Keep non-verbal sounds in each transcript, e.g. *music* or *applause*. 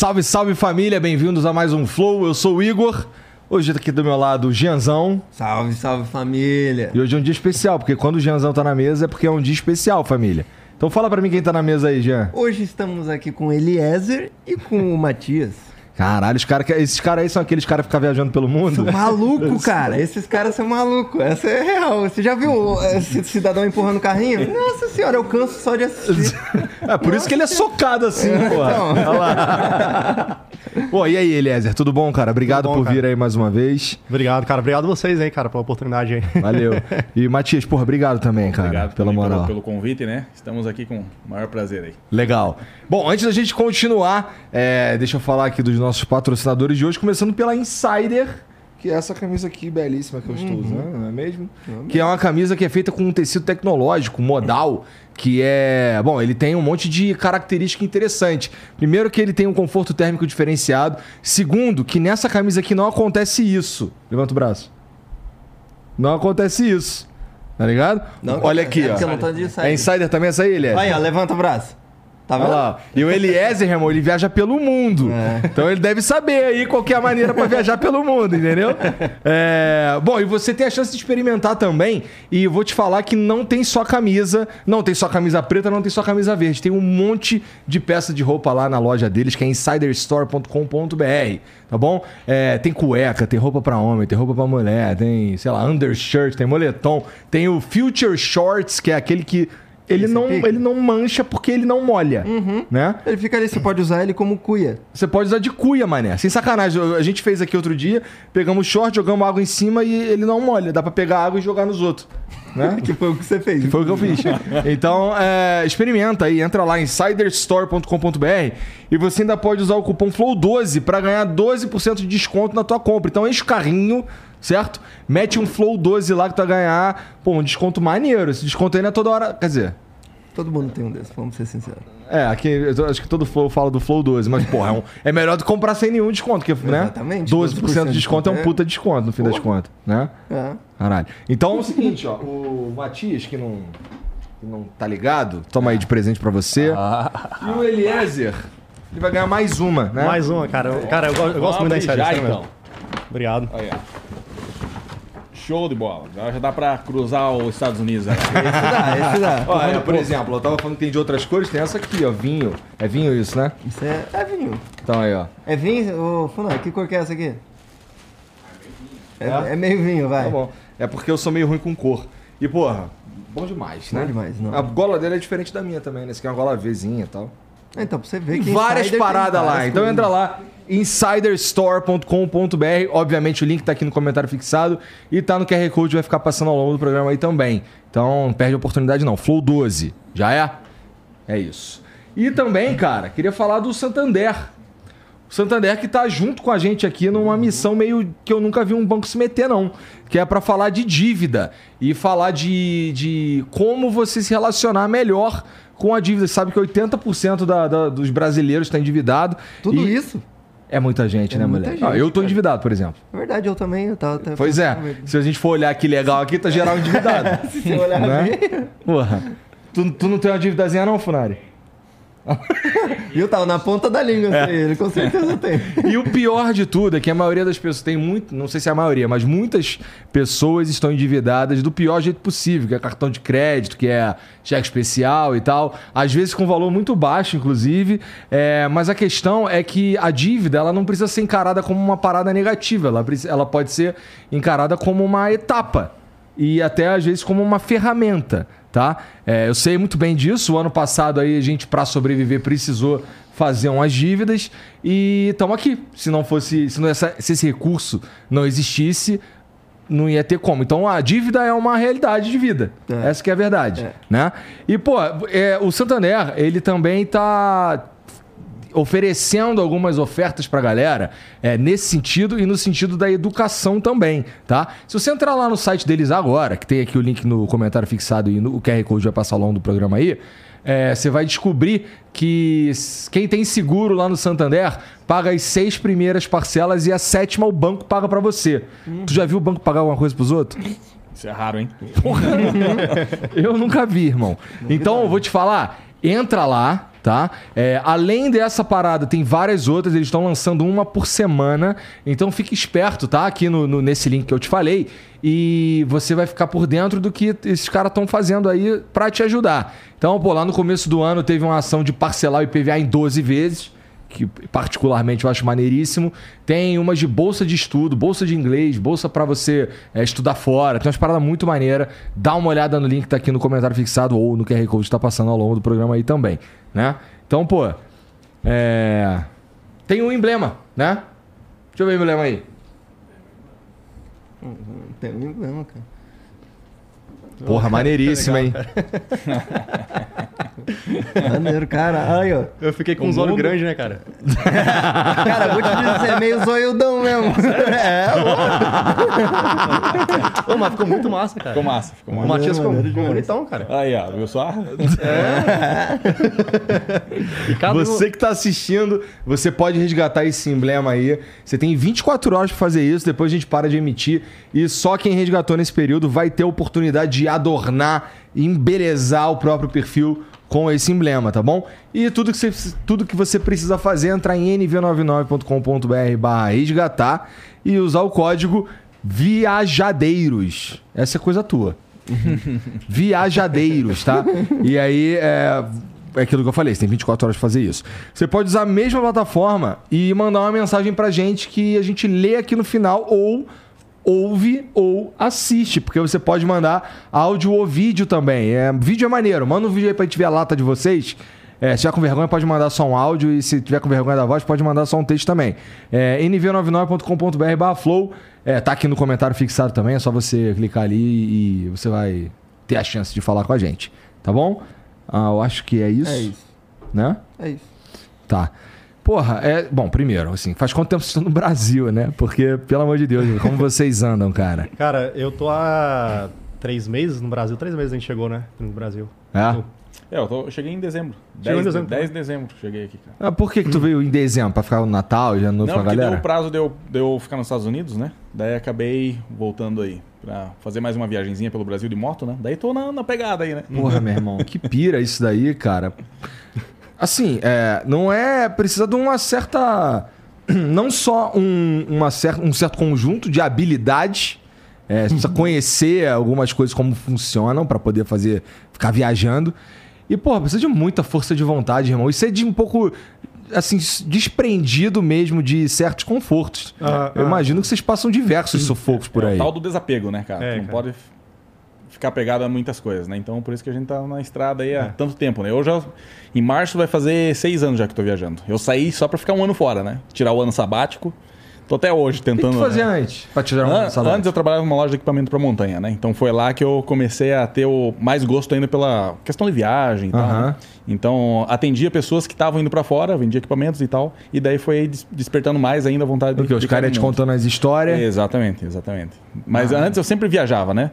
Salve, salve família, bem-vindos a mais um Flow. Eu sou o Igor. Hoje tá aqui do meu lado o Gianzão. Salve, salve família. E hoje é um dia especial, porque quando o Gianzão tá na mesa é porque é um dia especial, família. Então fala pra mim quem tá na mesa aí, Jean. Hoje estamos aqui com o Eliezer e com o Matias. Caralho, os cara, esses caras aí são aqueles caras que ficam viajando pelo mundo? São maluco, *laughs* cara. Esses caras são malucos. Essa é real. Você já viu esse cidadão empurrando o carrinho? Nossa senhora, eu canso só de assistir. *laughs* É por isso que ele é socado assim, É, porra. então. Olha lá. *laughs* Pô, e aí, Eliezer, tudo bom, cara? Obrigado bom, por vir cara. aí mais uma vez. Obrigado, cara. Obrigado a vocês aí, cara, pela oportunidade aí. Valeu. E Matias, porra, obrigado também, cara, Obrigado pela moral. Pelo, pelo convite, né? Estamos aqui com o maior prazer aí. Legal. Bom, antes da gente continuar, é, deixa eu falar aqui dos nossos patrocinadores de hoje, começando pela Insider, que é essa camisa aqui belíssima que eu estou usando, não é mesmo? Que é uma camisa que é feita com um tecido tecnológico, modal, que é. Bom, ele tem um monte de característica interessante. Primeiro, que ele tem um conforto térmico diferenciado. Segundo, que nessa camisa aqui não acontece isso. Levanta o braço. Não acontece isso. Tá ligado? Não, Olha é aqui, eu ó. não tô de É insider. Insider também essa aí, Elias? Aí, ó, levanta o braço. Tá Olha vendo? lá. E o Eliezer, irmão, ele viaja pelo mundo. É. Então ele deve saber aí qual que é a maneira pra viajar pelo mundo, entendeu? É, Bom, e você tem a chance de experimentar também. E vou te falar que não tem só camisa, não tem só camisa preta, não tem só camisa verde. Tem um monte de peça de roupa lá na loja deles, que é insiderstore.com.br, tá bom? É, tem cueca, tem roupa pra homem, tem roupa pra mulher, tem, sei lá, undershirt, tem moletom, tem o Future Shorts, que é aquele que ele Esse não, pica. ele não mancha porque ele não molha, né? Ele fica ali, você pode usar ele como cuia. Você pode usar de cuia, mané. Sem sacanagem. A gente fez aqui outro dia, pegamos short, jogamos água em cima e ele não molha. Dá pra pegar água e jogar nos outros. Né? *laughs* Que foi o que você fez. Que foi o que eu fiz. Então, é, experimenta aí. Entra lá em insiderstore.com.br e você ainda pode usar o cupom FLOW12 pra ganhar 12% de desconto na tua compra. Então, enche o carrinho, certo? Mete um FLOW12 lá que tu vai ganhar, pô, um desconto maneiro. Esse desconto aí não é toda hora... Quer dizer... Todo mundo tem um desses, vamos ser sinceros. É, aqui acho que todo Flow fala do Flow 12, mas, porra, é, um- é melhor do que comprar sem nenhum desconto, porque, né? Exatamente, 12% de desconto é um é. puta desconto, no fim das Porra. contas, né? É. Caralho. Então é o seguinte, ó, o Matias, que não, que não tá ligado, toma aí de presente pra você. E o Eliezer, ele vai ganhar mais uma, né? Mais uma, cara. Eu- Cara, eu, eu gosto muito da Insider. já, então. Obrigado. Aí, ó. Show de bola. Agora já dá pra cruzar os Estados Unidos agora. Esse dá, esse dá. *laughs* Ó, é, por exemplo, eu tava falando que tem de outras cores, tem essa aqui, ó, vinho. É vinho isso, né? Isso é, é vinho. Então aí, ó. É vinho? Ô, Funai, que cor que é essa aqui? É, É? é meio vinho, vai. Tá bom. É porque eu sou meio ruim com cor. E, porra, bom demais, né? Bom demais, não. A gola dele é diferente da minha também, né? Esse aqui é uma gola Vzinha e tal. Então, pra você ver Tem que várias paradas lá. Então entra lá, insiderstore.com.br. Obviamente o link tá aqui no comentário fixado e tá no QR Code, vai ficar passando ao longo do programa aí também. Então não perde a oportunidade não. Flow 12, já é? É isso. E também, cara, queria falar do Santander. O Santander que tá junto com a gente aqui numa missão meio que eu nunca vi um banco se meter, não. Que é pra falar de dívida e falar de, de como você se relacionar melhor com a dívida. Você sabe que 80% da, da- dos brasileiros está endividado. Tudo E isso? É muita gente, É né, muita mulher? gente, Ah, eu tô cara. endividado, por exemplo. Na verdade, eu também. Eu tava, tava Pois é. Se a gente for olhar que legal aqui, tá geral endividado. *laughs* Se você olhar né? bem. Porra. Tu, tu não tem uma dívidazinha não, Funari? *laughs* Viu? Tava na ponta da língua É. aí, ele com certeza tem. E o pior de tudo é que a maioria das pessoas tem muito, não sei se é a maioria, mas muitas pessoas estão endividadas do pior jeito possível, que é cartão de crédito, que é cheque especial e tal, às vezes com valor muito baixo, inclusive. É, mas a questão é que a dívida ela não precisa ser encarada como uma parada negativa, ela, ela pode ser encarada como uma etapa e até às vezes como uma ferramenta, tá? É, eu sei muito bem disso. O ano passado aí a gente para sobreviver precisou fazer umas dívidas e estamos aqui. Se não fosse, se, não essa- se esse recurso não existisse, não ia ter como. Então a dívida é uma realidade de vida. É. Essa que é a verdade, É. né? E pô, é, o Santander ele também tá oferecendo algumas ofertas pra galera é, nesse sentido e no sentido da educação também, tá? Se você entrar lá no site deles agora, que tem aqui o link no comentário fixado e no, o QR Code vai passar ao longo do programa aí, é, você vai descobrir que quem tem seguro lá no Santander paga as seis primeiras parcelas e a sétima o banco paga pra você. Tu já viu o banco pagar alguma coisa pros outros? Isso é raro, hein? *laughs* Eu nunca vi, irmão. então, eu vou te falar, entra lá, tá? É, além dessa parada, tem várias outras, eles estão lançando uma por semana, então fique esperto, tá? Aqui no, no- nesse link que eu te falei, e você vai ficar por dentro do que esses caras estão fazendo aí pra te ajudar. Então, pô, lá no começo do ano teve uma ação de parcelar o IPVA em 12 vezes, que particularmente eu acho maneiríssimo. Tem umas de bolsa de estudo, bolsa de inglês, bolsa pra você é, estudar fora. Tem umas paradas muito maneiras. Dá uma olhada no link que tá aqui no comentário fixado ou no QR Code que tá passando ao longo do programa aí também, né? Então, pô, é... tem um emblema, né? Deixa eu ver o emblema aí. Não tem nenhum problema, cara. Porra, maneiríssimo, hein? *laughs* Maneiro, cara. Aí, ó. Eu fiquei com O os olhos grandes, né, cara? *laughs* Cara, vou te dizer, é meio zoiudão mesmo. É, *laughs* Ô, mas ficou muito massa, cara. Ficou massa, ficou O massa. Matias ficou, bonitão, cara. Aí, ó, viu só? Cada um- Você que tá assistindo, você pode resgatar esse emblema aí. Você tem 24 horas pra fazer isso, depois a gente para de emitir. E só quem resgatou nesse período vai ter a oportunidade de adornar embelezar o próprio perfil com esse emblema, tá bom? E tudo que você, tudo que você precisa fazer é entrar em nv99.com.br barra resgatar e usar o código viajadeiros. Essa é coisa tua. *laughs* Viajadeiros, tá? E aí é, é aquilo que eu falei, você tem 24 horas pra fazer isso. Você pode usar a mesma plataforma e mandar uma mensagem pra gente que a gente lê aqui no final ou ouve ou assiste, porque você pode mandar áudio ou vídeo também. É, vídeo é maneiro, manda um vídeo aí pra gente ver a lata de vocês. É, se tiver com vergonha, pode mandar só um áudio. E se tiver com vergonha da voz, pode mandar só um texto também. É, nv99.com.br barra flow. É, tá aqui no comentário fixado também. É só você clicar ali e você vai ter a chance de falar com a gente. Tá bom? Ah, eu acho que é isso. É isso. Né? É isso. Tá. Porra, é. Bom, primeiro, assim, faz quanto tempo vocês estão no Brasil, né? Porque, pelo amor de Deus, como vocês andam, cara? *laughs* Cara, eu tô há três meses no Brasil. Três meses a gente chegou, né? No Brasil. É? Eu- É, eu, tô- eu cheguei em dezembro. Chegou 10 em dezembro, 10 de dezembro cheguei aqui, cara. Ah, por que, que tu veio em dezembro? Pra ficar no Natal e já não Não, com a porque deu galera? o prazo de eu, de eu ficar nos Estados Unidos, né? Daí acabei voltando aí pra fazer mais uma viagenzinha pelo Brasil de moto, né? Daí tô na, na pegada aí, né? Porra, meu irmão, que pira isso daí, cara. Assim, é, não é. Precisa de uma certa. *clears throat* Não só um, uma cer um certo conjunto de habilidades. É, você precisa conhecer algumas coisas como funcionam pra poder fazer. ficar viajando. E, porra, precisa de muita força de vontade, irmão. Isso é de um pouco. Assim, desprendido mesmo de certos confortos. Ah, Eu ah. imagino que vocês passam diversos sufocos por é aí. o tal do desapego, né, cara? É, não cara. pode ficar pegado a muitas coisas, né? Então por isso que a gente tá na estrada aí há É. tanto tempo, né? Eu já. Em março vai fazer seis anos já que tô viajando. Eu saí só pra ficar um ano fora, né? Tirar o ano sabático. Tô até hoje O que, tentando. fazia né? antes? Pra tirar um An- salário? Antes eu trabalhava numa loja de equipamento para montanha, né? Então foi lá que eu comecei a ter o mais gosto ainda pela questão de viagem e tal. Né? Então atendia pessoas que estavam indo para fora, vendia equipamentos e tal. E daí foi des- despertando mais ainda a vontade Porque os ficar caras no te mundo. contando as histórias. Exatamente, exatamente. Mas antes eu sempre viajava, né?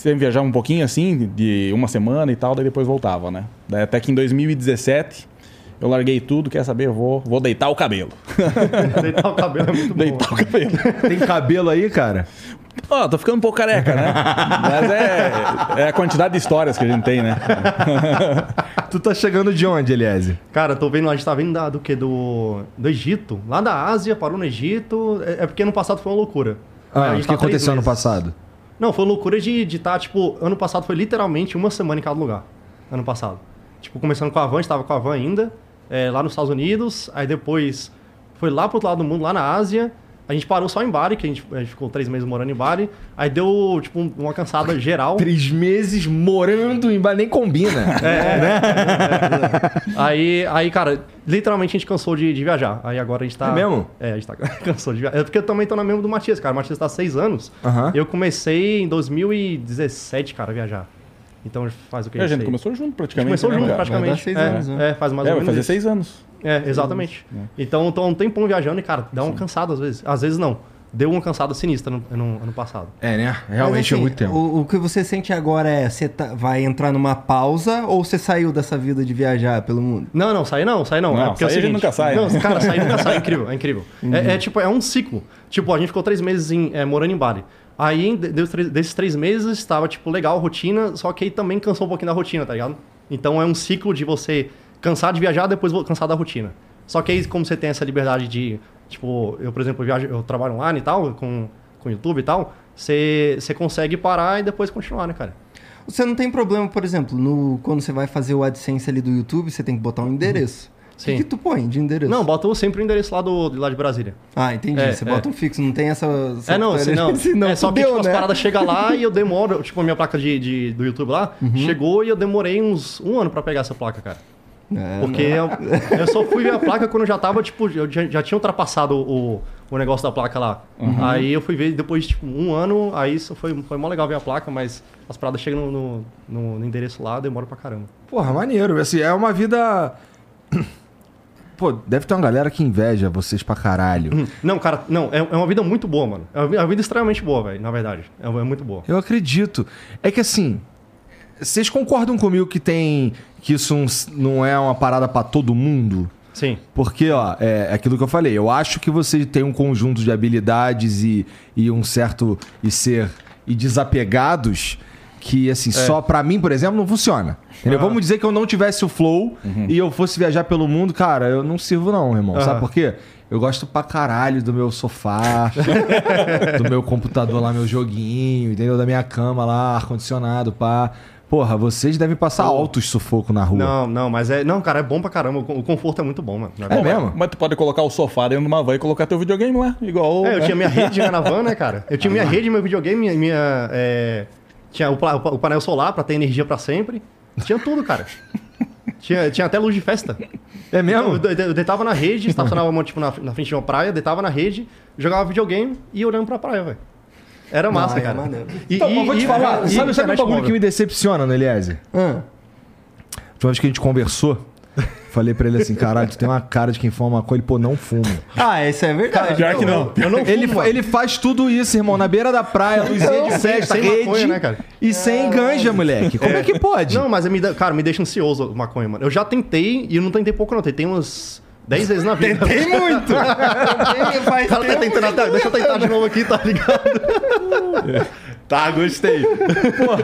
Sempre viajava um pouquinho assim, de uma semana e tal, daí depois voltava, né? Daí até que em 2017 eu larguei tudo, quer saber? Eu vou, vou deitar o cabelo. *laughs* Deitar o cabelo é muito bom. deitar o cabelo. Tem cabelo aí, cara? Ó, tô ficando um pouco careca, né? Mas é, é a quantidade de histórias que a gente tem, né? Tu tá chegando de onde, Eliese? Cara, tô vendo, a gente tá vindo da, do que? Do, do Egito. Lá da Ásia, parou no Egito. É, é porque ano passado foi uma loucura. Ah, o que tá aconteceu meses. passado? Não, foi loucura de estar, tá, tipo, ano passado foi literalmente uma semana em cada lugar. Ano passado. Tipo, começando com a van, a gente tava com a van ainda, é, lá nos Estados Unidos, aí depois foi lá pro outro lado do mundo, lá na Ásia. A gente parou só em Bali, que a gente, a gente ficou três meses morando em Bali. Aí deu, tipo, um- uma cansada geral. Três meses morando em Bali, nem combina. *laughs* *laughs* Aí, aí, cara, literalmente a gente cansou de, de viajar. Aí agora a gente tá. É mesmo? É, a gente tá *laughs* cansou de viajar. É porque eu também tô na mesma do Matias, cara. O Matias tá há seis anos. Aham. Eu comecei em 2017, cara, a viajar. Então faz o que? a gente sei. começou junto A gente praticamente. começou né, junto, cara? praticamente. Vai dar seis é, anos, né? é, faz mais É, ou vai menos fazer isso. seis anos. É, exatamente. Então, tô há um tempão viajando e, cara, dá uma cansada às vezes. Às vezes não. Deu uma cansada sinistra no, no ano passado. É, né? Mas, Realmente é assim, muito tempo. O, o que você sente agora é, você tá- vai entrar numa pausa ou você saiu dessa vida de viajar pelo mundo? Não, não, sair não, sair não. Não, é porque é o sair a gente seguinte, nunca sai, Não, né? cara, sair nunca sai, *laughs* é incrível, é incrível. Uhum. É, é tipo, é um ciclo. Tipo, a gente ficou três meses em, é, morando em Bali. Aí, desses três- desses três meses, estava, tipo, legal a rotina, só que aí também cansou um pouquinho da rotina, tá ligado? Então é um ciclo de você cansar de viajar, depois vou cansar da rotina. Só que aí, como você tem essa liberdade de, tipo, eu, por exemplo, eu, viajo, eu trabalho online e tal, com, com YouTube e tal, você, você consegue parar e depois continuar, né, cara? Você não tem problema, por exemplo, no, quando você vai fazer o AdSense ali do YouTube, você tem que botar um endereço. O que, Sim. que tu põe de endereço? Não, bota sempre o endereço lá, do, lá de Brasília. Ah, entendi. É, você é. bota um fixo, não tem essa. essa É, não, assim, não. *laughs* Senão é, só que fudeu, tipo, as né? paradas chegam lá e eu demoro. Tipo, a minha placa de, de- do YouTube lá Uhum. chegou e eu demorei uns um ano pra pegar essa placa, cara. É, Porque eu, eu só fui ver a placa quando já tava, tipo, eu já, já tinha ultrapassado o, o negócio da placa lá. Uhum. Aí eu fui ver depois, tipo, um ano, aí isso foi, foi mó legal ver a placa, mas as paradas chegam no, no, no- no endereço lá, demora pra caramba. Porra, maneiro. Assim, é uma vida. *coughs* Pô, deve ter uma galera que inveja vocês pra caralho. Não, cara, não, é, é uma vida muito boa, mano. É é uma vida extremamente boa, velho, na verdade. É, é muito boa. Eu acredito. É que assim, vocês concordam comigo que tem. que isso não- é uma parada pra todo mundo? Sim. Porque, ó, é aquilo que eu falei. Eu acho que você tem um conjunto de habilidades e, e um certo. e ser. e desapegados que, assim, só pra mim, por exemplo, não funciona. Entendeu? Vamos dizer que eu não tivesse o flow e eu fosse viajar pelo mundo, cara, eu não sirvo, não, irmão. Sabe por quê? Eu gosto pra caralho do meu sofá, *laughs* do meu computador lá, meu joguinho, entendeu? Da minha cama lá, ar-condicionado, pá. Porra, vocês devem passar altos sufoco na rua. Não, não, mas é. Não, cara, é bom pra caramba. O con- O conforto é muito bom, mano. na É verdade. mesmo? Mas tu pode colocar o sofá dentro de uma van e colocar teu videogame lá, igual. É, eu né? tinha minha *laughs* rede na van, né, cara? Eu tinha minha rede, meu videogame, minha. minha, é, Tinha o, o painel solar pra ter energia pra sempre. Tinha tudo, cara. *laughs* Tinha, tinha até luz de festa. É mesmo? Então, eu, eu deitava na rede, estacionava tipo, na, na frente de uma praia, deitava na rede, jogava videogame e olhando pra praia, velho. Era massa, é cara. maneiro. E, Então, mas vou te e- falar, e sabe, sabe um bagulho que me decepciona no Eliezer? Ah, A última vez que a gente conversou, falei pra ele assim, caralho, tu tem uma cara de quem fuma maconha. Ele, pô, não fumo. Ah, isso é verdade. Pior que não. Eu não Ele, fumo, fa- ele faz tudo isso, irmão, na beira da praia, luzinha de festa, sem rede maconha, né, cara? e sem ganja, moleque. Como é, que pode? Não, mas me, cara, me deixa ansioso o maconha, mano. Eu já tentei, e eu não tentei pouco, não. Tentei umas 10 vezes na vida. Tem muito. Tem, faz O cara tá tentando até. Deixa eu tentar de novo aqui, tá ligado? Tá, gostei. Pô.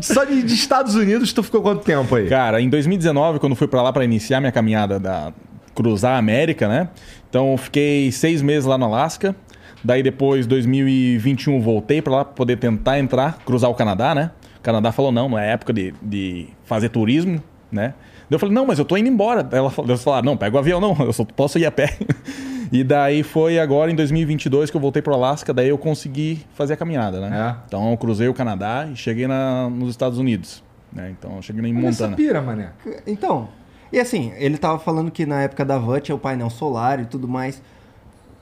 Só de, de Estados Unidos, tu ficou quanto tempo aí? Cara, em 2019, quando fui pra lá pra iniciar minha caminhada da cruzar a América, né? Então eu fiquei seis meses lá no Alasca. Daí depois, 2021, voltei pra lá pra poder tentar entrar, cruzar o Canadá, né? O Canadá falou, não, não é época de, de fazer turismo, né? Daí eu falei, não, mas eu tô indo embora. Ela falou, falaram, não, pega o avião, não, eu só posso ir a pé. *laughs* E daí foi agora em 2022 que eu voltei pro Alasca, daí eu consegui fazer a caminhada, né? É. Então eu cruzei o Canadá e cheguei na, nos Estados Unidos, né? Então eu cheguei em Olha essa Montana. pira, mané. Então, e assim, ele tava falando que na época da van tinha o painel solar e tudo mais.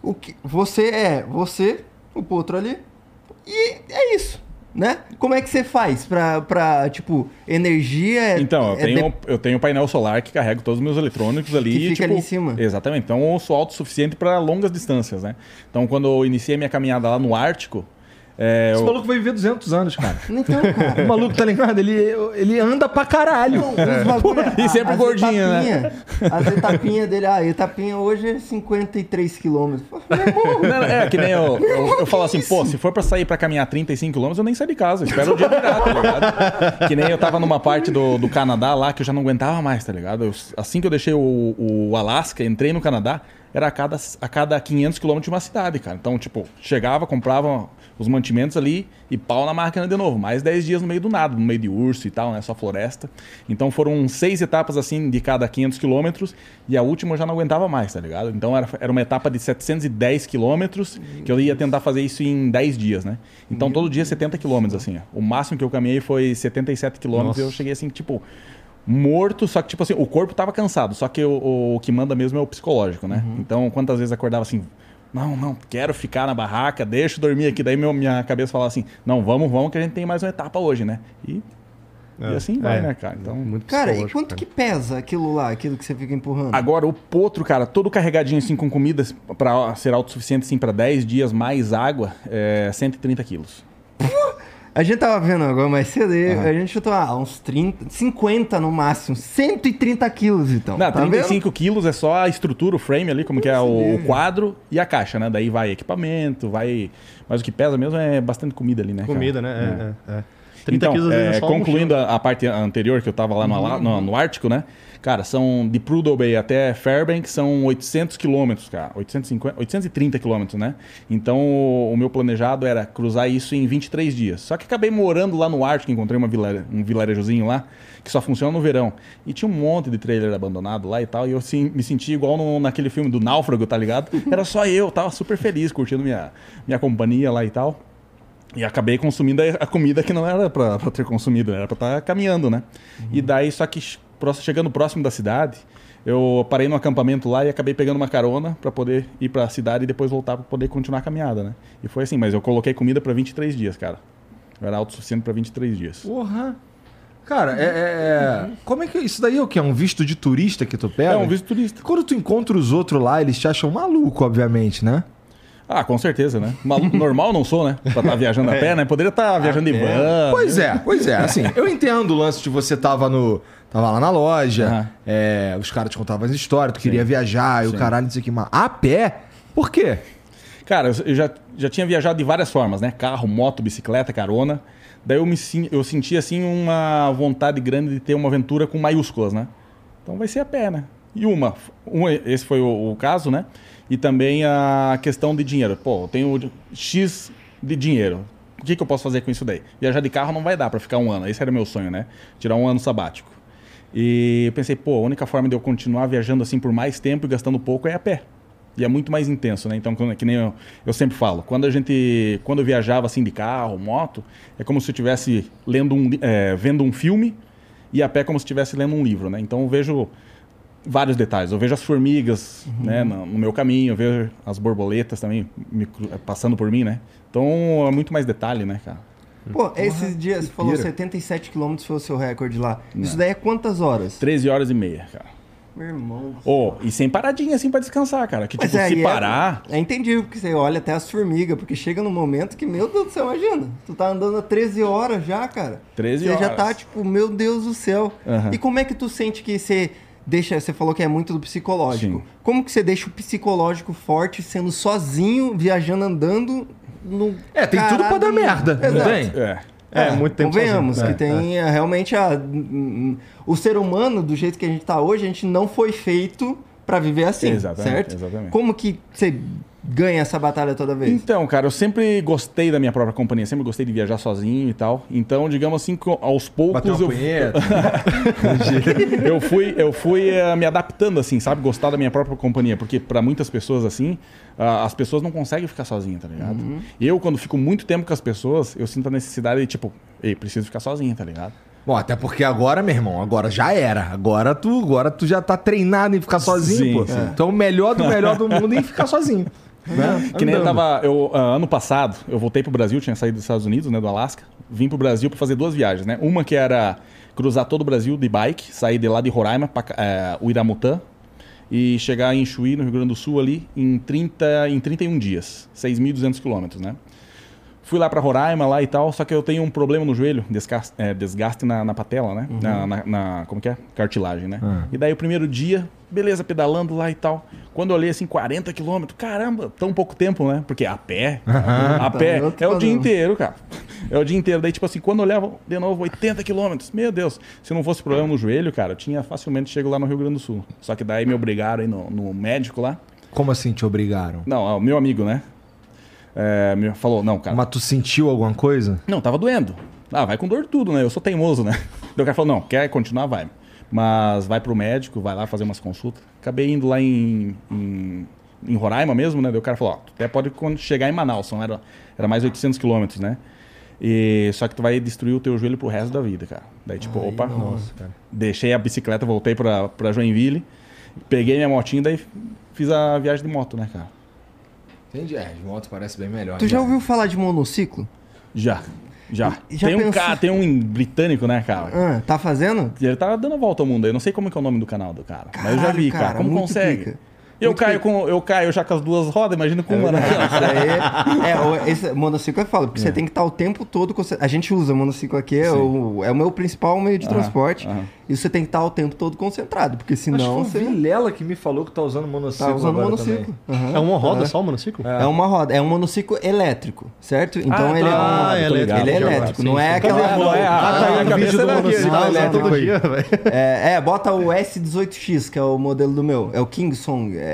O que você é você, o Potro ali, e é isso, né? Como é que você faz pra, pra tipo, energia... é- Então, eu é tenho, de- eu tenho um painel solar que carrega todos os meus eletrônicos ali. Que fica tipo, ali em cima. Exatamente. Então eu sou autossuficiente para longas distâncias, né? Então quando eu iniciei minha caminhada lá no Ártico, é, Esse eu- maluco vai viver 200 anos, cara. *laughs* Então, cara... O maluco, tá ligado? Ele, ele anda pra caralho. Os bagulho- E sempre as gordinho, né? etapinha- As etapinhas dele, ah, a etapinha hoje é 53 quilômetros. Não, não, é que nem eu, eu, eu falo assim, pô, se for pra sair pra caminhar 35 km, eu nem saio de casa, espero o dia virar, tá ligado? Que nem eu tava numa parte do, do Canadá lá que eu já não aguentava mais, tá ligado? Eu- assim que eu deixei o, o Alasca, entrei no Canadá, era a cada, a cada 500 km de uma cidade, cara. Então, tipo, chegava, comprava os mantimentos ali e pau na máquina de novo. Mais 10 dias no meio do nada, no meio de urso e tal, né? Só floresta. Então foram seis etapas assim de cada 500 quilômetros e a última eu já não aguentava mais, tá ligado? Então era, era uma etapa de 710 quilômetros que eu ia tentar fazer isso em 10 dias, né? Então todo dia 70 quilômetros, assim. ó. O máximo que eu caminhei foi 77 quilômetros e eu cheguei assim, tipo morto, só que tipo assim, o corpo tava cansado, só que o, o que manda mesmo é o psicológico, né? Então, quantas vezes acordava assim, não, não, quero ficar na barraca, deixa eu dormir aqui, daí meu, minha cabeça falava assim, não, vamos, vamos que a gente tem mais uma etapa hoje, né? E, e assim vai, É. né, cara? Então, Muito Cara, e quanto cara. que pesa aquilo lá, aquilo que você fica empurrando? Agora, o potro, cara, todo carregadinho assim com comidas pra ser autossuficiente assim para 10 dias mais água, é 130 quilos. A gente tava vendo agora mais cedo e a gente chutou ah, uns 30, 50 no máximo, 130 quilos então. Não, tá 35 quilos é só a estrutura, o frame ali, como que é o, o quadro e a caixa, né? Daí vai equipamento, vai. Mas o que pesa mesmo é bastante comida ali, né? cara? Comida, né? É, é, é. 30 então, quilos é, é concluindo a, a parte anterior que eu tava lá no, Ala- no, no Ártico, né? Cara, são de Prudhoe Bay até Fairbanks são 800 quilômetros, cara. 850, 830 quilômetros, né? Então, o, o meu planejado era cruzar isso em 23 dias. Só que acabei morando lá no Ártico, encontrei uma vila, um vilarejozinho lá, que só funciona no verão. E tinha um monte de trailer abandonado lá e tal, e eu sim, me senti igual no- naquele filme do Náufrago, tá ligado? Era só eu, tava super feliz, curtindo minha, minha companhia lá e tal. E acabei consumindo a a comida que não era pra, pra ter consumido, era pra estar caminhando, né? E daí, só que chegando próximo da cidade, eu parei no acampamento lá e acabei pegando uma carona pra poder ir pra cidade e depois voltar pra poder continuar a caminhada, né? E foi assim, mas eu coloquei comida pra 23 dias, cara. Eu era autossuficiente pra 23 dias. Porra. Cara, é, é- é- Como é que. Isso daí é o quê? É um visto de turista que tu pega? É um visto turista. Quando tu encontra os outros lá, eles te acham maluco, obviamente, né? Ah, com certeza, né? *laughs* Normal não sou, né? Pra estar viajando a pé, né? Poderia estar viajando de pé. van. Pois é, pois é. Assim, eu entendo o lance de você tava no. Tava lá na loja, Aham. é, os caras te contavam as histórias, tu queria viajar e o caralho, o que mais. A pé? Por quê? Cara, eu- já, já tinha viajado de várias formas, né? Carro, moto, bicicleta, carona. Daí eu, me, eu senti, assim, uma vontade grande de ter uma aventura com maiúsculas, né? Então vai ser a pé, né? E uma, um, esse foi o, o caso, né? E também a questão de dinheiro. Pô, eu tenho X de dinheiro. O que, que eu posso fazer com isso daí? Viajar de carro não vai dar pra ficar um ano. Esse era meu sonho, né? Tirar um ano sabático. E eu pensei, pô, a única forma de eu continuar viajando assim por mais tempo e gastando pouco é a pé. E é muito mais intenso, né? Então, que nem eu, eu sempre falo, quando a gente, quando eu viajava assim de carro, moto, é como se eu estivesse lendo um, é, vendo um filme e a pé como se estivesse lendo um livro, né? Então eu vejo vários detalhes. Eu vejo as formigas, né, no, no meu caminho, eu vejo as borboletas também me cru- passando por mim, né? Então é muito mais detalhe, né, cara? Pô, esses dias, você falou pira. 77 km foi o seu recorde lá. Isso daí é quantas horas? 13 horas e meia, cara. Meu irmão. Oh, e sem paradinha assim pra descansar, cara. Que Mas tipo, aí se é- parar. É, entendível, porque você olha até as formigas, porque chega num momento que, meu Deus do céu, imagina. Tu tá andando há 13 horas já, cara. 13 você já horas. tá, tipo, meu Deus do céu. Aham. E como é que tu sente que você deixa. Você falou que é muito do psicológico. Sim. Como que você deixa o psicológico forte sendo sozinho, viajando, andando no. É, tem tudo pra dar merda, não Exato. tem? É. É, muito tempo Convenhamos sozinho. que É, tem é, realmente a, o ser humano, do jeito que a gente tá hoje, a gente não foi feito pra viver assim, Exatamente, certo? exatamente. Como que você ganha essa batalha toda vez? Então, cara, eu sempre gostei da minha própria companhia, sempre gostei de viajar sozinho e tal. Então, digamos assim, aos poucos eu, *laughs* eu fui, eu fui eh, me adaptando, assim, sabe? Gostar da minha própria companhia. Porque pra muitas pessoas, assim, ah, as pessoas não conseguem ficar sozinhas, tá ligado? Uhum. Eu, quando fico muito tempo com as pessoas, eu sinto a necessidade de, tipo, ei, preciso ficar sozinho, tá ligado? Bom, até porque agora, meu irmão, agora já era. Agora tu, agora tu já tá treinado em ficar sozinho, Sim, pô. sim. Então o melhor do melhor do mundo é em ficar sozinho. *laughs* Né? Que nem eu tava. Eu, ah, ano passado, eu voltei pro Brasil, tinha saído dos Estados Unidos, né? Do Alasca. Vim pro Brasil pra fazer duas viagens, né? Uma que era cruzar todo o Brasil de bike, sair de lá de Roraima pra é, Uiramutã e chegar em Chuí, no Rio Grande do Sul, ali, em, 30, em 31 dias, 6.200 quilômetros, né? Fui lá pra Roraima lá e tal, só que eu tenho um problema no joelho, desgaste, é, desgaste na, na patela, né? Na, na- na- como que é? Cartilagem, né? E daí o primeiro dia, beleza, pedalando lá e tal. Quando eu olhei assim, 40 quilômetros, caramba, tão pouco tempo, né? Porque a pé, a pé Tá outro é o dia padrão. inteiro, cara. É o dia inteiro. Daí, tipo assim, quando eu olhava de novo 80 quilômetros, meu Deus, se não fosse problema no joelho, cara, eu tinha facilmente chego lá no Rio Grande do Sul. Só que daí me obrigaram aí no, no médico lá. Como assim te obrigaram? Não, ó, o meu amigo, né? É, me falou, não, cara. Mas tu sentiu alguma coisa? Não, tava doendo. Ah, vai com dor tudo, né? Eu sou teimoso, né? *laughs* Daí o cara falou, não, quer continuar, vai. Mas vai pro médico, vai lá fazer umas consultas. Acabei indo lá em, em, em Roraima mesmo, né? Daí o cara falou, ó, tu até pode quando chegar em Manaus, são, era, era mais 800 quilômetros, né? E, só que tu vai destruir o teu joelho pro resto da vida, cara. Daí tipo, opa, Nossa, cara. deixei a bicicleta, voltei pra, pra Joinville, peguei minha motinha, daí fiz a viagem de moto, né, cara? Entendi. É, de moto parece bem melhor. Tu já né? ouviu falar de monociclo? Já, já. Já tem um pensou- cara, tem um britânico, né, cara? Ah, tá fazendo? Ele tá dando a volta ao mundo. Eu não sei como que é o nome do canal do cara. mas eu já vi, cara. cara, Como consegue? pica. Eu Muito caio, com, eu caio já com as duas rodas, imagina com uma, né? Isso aí *laughs* é, esse monociclo é foda, porque você tem que estar o tempo todo. A gente usa monociclo aqui, é o, é o meu principal meio de Aham, transporte. aham. E você tem que estar o tempo todo concentrado, porque senão Acho que foi o Vilela que me falou que tá usando monociclo tá usando agora monociclo. Aham. É uma roda só o monociclo? É uma roda, é um monociclo elétrico, certo? Então Ah, ele tá, é um. ah, ele é Sim, elétrico, sim, não é aquela. Não é, Ah, tá aí a no cabeça do daqui, monociclo tá, Ah, elétrico todo aí. dia, velho. É, é, bota o S18X, que é o modelo do meu. É o Kingsong. É,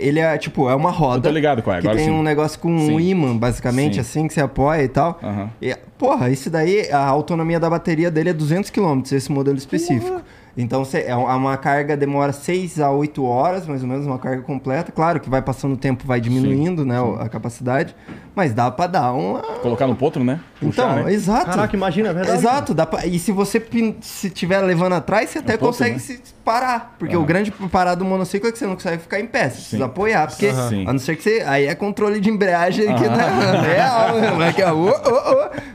ele é tipo, é uma roda. Eu tô ligado qual é, Que agora tem sim. um negócio com um Sim. imã, basicamente, Sim. assim, que você apoia e tal. Aham. E, porra, isso daí, a autonomia da bateria dele é 200 km, esse modelo específico. Então, você, é uma carga demora 6 a 8 horas, mais ou menos, uma carga completa. Claro que vai passando o tempo, vai diminuindo, né, a capacidade. Mas dá pra dar uma... Colocar no potro, né? Então, Puxar, né? exato. Caraca, imagina, é verdade. Exato, dá pra- e se você se tiver levando atrás, você até pouco, consegue né? se parar. Porque o grande parado do monociclo é que você não consegue ficar em pé, você precisa apoiar. Porque. Sim. a não ser que você. Aí é controle de embreagem que não *laughs* é real, né? Mas, que é.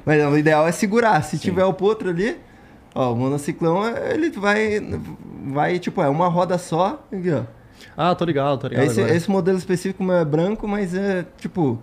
Mas o ideal é segurar. Se tiver o potro ali, ó, o monociclão, ele vai. Vai, tipo, é uma roda só. Aqui, ó. Ah, tô ligado, tô ligado. Esse, esse modelo específico é branco, mas é tipo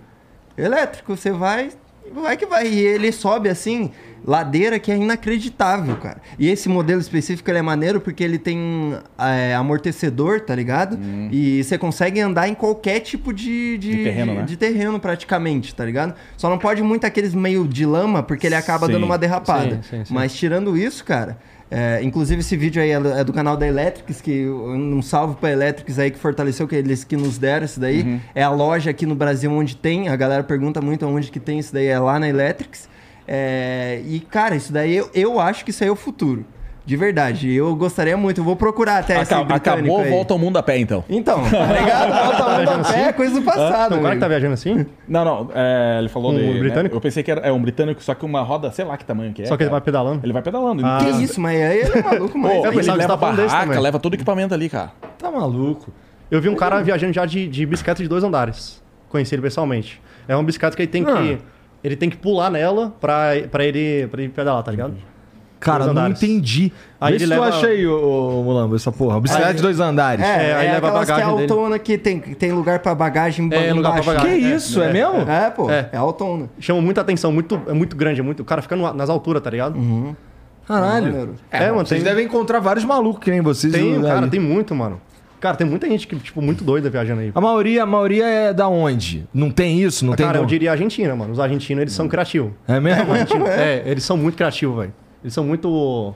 elétrico. Você vai, vai que vai. E ele sobe assim, ladeira que é inacreditável, cara. E esse modelo específico ele é maneiro porque ele tem é, amortecedor, tá ligado? E você consegue andar em qualquer tipo de, de, De terreno, né? de terreno praticamente, tá ligado? Só não pode muito aqueles meio de lama porque ele acaba Sim. dando uma derrapada. Sim, sim, sim. Mas tirando isso, cara. É, inclusive esse vídeo aí é do, é canal da Electrics, que um salve pra Electrics aí que fortaleceu, que eles que nos deram isso daí. Uhum. É a loja aqui no Brasil onde tem, a galera pergunta muito onde que tem isso daí, é lá na Electrics. É, e cara, isso daí eu, eu acho que isso aí é o futuro. De verdade. Eu gostaria muito, eu vou procurar até esse Aca- britânico Acabou, aí. volta ao mundo a pé, então. Então, tá *laughs* ligado? Volta ao mundo a pé, é coisa do passado. Tem um cara que tá viajando assim? Não, não, é, ele falou Um de... né? britânico? Eu pensei que era é um britânico, só que uma roda, sei lá que tamanho que é. Só que ele vai cara. pedalando? Ele vai pedalando. Ah. Que isso, mas aí ele é maluco, mas... Eu ele que leva desse barraca, leva todo o equipamento ali, cara. Tá maluco. Eu vi um cara viajando já de, de bicicleta de dois andares. Conheci ele pessoalmente. É uma bicicleta que ele tem que. Ah. Ele tem que pular nela pra, pra, ele, pra ele pedalar, tá ligado? Cara, não andares. entendi. Aí Vê ele se leva- tu acha aí, ô, ô, Mulambo, essa porra. Bicicleta Aí- de dois andares. É, É, aí é leva a aquelas que é bagagem dele. autona que tem, tem lugar pra bagagem É, lugar pra embaixo. bagagem. Que É, isso, é, é, mesmo? É, pô. É, É. autona. Chama muita atenção, muito, é muito grande, é muito. O cara fica no- nas alturas, tá ligado? Caralho. Maneiro. É, mano, Vocês tem, devem encontrar vários malucos que nem vocês. tem, cara, tem muito, mano. Cara, tem muita gente que, tipo, muito doida viajando aí. A maioria, a maioria é da onde? Não tem isso? Não tem cara, eu diria Argentina, mano. Os argentinos, eles são criativos. É mesmo? *laughs* É, eles são muito criativos, velho. Eles são muito.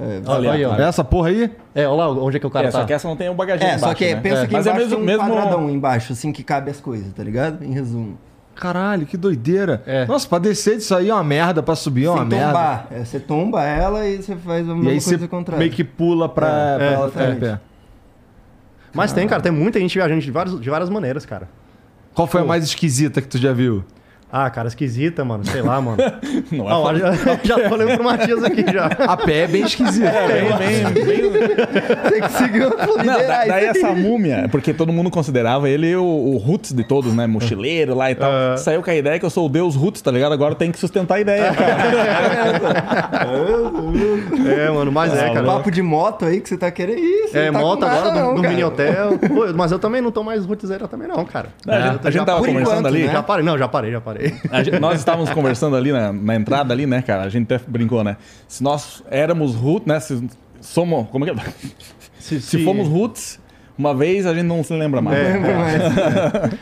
É, Olha aí, ó. Essa porra aí? É, olha lá onde é que o cara é, tá. só que essa não tem o bagageiro É, só embaixo, que né? pensa É. que Mas embaixo é mesmo, tem um mesmo... quadradão embaixo, assim, que cabe as coisas, tá ligado? Em resumo. Caralho, que doideira. É. Nossa, pra descer disso aí é uma merda, pra subir é uma Sem merda. tombar. É, você tomba ela e você faz a E mesma aí você coisa contrária. meio que pula pra, É, pra é, ela ficar em exatamente. pé. Mas tem, cara, tem muita gente viajando de várias, de várias maneiras, cara. Qual foi a Pô. mais esquisita que tu já viu? Ah, cara, esquisita, mano. Sei lá, mano. *laughs* Não é *laughs* já, já tô olhando pro Matias aqui já. A pé é bem esquisito. Bem, bem, bem... Tem que seguir o Não, da- daí isso aí. essa múmia, porque todo mundo considerava ele o, o roots de todos, né? Mochileiro lá e tal. Ah. Saiu com a ideia que eu sou o deus roots, tá ligado? Agora tem que sustentar a ideia, cara. *laughs* É, mano, mas é, cara. Papo de moto aí que você tá querendo. Você É, tá moto nada agora do, não, do cara. mini hotel. Pô, mas eu também não tô mais rootzeira também, não, cara. Não, a gente, a gente tava conversando enquanto, ali. né? Já parei, não, já parei, já parei. A gente- nós estávamos conversando ali na, na entrada ali, né, cara? A gente até brincou, né? Se nós éramos roots, né? Se somos. Como é que é? Se, Se fomos roots, uma vez a gente não se lembra mais. É. Lembra mais?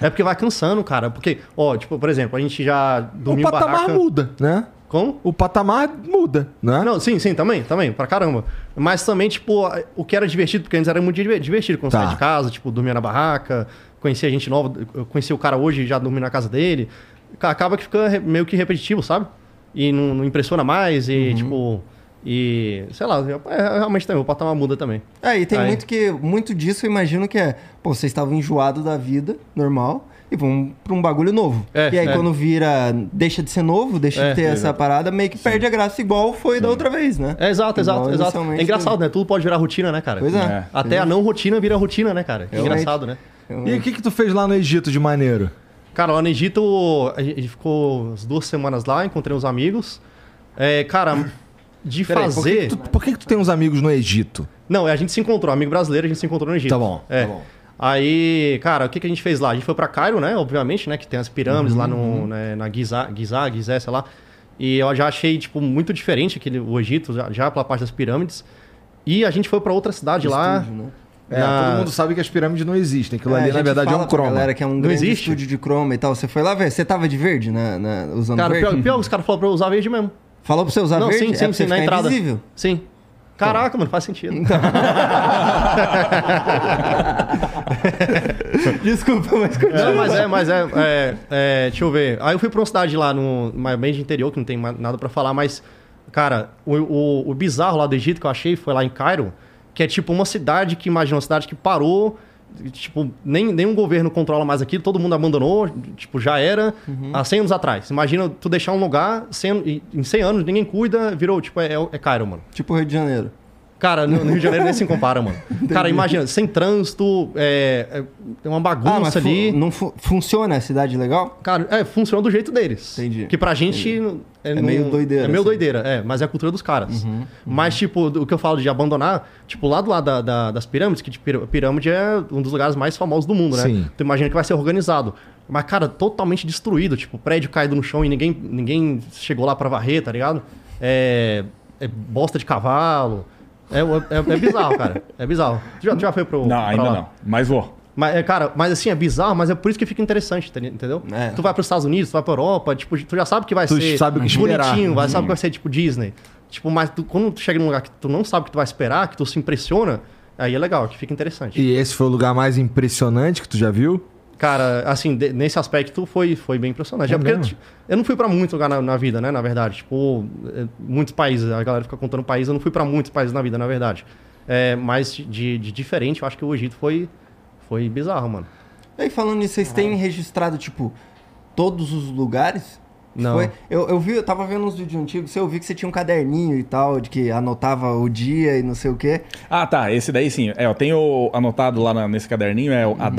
É porque vai cansando, cara. Porque, ó, tipo, por exemplo, a gente já O dormiu em patamar barraca... muda, né? Como? O patamar muda, né? Não, sim, sim, também, também, pra caramba. Mas também, tipo, o que era divertido, porque antes era muito diver- divertido quando Tá. saía de casa, tipo, dormia na barraca, conhecia gente nova, eu conheci o cara hoje e já dormi na casa dele. Ca- Acaba que fica meio que repetitivo, sabe? E não, não impressiona mais, e tipo. E. Sei lá, é, realmente também, o patamar muda também. É, e tem Aí. muito que. Muito disso eu imagino que é. Pô, vocês estavam enjoados da vida normal e vão pra um bagulho novo. É, e aí, é. quando vira. Deixa de ser novo, deixa É, de ter essa parada, meio que perde a graça igual foi da outra vez, né? É, exato, exato, Igual exato. É engraçado, né? Tudo pode virar rotina, né, cara? Pois é. É. Até a não rotina vira rotina, né, cara? Realmente. engraçado, né? E o que que tu fez lá no Egito de maneiro? Cara, lá no Egito, a gente ficou as duas semanas lá, encontrei uns amigos. É, cara, de Peraí, por que, fazer. tu, por que que tu tem uns amigos no Egito? Não, a gente se encontrou, amigo brasileiro, a gente se encontrou no Egito. Tá bom, É. tá bom. Aí, cara, o que, que a gente fez lá? A gente foi pra Cairo, né? Obviamente, né? Que tem as pirâmides lá Uhum, no, né, na Giza, Giza, Gizé, sei lá. E eu já achei, tipo, muito diferente aquele, o Egito, já, já pela parte das pirâmides. E a gente foi pra outra cidade lá. Né? É, na- todo mundo sabe que as pirâmides não existem. Aquilo É, ali, na verdade, é um croma. galera que é um Não grande existe? estúdio de croma e tal. Você foi lá ver? Você tava de verde, na, na- usando Cara, verde? pior, pior os caras falaram pra eu usar verde mesmo. Falou pra você usar não, verde? sim, é sim, você sim, na entrada. invisível. Sim. Caraca, mano, faz sentido. *laughs* Desculpa, mas continua. Não, mas é, mas é, é, é, Deixa eu ver. Aí eu fui pra uma cidade lá no bem de interior, que não tem nada pra falar, mas, cara, o, o, o bizarro lá do Egito que eu achei foi lá em Cairo, que é tipo uma cidade que, imagina, uma cidade que parou. Tipo, nem, nenhum governo controla mais aquilo, todo mundo abandonou, tipo, já era há 100 anos atrás. Imagina tu deixar um lugar, 100, e em 100 anos ninguém cuida, virou, tipo, é, é Cairo, mano. Tipo Rio de Janeiro. Cara, no, Rio de Janeiro nem se compara, mano. *laughs* Cara, imagina, sem trânsito, é, é é uma bagunça Ah, mas fu- ali. não fu- funciona a cidade legal? Cara, é, funciona do jeito deles. Entendi. Que pra gente é, não- meio doideira, É meio assim. Uhum, doideira, é, mas é a cultura dos caras. Mas, tipo, o que eu falo de abandonar, tipo, lá do lado da- da- das pirâmides, que tipo, pirâmide é um dos lugares mais famosos do mundo, né? Sim. Tu imagina que vai ser organizado. Mas, cara, totalmente destruído, tipo, prédio caído no chão e ninguém, ninguém chegou lá pra varrer, tá ligado? É, é bosta de cavalo. É, é, é bizarro, cara. É bizarro. Tu já, tu já foi pro. Não, ainda lá? não. Mas vou. Mas, é, cara, mas assim, é bizarro, mas é por isso que fica interessante, tá- entendeu? É. Tu vai pros Estados Unidos, tu vai pra Europa, tipo, tu já sabe que vai Tu ser sabe o que esperar. bonitinho, vai, sabe que vai ser tipo Disney. Tipo, mas tu- quando tu chega num lugar que tu não sabe o que tu vai esperar, que tu se impressiona, aí é legal, que fica interessante. E esse foi o lugar mais impressionante que tu já viu? Cara, assim, de- nesse aspecto foi, foi bem impressionante. É É, porque tipo, eu não fui pra muito lugar na, na vida, né, na verdade. Tipo, é, muitos países, a galera fica contando países, eu não fui pra muitos países na vida, na verdade. É, mas de, de diferente, eu acho que o Egito foi, foi bizarro, mano. E aí, falando nisso, vocês têm registrado, tipo, todos os lugares? Não. Foi? Eu, eu vi, eu tava vendo uns vídeos antigos, eu vi que você tinha um caderninho e tal, de que anotava o dia e não sei o quê. Ah, tá. Esse daí sim. É, eu tenho anotado lá na- nesse caderninho é o- Uhum. a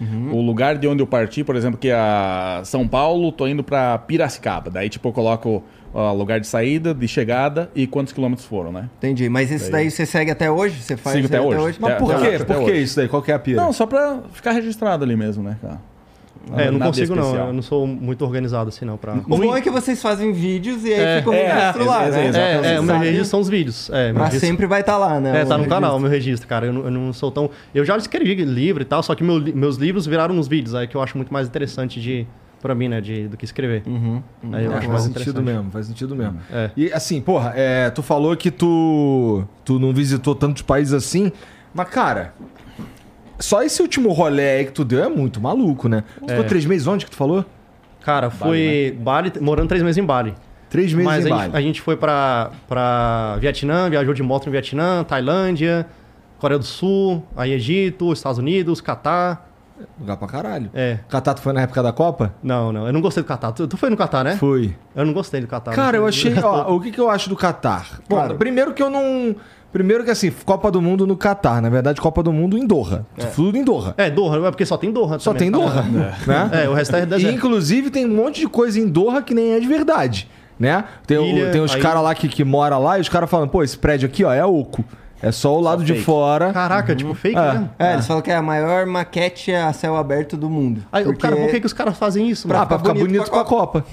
data, o lugar de onde eu parti, por exemplo, que é a São Paulo, tô indo pra Piracicaba. Daí, tipo, eu coloco ó, lugar de saída, de chegada e quantos quilômetros foram, né? Entendi. Mas esse daí você segue até hoje? Você faz Sigo até isso aí hoje. Mas É, por até quê? hoje, Por até que hoje. isso daí? Qual que é a pira? Não, só pra ficar registrado ali mesmo, né, cara? É, eu não consigo não, especial. eu não sou muito organizado assim não pra... O bom é que vocês fazem vídeos e aí É, fica o é, registro é, lá, é, né? É, é, Vocês o meu sabem, registro são os vídeos. É, Pra registro- sempre vai estar lá, né? É, tá no registro. canal, o meu registro, cara. Eu não, eu não sou tão. Eu já escrevi livro e tal, só que meu meus livros viraram uns vídeos, aí que eu acho muito mais interessante de. Pra mim, né? De, do que escrever. Uhum. Aí eu É, acho faz mais sentido mesmo, faz sentido mesmo. É. E assim, porra, é, tu falou que tu, tu não visitou tantos países assim, mas cara, só esse último rolê aí que tu deu é muito maluco, né? Tu ficou três meses onde que tu falou? Cara, foi Bali, morando três meses em Bali. Três meses Mas em a Bali. gente, a gente foi pra, pra Vietnã, viajou de moto no Vietnã, Tailândia, Coreia do Sul, aí Egito, Estados Unidos, Catar. Lugar pra caralho. É. Catar, tu foi na época da Copa? Não, não, eu não gostei do Catar. Tu, tu foi no Catar, né? Fui. Eu não gostei do Catar. Cara, eu achei. Ó, *laughs* o que, que eu acho do Catar? Bom, Cara. primeiro que eu não. Primeiro que assim, Copa do Mundo no Catar. Na verdade, Copa do Mundo em Doha. Tudo em Doha. É, Doha, é porque só tem Doha Só também. tem Doha. Né? É, o resto é E, deserto. inclusive, tem um monte de coisa em Doha que nem é de verdade. Né? Tem, o- Ilha, tem os aí- caras lá que, que moram lá e os caras falam, pô, esse prédio aqui, ó, é oco. É só o lado de fake. fora. Caraca, tipo, fake, É. né? É, eles falam que é a maior maquete a céu aberto do mundo. Aí, o cara, por que, que os caras fazem isso, Ah, mano? pra ficar bonito, com a Copa.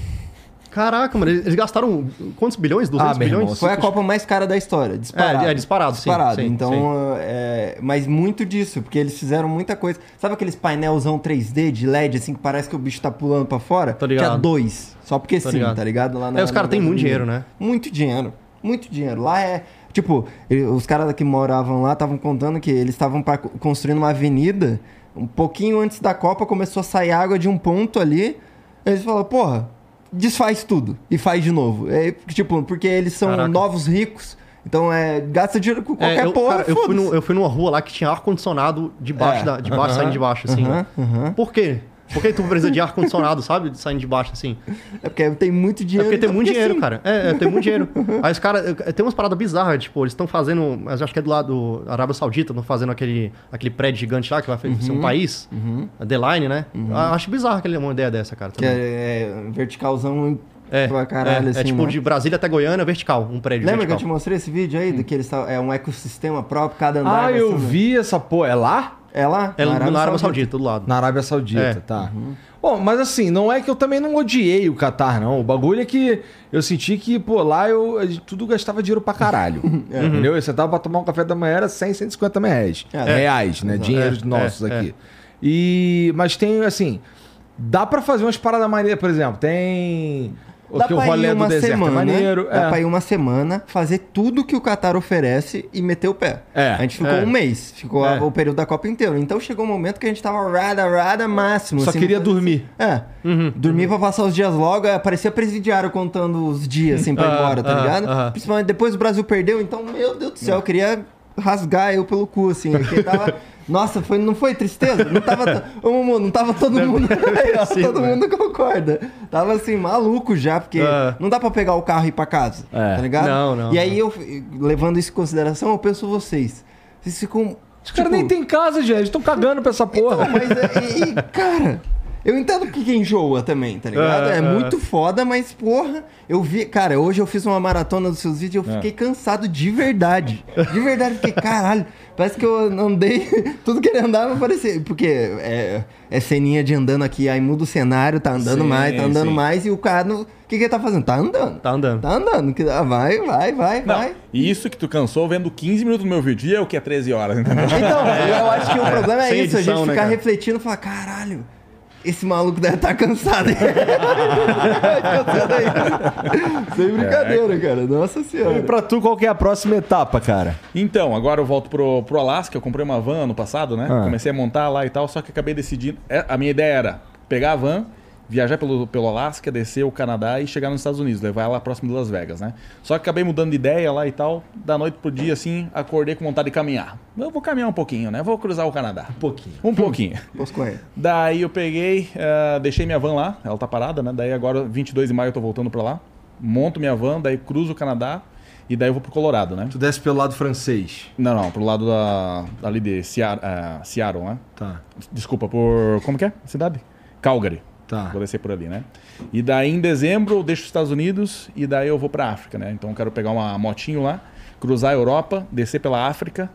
Caraca, mano, eles gastaram quantos bilhões? 200 Ah, meu irmão, bilhões? Foi a Copa mais cara da história, disparado. É, é, disparado, sim, Disparado. sim, então, é, mas muito disso, porque eles fizeram muita coisa. Sabe aqueles painelzão 3D de LED, assim, que parece que o bicho tá pulando pra fora? Tô ligado. Tinha dois. Só porque Tô sim, ligado. tá ligado? Lá É, os caras têm muito dinheiro, né? Muito dinheiro. Muito dinheiro. Lá é. Tipo, os caras que moravam lá estavam contando que eles estavam construindo uma avenida. Um pouquinho antes da Copa começou a sair água de um ponto ali. Eles falaram, porra, desfaz tudo e faz de novo. É, tipo, porque eles são Caraca. novos ricos. Então é. Gasta dinheiro com É, qualquer eu, porra. cara, eu, fui no- eu fui numa rua lá que tinha ar-condicionado debaixo, É, da, de baixo, saindo de baixo, assim. aham. Por quê? Por que tu precisa de ar-condicionado, sabe? De Saindo de baixo, assim. É porque tem muito É dinheiro. porque tem então muito dinheiro, sim. cara. É, é, tem muito dinheiro. Aí os caras. Tem umas paradas bizarras, tipo, eles estão fazendo. Mas acho que é do lado da Arábia Saudita, estão fazendo aquele, aquele prédio gigante lá, que vai ser Uhum. um país. A The Line, né? Eu Acho bizarro aquele, uma ideia dessa, cara. Que também. é, é verticalzão É, pra caralho, é, assim. é tipo né? de Brasília até Goiânia, vertical, um prédio Lembra que eu vertical. te mostrei esse vídeo aí? Do que eles tavam- é um ecossistema próprio, cada andar. Ah, eu ser vi essa porra. É lá? É lá? É na Arábia Saudita, do lado. Na Arábia Saudita, É. tá. Bom, mas assim, não é que eu também não odiei o Qatar, não. O bagulho é que eu senti que, pô, lá eu tudo gastava dinheiro pra caralho. *laughs* Entendeu? Você tava pra tomar um café da manhã, era 100, 150 reais. É. Reais, né? Dinheiros É, nossos é, aqui. E. Mas tem, assim. Dá pra fazer umas paradas maneiras, por exemplo, tem. Dá que o pra rolê ir do uma deserto semana, é maneiro. dá é. pra ir uma semana, fazer tudo que o Qatar oferece e meter o pé. É, A gente ficou é. um mês, ficou a- É. o período da Copa inteiro. Então chegou um momento que a gente tava rada, rada máximo. Só assim, queria dormir. É, dormir pra passar os dias logo, é, parecia presidiário contando os dias, assim, pra ir *laughs* Ah, embora, tá ah, ligado? ah. Principalmente depois o Brasil perdeu, então, meu Deus do céu, eu queria rasgar eu pelo cu, assim, tava... *laughs* Nossa, foi, não foi tristeza? Não tava... Ô, não tava todo mundo... *laughs* Aí, ó, Sim, todo né? mundo concorda. Tava, assim, maluco já, porque Ah. não dá pra pegar o carro e ir pra casa, É. tá ligado? Não, não, E aí, eu, levando isso em consideração, eu penso vocês. Vocês ficam... Os caras nem tem casa, gente. Estão cagando pra essa porra. Não, mas, é, e, e, cara, eu entendo que quem enjoa também, tá ligado? É, É, é. muito foda, mas, porra, eu vi. Cara, hoje eu fiz uma maratona dos seus vídeos e eu fiquei cansado de verdade. De verdade, fiquei, caralho. Parece que eu andei. *laughs* Tudo que ele andava parecia. Porque é, é ceninha de andando aqui, aí muda o cenário, tá andando Sim, mais, tá andando sim. mais, e o cara. O que, que ele tá fazendo? Tá andando. Tá andando. Tá andando. Que, ah, vai, vai, vai, Não, vai. e isso que tu cansou vendo 15 minutos do meu vídeo, e eu que é 13 horas, entendeu? Então, eu acho que o problema é Sem isso, a edição, gente né, ficar cara? refletindo e falar, caralho, esse maluco deve estar cansado. *laughs* Cansado aí. Sem brincadeira, cara. Nossa E senhora. pra tu, qual que é a próxima etapa, cara? Então, agora eu volto pro, pro Alasca. Eu comprei uma van ano passado, né? Ah. Comecei a montar lá e tal, só que acabei decidindo. é, A minha ideia era pegar a van, viajar pelo, pelo Alasca, descer o Canadá e chegar nos Estados Unidos, levar ela próximo de Las Vegas, né? Só que acabei mudando de ideia lá e tal. Da noite pro dia, assim, acordei com vontade de caminhar. Eu vou caminhar um pouquinho, né? Vou cruzar o Canadá. Um pouquinho. Um pouquinho. Posso correr. Daí eu peguei, eh, deixei minha van lá, ela tá parada, né? Daí agora, 22 de maio, eu tô voltando pra lá. Monto minha van, daí cruzo o Canadá e daí eu vou pro Colorado, né? Tu desce pelo lado francês. Não, não, pro lado da, ali de Seattle, eh, Seattle, né? Tá, Desculpa, por. Como que é? Cidade? Calgary. Tá. Vou descer por ali, né? E daí em dezembro eu deixo os Estados Unidos e daí eu vou pra África, né? Então eu quero pegar uma motinho lá, cruzar a Europa, descer pela África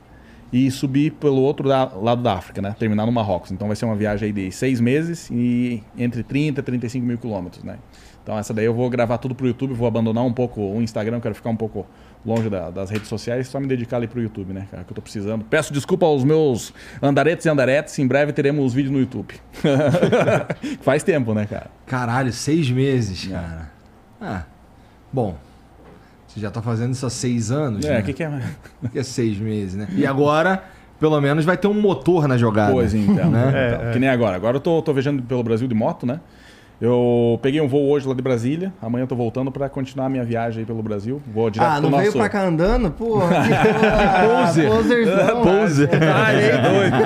e subir pelo outro da- lado da África, né? Terminar no Marrocos. Então vai ser uma viagem aí de seis meses e entre 30 e 35 mil quilômetros, né? Então essa daí eu vou gravar tudo pro YouTube, vou abandonar um pouco o Instagram, quero ficar um pouco longe da- das redes sociais, só me dedicar ali pro YouTube, né, cara, que eu tô precisando. Peço desculpa aos meus andaretes e andaretes, em breve teremos vídeo no YouTube. *laughs* Faz tempo, né, cara? Caralho, seis meses, cara. Ah, bom. Você já tá fazendo isso há seis anos, É, né? o que, que é? O *laughs* que é seis meses, né? E agora, pelo menos, vai ter um motor na jogada. Pois então, Né? então, É, é. Que nem agora. Agora eu tô, tô viajando pelo Brasil de moto, né? Eu peguei um voo hoje lá de Brasília. Amanhã eu tô voltando pra continuar a minha viagem aí pelo Brasil. Vou direto Ah, pro não nosso... veio pra cá andando? Porra, que *laughs* porra. Poser. Poserzão. *laughs* Poser. Ai, é doido.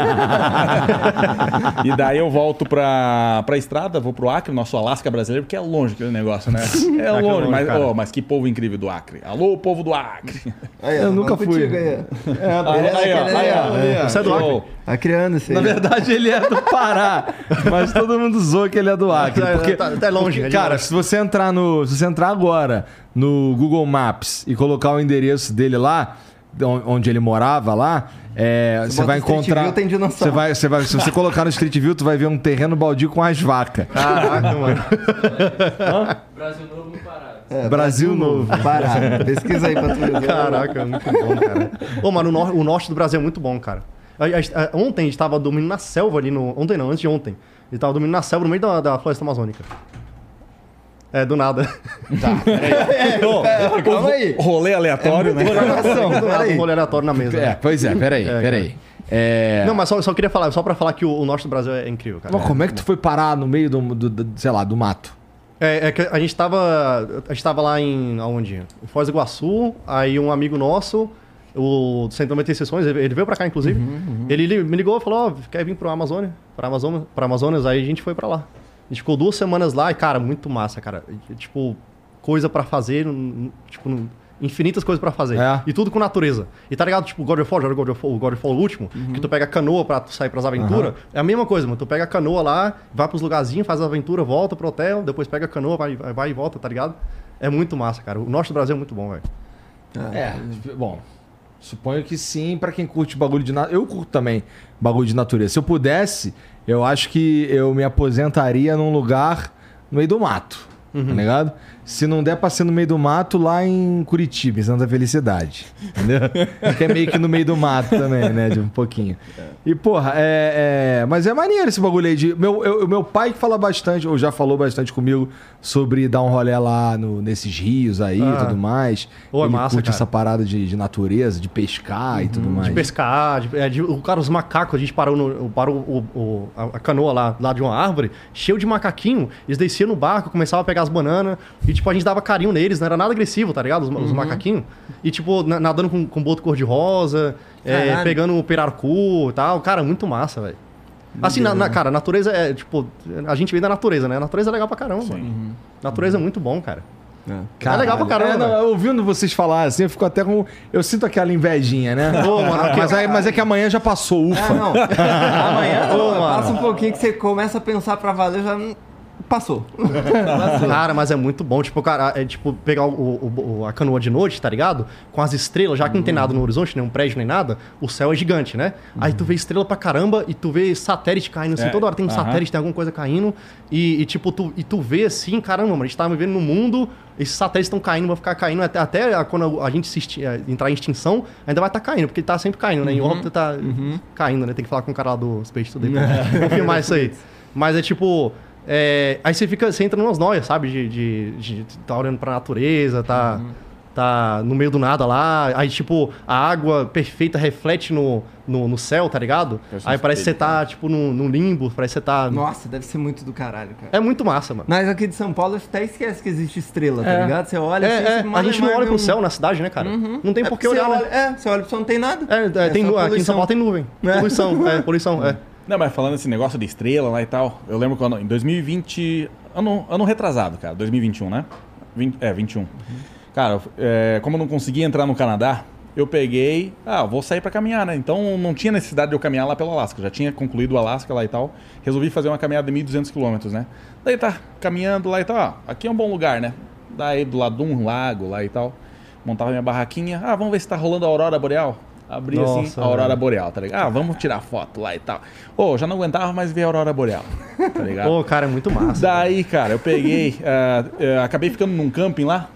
e daí eu volto pra, pra estrada, vou pro Acre, nosso Alasca brasileiro, porque é longe aquele negócio, né? *laughs* É é longe, longe, mas, oh, mas que povo incrível do Acre. Alô, povo do Acre. Aí, Eu nunca vamos fui. contigo aí. É, Aí, aquele aí. Você é do Acre? Tá criando isso aí. Na verdade, ele é do Pará, *laughs* mas todo mundo zoa que ele é do Acre. É, Porque, tá- tá longe, porque, é cara, se você entrar no, se você entrar agora no Google Maps e colocar o endereço dele lá, on- onde ele morava lá, é, você bota vai Street encontrar. View, tem dinossauro. Você vai, você vai, se você colocar no Street View, tu vai ver um terreno baldio com as vacas. Caraca, *laughs* mano. Brasil Novo no Pará. É, Brasil Novo. Pará. Pesquisa aí pra tu ver. Caraca, muito bom, cara. Ô, mano, o, nor- o norte do Brasil é muito bom, cara. A- a- a- ontem a gente tava dormindo na selva ali no. Ontem não, antes de ontem. A gente tava dormindo na selva no meio da, da floresta amazônica. É, do nada. *laughs* É, calma aí. Rolê aleatório, né? Informação, do nada, peraí. um rolê aleatório na mesa. É, né? pois é, peraí, É, peraí. É... Não, mas só, só queria falar, só pra falar que o, o norte do Brasil é incrível, cara. Mas como é que tu foi parar no meio do, do- do- sei lá, do mato? É, é que a gente tava. A gente tava lá em. aonde? Em Foz do Iguaçu, aí um amigo nosso, o Centro de Sessões, ele ele veio pra cá, inclusive. Ele li- me ligou e falou, ó, quer vir pro Amazônia? Pra Amazônia, pra Amazonas, aí a gente foi pra lá. A gente ficou duas semanas lá e, cara, muito massa, cara. E, Tipo, coisa pra fazer, tipo, infinitas coisas pra fazer. É. E tudo com natureza. E tá ligado, tipo, God of War, joga God of War, o God of War último, que tu pega a canoa pra tu sair pras aventuras. É a mesma coisa, mano. Tu pega a canoa lá, vai pros lugarzinhos, faz a aventura, volta pro hotel, depois pega a canoa, vai, vai, vai e volta, tá ligado? É muito massa, cara. O norte do Brasil é muito bom, velho. É, bom. Suponho que sim, pra quem curte bagulho de natureza. Eu curto também bagulho de natureza. Se eu pudesse, eu acho que eu me aposentaria num lugar no meio do mato. Tá ligado? Se não der pra ser no meio do mato, lá em Curitiba, em Santa Felicidade. Entendeu? *laughs* que é meio que no meio do mato também, né? De um pouquinho. E, porra, é, é- Mas é maneiro esse bagulho aí de. Meu, eu- meu pai que fala bastante, ou já falou bastante comigo, sobre dar um rolê lá no- nesses rios aí e Ah. tudo mais. Pô, é massa, curte cara. essa parada de, de natureza, de pescar e tudo mais. De pescar, de, é, de- o cara, os macacos, a gente parou, no, parou o, o- a, a canoa lá, lá de uma árvore, cheio de macaquinho, eles desciam no barco, começavam a pegar as bananas, e tipo, a gente dava carinho neles, não era nada agressivo, tá ligado? Os, os Uhum. macaquinhos. E tipo, na- nadando com, com boto cor-de-rosa, é, pegando o pirarucu e tal. Cara, muito massa, velho. Assim, na, na- cara, a natureza é, tipo, a gente vem da natureza, né? A natureza é legal pra caramba, mano. Natureza é muito bom, cara. É legal pra caramba, É, não, ouvindo vocês falar assim, eu fico até com. Eu sinto aquela invejinha, né? Ô, mano, *laughs* mas, é, mas é que amanhã já passou, ufa. Ah, não. *laughs* Amanhã não, mano. passa um pouquinho que você começa a pensar pra valer, já *laughs* passou. Cara, mas é muito bom, tipo, cara, é tipo pegar o, o- o- a canoa de noite, tá ligado? Com as estrelas, já que não tem nada no horizonte, nem um prédio, nem nada, o céu é gigante, né? Aí tu vê estrela pra caramba e tu vê satélite caindo, assim, É, toda hora tem um aham. satélite, tem alguma coisa caindo. E, e, tipo, tu, e tu vê assim, caramba, mano, a gente tá vivendo no mundo, esses satélites estão caindo, vão ficar caindo até, até a- quando a gente eh, entrar em extinção, ainda vai estar caindo, porque tá sempre caindo, né? Em órbita tá caindo, né? Tem que falar com o cara lá do Space Today *laughs* pra confirmar isso aí. Mas é tipo. É, aí você fica, você entra numas noias, sabe? De, de, de tá olhando pra natureza, tá, tá no meio do nada lá. Aí, tipo, a água perfeita reflete no, no, no céu, tá ligado? Aí parece que você tá, tipo, num, num limbo, parece que você tá. Nossa, deve ser muito do caralho, cara. É muito massa, mano. Mas aqui de São Paulo, você até esquece que existe estrela, tá É. ligado? Você olha É, assim, é, a gente não olha pro um- céu na cidade, né, cara? Não tem É por que olhar, olha, né? É, você olha pro céu, não tem nada. É, é, tem nu- aqui em. São Paulo tem nuvem. É. Poluição, é, poluição, é. *laughs* Não, mas falando esse negócio de estrela lá e tal, eu lembro quando em 2020, ano, ano retrasado, cara, 2021, né? 20, é, 21. Cara, é, como eu não conseguia entrar no Canadá, eu peguei, ah, vou sair pra caminhar, né? Então não tinha necessidade de eu caminhar lá pelo Alasca, já tinha concluído o Alasca lá e tal. Resolvi fazer uma caminhada de 1.200 quilômetros, né? Daí tá caminhando lá e tal, ah, aqui é um bom lugar, né? Daí do lado de um lago lá e tal, montava minha barraquinha, ah, vamos ver se tá rolando a aurora boreal. Abri assim, Nossa, a aurora boreal, tá ligado? Ah, vamos tirar foto lá e tal. Ô, já não aguentava mais ver a aurora boreal, tá ligado? *laughs* Pô, cara, é muito massa. Daí, cara, eu peguei, *laughs* ah, eh, acabei ficando num camping lá,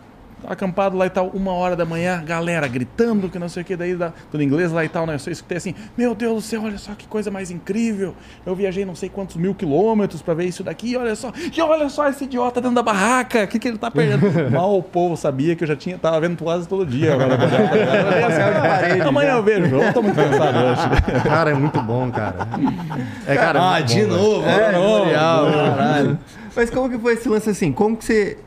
acampado lá e tal, uma hora da manhã, galera gritando que não sei o que, daí da- tudo em inglês lá e tal, né? Eu só escutei assim, meu Deus do céu, olha só que coisa mais incrível. Eu viajei não sei quantos mil quilômetros pra ver isso daqui, olha só, e olha só esse idiota dentro da barraca, o que, que ele tá perdendo? *laughs* Mal o povo sabia que eu já tinha, tava vendo quase todo dia. Agora, assim, *laughs* amanhã eu vejo, eu tô muito cansado hoje. Cara, é muito bom, cara. É, cara, é Ah, de bom, novo, É, de novo. Caralho. Mas como que foi esse lance assim? Como que você...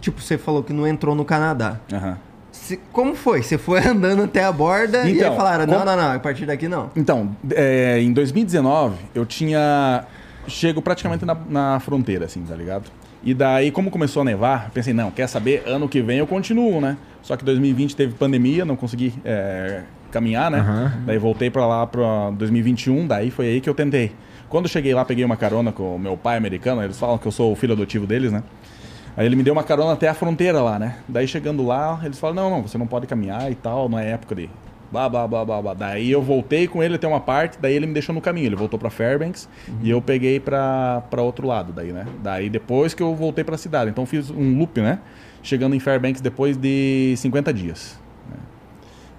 Tipo, você falou que não entrou no Canadá. Aham. Se- como foi? Você foi *laughs* andando até a borda e Então, aí falaram, não, como- não, não, a partir daqui não. Então, é, em 2019, eu tinha. Chego praticamente na, na fronteira, assim, tá ligado? E daí, como começou a nevar, eu pensei, não, quer saber? Ano que vem eu continuo, né? Só que 2020 teve pandemia, não consegui é, caminhar, né? Daí voltei pra lá pra 2021, daí foi aí que eu tentei. Quando eu cheguei lá, peguei uma carona com o meu pai americano, eles falam que eu sou o filho adotivo deles, né? Aí ele me deu uma carona até a fronteira lá, né? Daí chegando lá, eles falam, não, não, você não pode caminhar e tal, não é época de... Blá, blá, blá, blá, blá. Daí eu voltei com ele até uma parte, daí ele me deixou no caminho. Ele voltou pra Fairbanks e eu peguei pra, pra outro lado daí, né? Daí depois que eu voltei pra cidade. Então fiz um loop, né? Chegando em Fairbanks depois de 50 dias. né?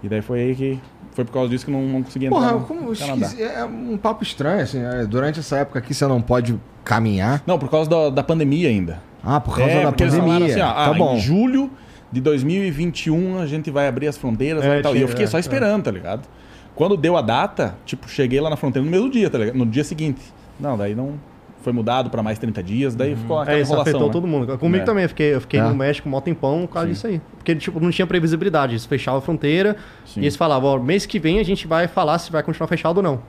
E daí foi aí que... Foi por causa disso que eu não, não consegui entrar Porra, no como Canadá. é um papo estranho, assim. é, Durante essa época aqui você não pode caminhar. Não, por causa da, da pandemia ainda. Ah, por causa É, da pandemia. assim, tá ah, bom. em julho de 2021 a gente vai abrir as fronteiras É, lá e tal. E eu fiquei só é. esperando, tá ligado? Quando deu a data, tipo, cheguei lá na fronteira no mesmo dia, tá ligado? No dia seguinte. Não, daí não foi mudado pra mais 30 dias, daí ficou aquela É, isso enrolação, afetou né? todo mundo. Comigo É. também, eu fiquei, eu fiquei É. no México um mó tempão por causa Sim. disso aí. Porque, tipo, não tinha previsibilidade. Eles fechavam a fronteira Sim. e eles falavam, ó, mês que vem a gente vai falar se vai continuar fechado ou não.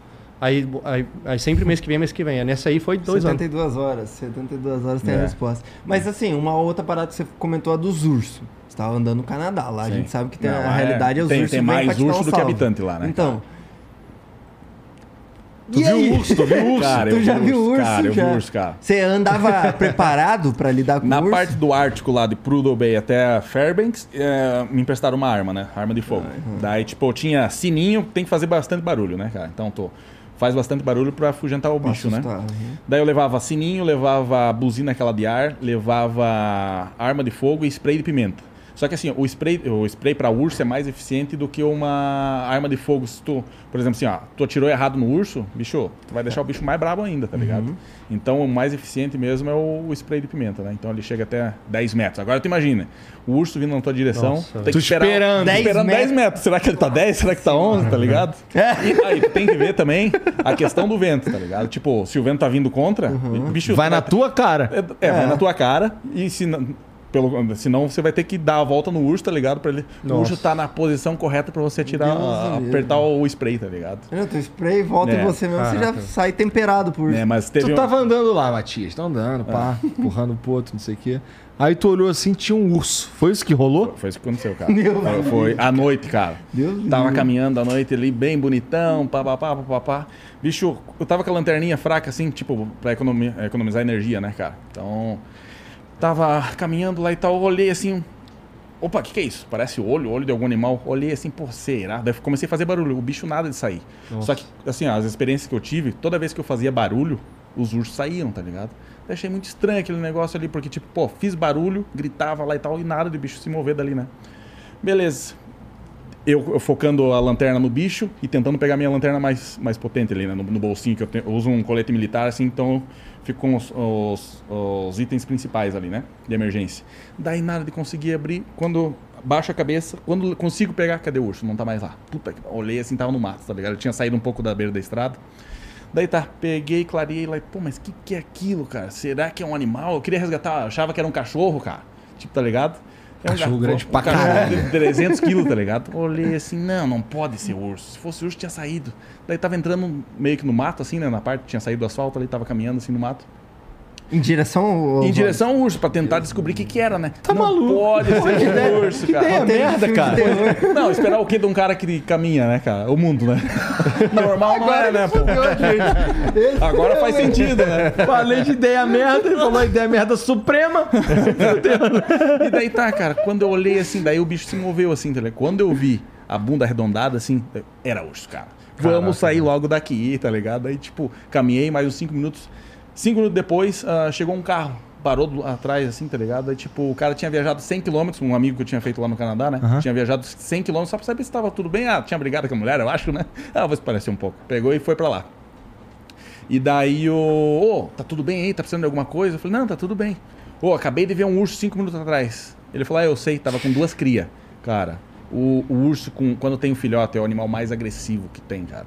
Aí, aí, aí sempre mês que vem, mês que vem. Nessa aí foi dois anos. 72 horas, 72 horas tem É. a resposta. Mas assim, uma outra parada que você comentou a dos ursos. Você tava andando no Canadá, lá a Sim. gente sabe que tem Não, a é, realidade é os tem- ursos tem mais urso do que habitante lá, né, Então, Tu E viu aí? o urso? Tu viu o urso? *laughs* Cara, Tu eu já vi viu urso? Cara, eu já? vi urso, cara. Você andava *laughs* preparado pra lidar com Na urso? parte do Ártico lá de Prudhoe Bay até Fairbanks, é, me emprestaram uma arma, né? Arma de fogo. Daí, tipo, eu tinha sininho, tem que fazer bastante barulho, né, cara? Então, tô, faz bastante barulho pra afugentar o Pra bicho, né? assustar, uhum. Daí eu levava sininho, levava buzina aquela de ar, levava arma de fogo e spray de pimenta. Só que assim, o spray, o spray para urso é mais eficiente do que uma arma de fogo. Se tu, por exemplo, assim, ó, tu atirou errado no urso, bicho, tu vai deixar o bicho mais brabo ainda, tá ligado? Então o mais eficiente mesmo é o, o spray de pimenta, né? Então ele chega até 10 metros. Agora tu imagina, o urso vindo na tua direção, Nossa, tem Tu que esperar esperando. 10 esperando 10 metros. metros. Será que ele tá 10? Será que tá 11, tá ligado? E aí tu tem que ver também a questão do vento, tá ligado? Tipo, se o vento tá vindo contra, bicho Vai na tua cara. é, é, vai na tua cara e se não, pelo, senão você vai ter que dar a volta no urso, tá ligado? Pra ele, o Nossa. urso tá na posição correta pra você tirar, Deus a- apertar o spray, tá ligado? Tu spray, volta É. em você mesmo, você já sai temperado por urso. É, mas teve Tu um- tava andando lá, Matias. Tá andando, pá, *laughs* empurrando pro outro, não sei o quê. Aí tu olhou assim, tinha um urso. Foi isso que rolou? Foi isso que aconteceu, cara. Deus Foi- Foi à noite, cara. Deus Tava livre. caminhando à noite ali, bem bonitão, papapá, papapá. Bicho, eu tava com a lanterninha fraca, assim, tipo, pra economi- economizar energia, né, cara? Então, tava caminhando lá e tal, eu olhei assim. Opa, o que, que é isso? Parece o olho, olho de algum animal. Olhei assim, pô, será? Daí comecei a fazer barulho, o bicho nada de sair. Só que, assim, ó, as experiências que eu tive, toda vez que eu fazia barulho, os ursos saíam, tá ligado? Eu achei muito estranho aquele negócio ali, porque, tipo, pô, fiz barulho, gritava lá e tal, e nada de bicho se mover dali, né? Beleza. Eu, eu focando a lanterna no bicho e tentando pegar minha lanterna mais, mais potente ali, né? No, no bolsinho, que eu, tenho, eu uso um colete militar, assim, então eu com os, os, os itens principais ali, né? De emergência. Daí nada de conseguir abrir. Quando baixo a cabeça, quando consigo pegar, cadê o urso? Não tá mais lá. Puta que. Olhei assim, tava no mato, tá ligado? Ele tinha saído um pouco da beira da estrada. Daí tá, peguei, clareei lá, e, pô, mas que que é aquilo, cara? Será que é um animal? Eu queria resgatar, eu achava que era um cachorro, cara. Tipo, tá ligado? É um Cachorro ga- grande um pra caralho. *laughs* de 300 quilos, tá ligado? Olhei assim, não, não pode ser urso. Se fosse urso, tinha saído. Daí tava entrando meio que no mato, assim, né? Na parte, tinha saído do asfalto ali, tava caminhando assim no mato. Em direção ao... Em direção ao urso, pra tentar descobrir o que que era, né? Tá não maluco. pode ser um urso, cara. ideia merda, cara. Não, esperar o quê de um cara que caminha, né, cara? O mundo, né? *laughs* Normal não é, né, pô? Agora *laughs* faz sentido, né? Falei de ideia merda, ele falou ideia merda suprema. *laughs* E daí tá, cara, quando eu olhei assim, daí o bicho se moveu assim, tá ligado? Quando eu vi a bunda arredondada assim, era urso, cara. Vamos sair logo daqui, tá ligado? Aí, tipo, caminhei mais uns 5 minutos. Cinco minutos depois, ah, chegou um carro. Parou atrás, assim, tá ligado? Aí, tipo, o cara tinha viajado 100 km, um amigo que eu tinha feito lá no Canadá, né? Aham. Tinha viajado 100 km só pra saber se tava tudo bem. Ah, tinha brigado com a mulher, eu acho, né? *laughs* Ah, vou se parecer um pouco. Pegou e foi pra lá. E daí o. Ô, tá tudo bem aí? Tá precisando de alguma coisa? Eu falei, não, tá tudo bem. Ô, acabei de ver um urso cinco minutos atrás. Ele falou, ah, eu sei, tava com duas crias. Cara, o, o urso, com, quando tem um filhote, é o animal mais agressivo que tem, cara.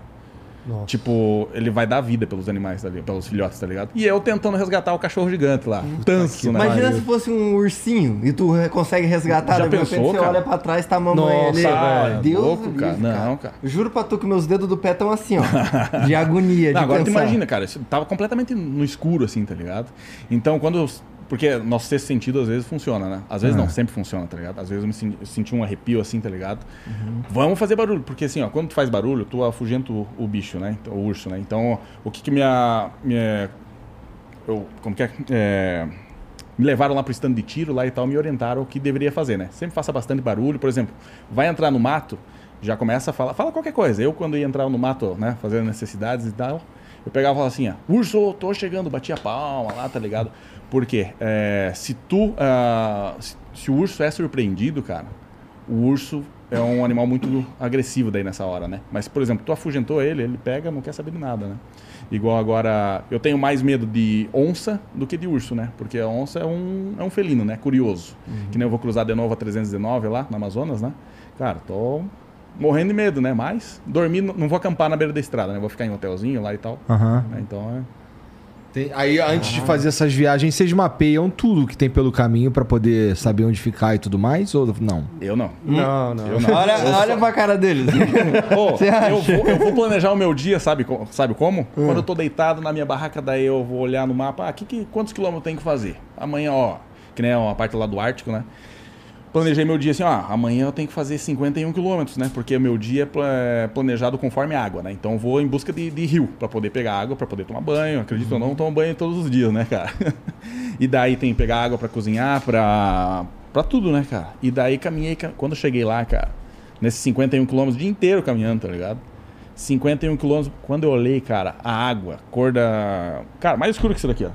Nossa. Tipo, ele vai dar vida pelos animais, tá ligado? pelos filhotes, tá ligado? E eu tentando resgatar o cachorro gigante lá. Tanso, né? Imagina se fosse um ursinho e tu consegue resgatar, Já de repente pensou, você olha pra trás tá a mamãe Nossa, ali. velho. Deus Louco, do cara. livre, Não, cara. Juro pra tu que meus dedos do pé estão assim, ó. de agonia, de Não, agora tu pensar. imagina, cara, tava completamente no escuro, assim, tá ligado? Então, quando. eu- Porque nosso sexto sentido às vezes funciona, né? Às vezes Ah. não, sempre funciona, tá ligado? Às vezes eu me senti, eu senti um arrepio assim, tá ligado? Vamos fazer barulho, porque assim, ó, quando tu faz barulho, tu afugenta o, o bicho, né? Então, O urso, né? Então, o que que minha. minha eu, como que é? é me levaram lá pro stand de tiro lá e tal, me orientaram o que deveria fazer, né? Sempre faça bastante barulho, por exemplo, vai entrar no mato, já começa a falar, fala qualquer coisa. Eu quando ia entrar no mato, né, fazendo necessidades e tal, eu pegava e falava assim, ó, urso, tô chegando, batia a palma lá, tá ligado? Por quê? É, se tu, ah, se, se o urso é surpreendido, cara, o urso é um animal muito agressivo daí nessa hora, né? Mas, por exemplo, tu afugentou ele, ele pega, não quer saber de nada, né? Igual agora, eu tenho mais medo de onça do que de urso, né? Porque a onça é um, é um felino, né? Curioso. Que nem eu vou cruzar de novo a 319 lá no Amazonas, né? Cara, tô morrendo de medo, né? Mas dormir, não vou acampar na beira da estrada, né? Vou ficar em um hotelzinho lá e tal. Né? Então é. Tem- aí, antes de fazer essas viagens, vocês mapeiam tudo que tem pelo caminho pra poder saber onde ficar e tudo mais? Ou não? Eu não. Não, não. Eu não. Olha, olha pra cara deles. *laughs* *laughs* Acha? eu, vou, eu vou planejar o meu dia, sabe, sabe como? Quando eu tô deitado na minha barraca, daí eu vou olhar no mapa, ah, que, que, quantos quilômetros eu tenho que fazer? Amanhã, ó, que nem a parte lá do Ártico, né? Planejei meu dia assim, ó, amanhã eu tenho que fazer 51 quilômetros, né? Porque meu dia é é planejado conforme água, né? Então eu vou em busca de, de rio para poder pegar água, para poder tomar banho. Acredito ou não, tomo banho todos os dias, né, cara? *laughs* e daí tem que pegar água para cozinhar, pra, pra tudo, né, cara? E daí caminhei, ca- quando cheguei lá, cara, nesses 51 quilômetros, o dia inteiro caminhando, tá ligado? 51 quilômetros, quando eu olhei, cara, a água, cor da. Cara, mais escuro que isso daqui, ó.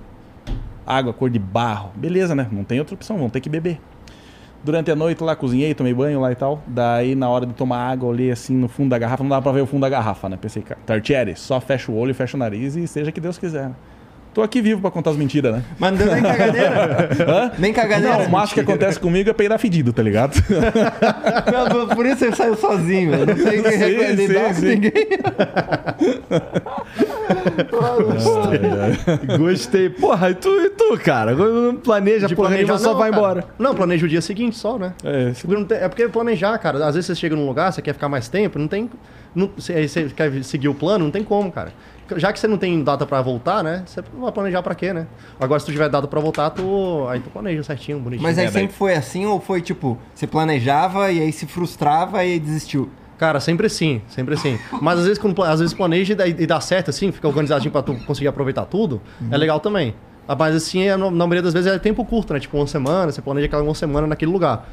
Água, cor de barro. Beleza, né? Não tem outra opção, vamos ter que beber. Durante a noite lá, cozinhei, tomei banho lá e tal. Daí, na hora de tomar água, olhei assim no fundo da garrafa, não dava pra ver o fundo da garrafa, né? Pensei, cara, Tartieri, só fecha o olho, fecha o nariz e seja que Deus quiser. Tô aqui vivo pra contar as mentiras, né? Mas não deu nem cagadeira. *laughs* Hã? nem cagadeira. Não, o máximo que acontece comigo é peidar fedido, tá ligado? *laughs* Não, por isso você saiu sozinho, velho. Não tem que Sim, recomendar sim, com sim. ninguém. Gostei. Porra, e tu, e tu cara? Quando não planeja, De porra, planejar, nenhuma, só vai cara. embora. Não, planeja o dia seguinte só, né? É, não tem- É porque planejar, cara. Às vezes você chega num lugar, você quer ficar mais tempo, não tem. Não, você, aí você quer seguir o plano, não tem como, cara. Já que você não tem data pra voltar, né? Você vai planejar pra quê, né? Agora, se tu tiver data pra voltar, tu. Aí tu planeja certinho, bonitinho. Mas aí É, daí- sempre foi assim ou foi tipo, você planejava e aí se frustrava e desistiu? Cara, sempre assim, sempre assim. Mas às vezes, quando, às vezes planeja e dá, certo, assim, fica organizadinho pra tu conseguir aproveitar tudo, é legal também. Ah, Mas assim, é, na maioria das vezes é tempo curto, né? Tipo, uma semana, você planeja aquela uma semana naquele lugar.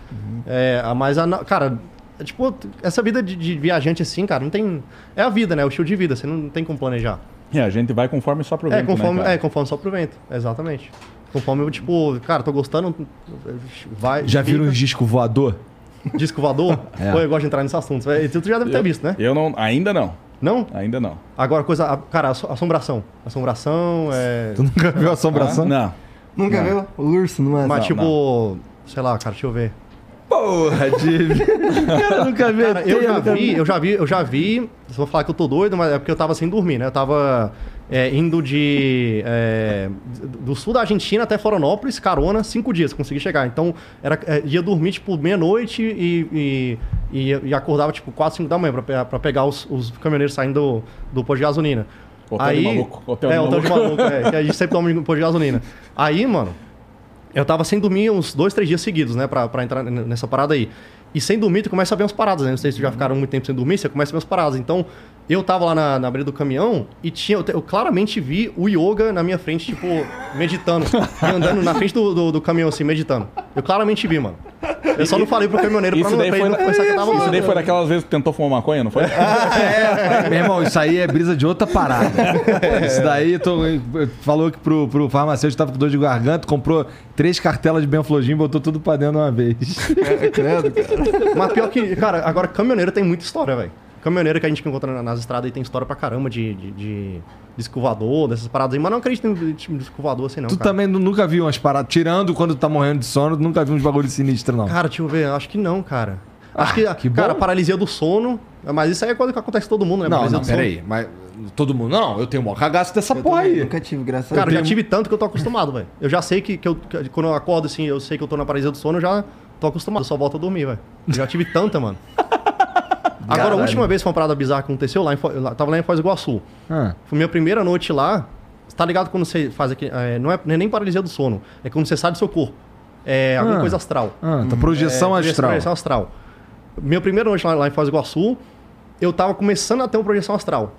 É, ah, mas, a, cara, é, tipo, essa vida de, de viajante assim, cara, não tem. É a vida, né? O estilo de vida, você não tem como planejar. É, a gente vai conforme só pro É, vento, conforme, né, cara? é, conforme só pro vento, exatamente. Conforme eu, tipo, cara, tô gostando, vai. Já viram uns disco voador? disco voador? *laughs* É. Pô, eu gosto de entrar nesse assunto. Tu tu já deve ter Eu- visto, né? Eu não, ainda não, Não? ainda não. Agora, coisa. a- Cara, asso- assombração. Assombração é. Tu nunca viu assombração? Ah, não. Nunca Não. viu? O urso numa Mas, não, tipo. Sei lá, cara, deixa eu ver. Porra, Div. *laughs* Cara, nunca vi. Cara, eu já nunca vi, eu já vi, eu já vi. Vão falar que eu tô doido, mas é porque eu tava sem dormir, né? Eu tava é, indo de. é, do sul da Argentina até Florianópolis, carona, cinco dias, consegui chegar. Então, era, é, ia dormir, tipo, meia-noite e, e, e, e acordava, tipo, 4, 5 da manhã pra, pra pegar os, os caminhoneiros saindo do, do posto de gasolina. Hotel de maluco, hotel é, de hotel de maluco, é, que a gente sempre toma no posto de gasolina. Aí, mano, eu tava sem dormir uns dois, três dias seguidos, né? Pra, pra entrar nessa parada aí. E sem dormir, tu começa a ver umas paradas, né? Não sei se tu já ficaram muito tempo sem dormir, você começa a ver umas paradas. Então, eu tava lá na, na beira do caminhão e tinha, eu, te- eu claramente vi o yoga na minha frente, tipo, *laughs* meditando. e andando na frente do, do, do caminhão, assim, meditando. Eu claramente vi, mano. Eu só não falei pro caminhoneiro pra Isso não, daí pra foi, não pensar que eu tava isso lá. daí foi daquelas vezes que tentou fumar maconha, não foi? *laughs* Meu irmão, isso aí é brisa de outra parada. *laughs* Isso daí, tô, falou que pro, pro farmacêutico tava com dor de garganta, comprou três cartelas de Benflogin e botou tudo pra dentro de uma vez. É, credo, cara. Mas pior que, cara, agora caminhoneiro tem muita história, velho. Caminhoneiro que a gente encontra na- nas estradas aí tem história pra caramba de, de, de disco voador, dessas paradas aí. Mas não acredito em tipo, disco voador assim, não. tu cara. também nu- nunca viu umas paradas, tirando quando tu tá morrendo de sono, nunca viu uns bagulho sinistro, não. Cara, deixa eu ver, acho que não, cara. Acho que, que cara, bom. paralisia do sono. Mas isso aí é coisa que acontece com todo mundo, né? não, paralisia não, peraí. Mas todo mundo. Não, eu tenho o maior cagaço dessa Eu porra também aí. Nunca tive, graças a Cara, eu Deus. já tive tanto que eu tô acostumado, velho. Eu já sei que, que, eu, que quando eu acordo assim, eu sei que eu tô na paralisia do sono, eu já tô acostumado. Eu só volto a dormir, velho. Já tive tanta, mano. *laughs* Agora, Caralho. a última vez que foi uma parada bizarra que aconteceu lá em, Fo- eu lá- tava lá em Foz do Iguaçu. Ah, Foi minha primeira noite lá. Você tá ligado quando você faz aqui. é, não, é, não é nem paralisia do sono. É quando você sai do seu corpo. É alguma Ah. coisa astral. ah, tá projeção É, astral. Projeção astral. Minha primeira noite lá, lá em Foz do Iguaçu, eu tava começando a ter uma projeção astral.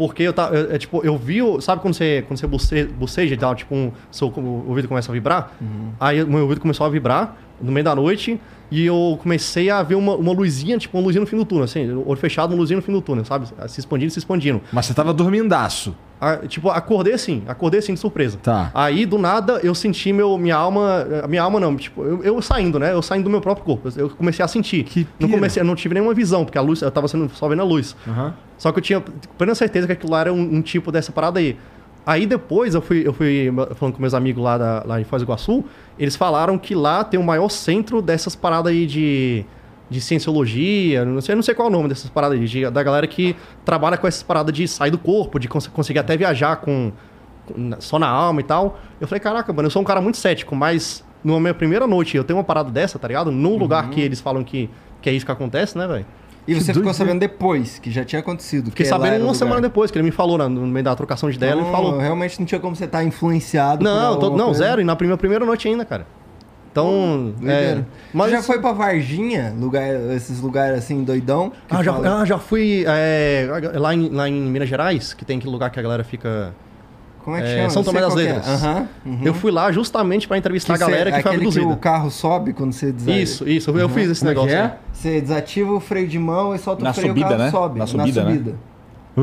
Porque eu tava. eu- é, tipo, eu vi. Sabe quando você, quando você buce- buceja e tal, tipo, um, seu o ouvido começa a vibrar? Aí o meu ouvido começou a vibrar no meio da noite. E eu comecei a ver uma, uma luzinha, tipo, uma luzinha no fim do túnel, assim, olho fechado, uma luzinha no fim do túnel, sabe? Se expandindo, se expandindo. Mas você tava dormindaço. Ah, tipo, acordei assim, acordei assim de surpresa. Tá. Aí, do nada, eu senti meu, minha alma. a Minha alma não, tipo, eu, eu saindo, né? Eu saindo do meu próprio corpo. Eu comecei a sentir. Que não pira. comecei, eu não tive nenhuma visão, porque a luz, eu tava sendo, só vendo a luz. Aham. Só que eu tinha plena certeza que aquilo lá era um, um tipo dessa parada aí. Aí depois eu fui, eu fui falando com meus amigos lá, da, lá em Foz do Iguaçu, eles falaram que lá tem o maior centro dessas paradas aí de, de cienciologia, não sei, não sei qual é o nome dessas paradas de- da galera que trabalha com essas paradas de sair do corpo, de cons- conseguir até viajar com, com- só na alma e tal. Eu falei, caraca, mano, eu sou um cara muito cético, mas na minha primeira noite eu tenho uma parada dessa, tá ligado? Num lugar Uhum. que eles falam que, que é isso que acontece, né, velho? E você ficou sabendo depois, que já tinha acontecido. Fiquei sabendo uma lugar. semana depois, que ele me falou na- no meio da trocação de dela, ele Então, falou. Realmente não tinha como você estar influenciado. por Não, tô- não, zero. E na primeira, primeira noite ainda, cara. Então, é, Doideira. mas Você já foi pra Varginha? Lugar, esses lugares assim, doidão? Ah, já, fala- ah, já fui é, lá, em, lá em Minas Gerais, que tem aquele lugar que a galera fica. Como é que é, chama? São Tomé das é. Letras. Aham. uhum. Eu fui lá justamente pra entrevistar Que a galera cê- que foi aquele abduzida. que o carro sobe quando você desativa. Isso, isso, eu fiz esse Como é que negócio. é? aí. Você desativa o freio de mão e solta Na o freio subida, e o carro né? sobe. Na subida, né?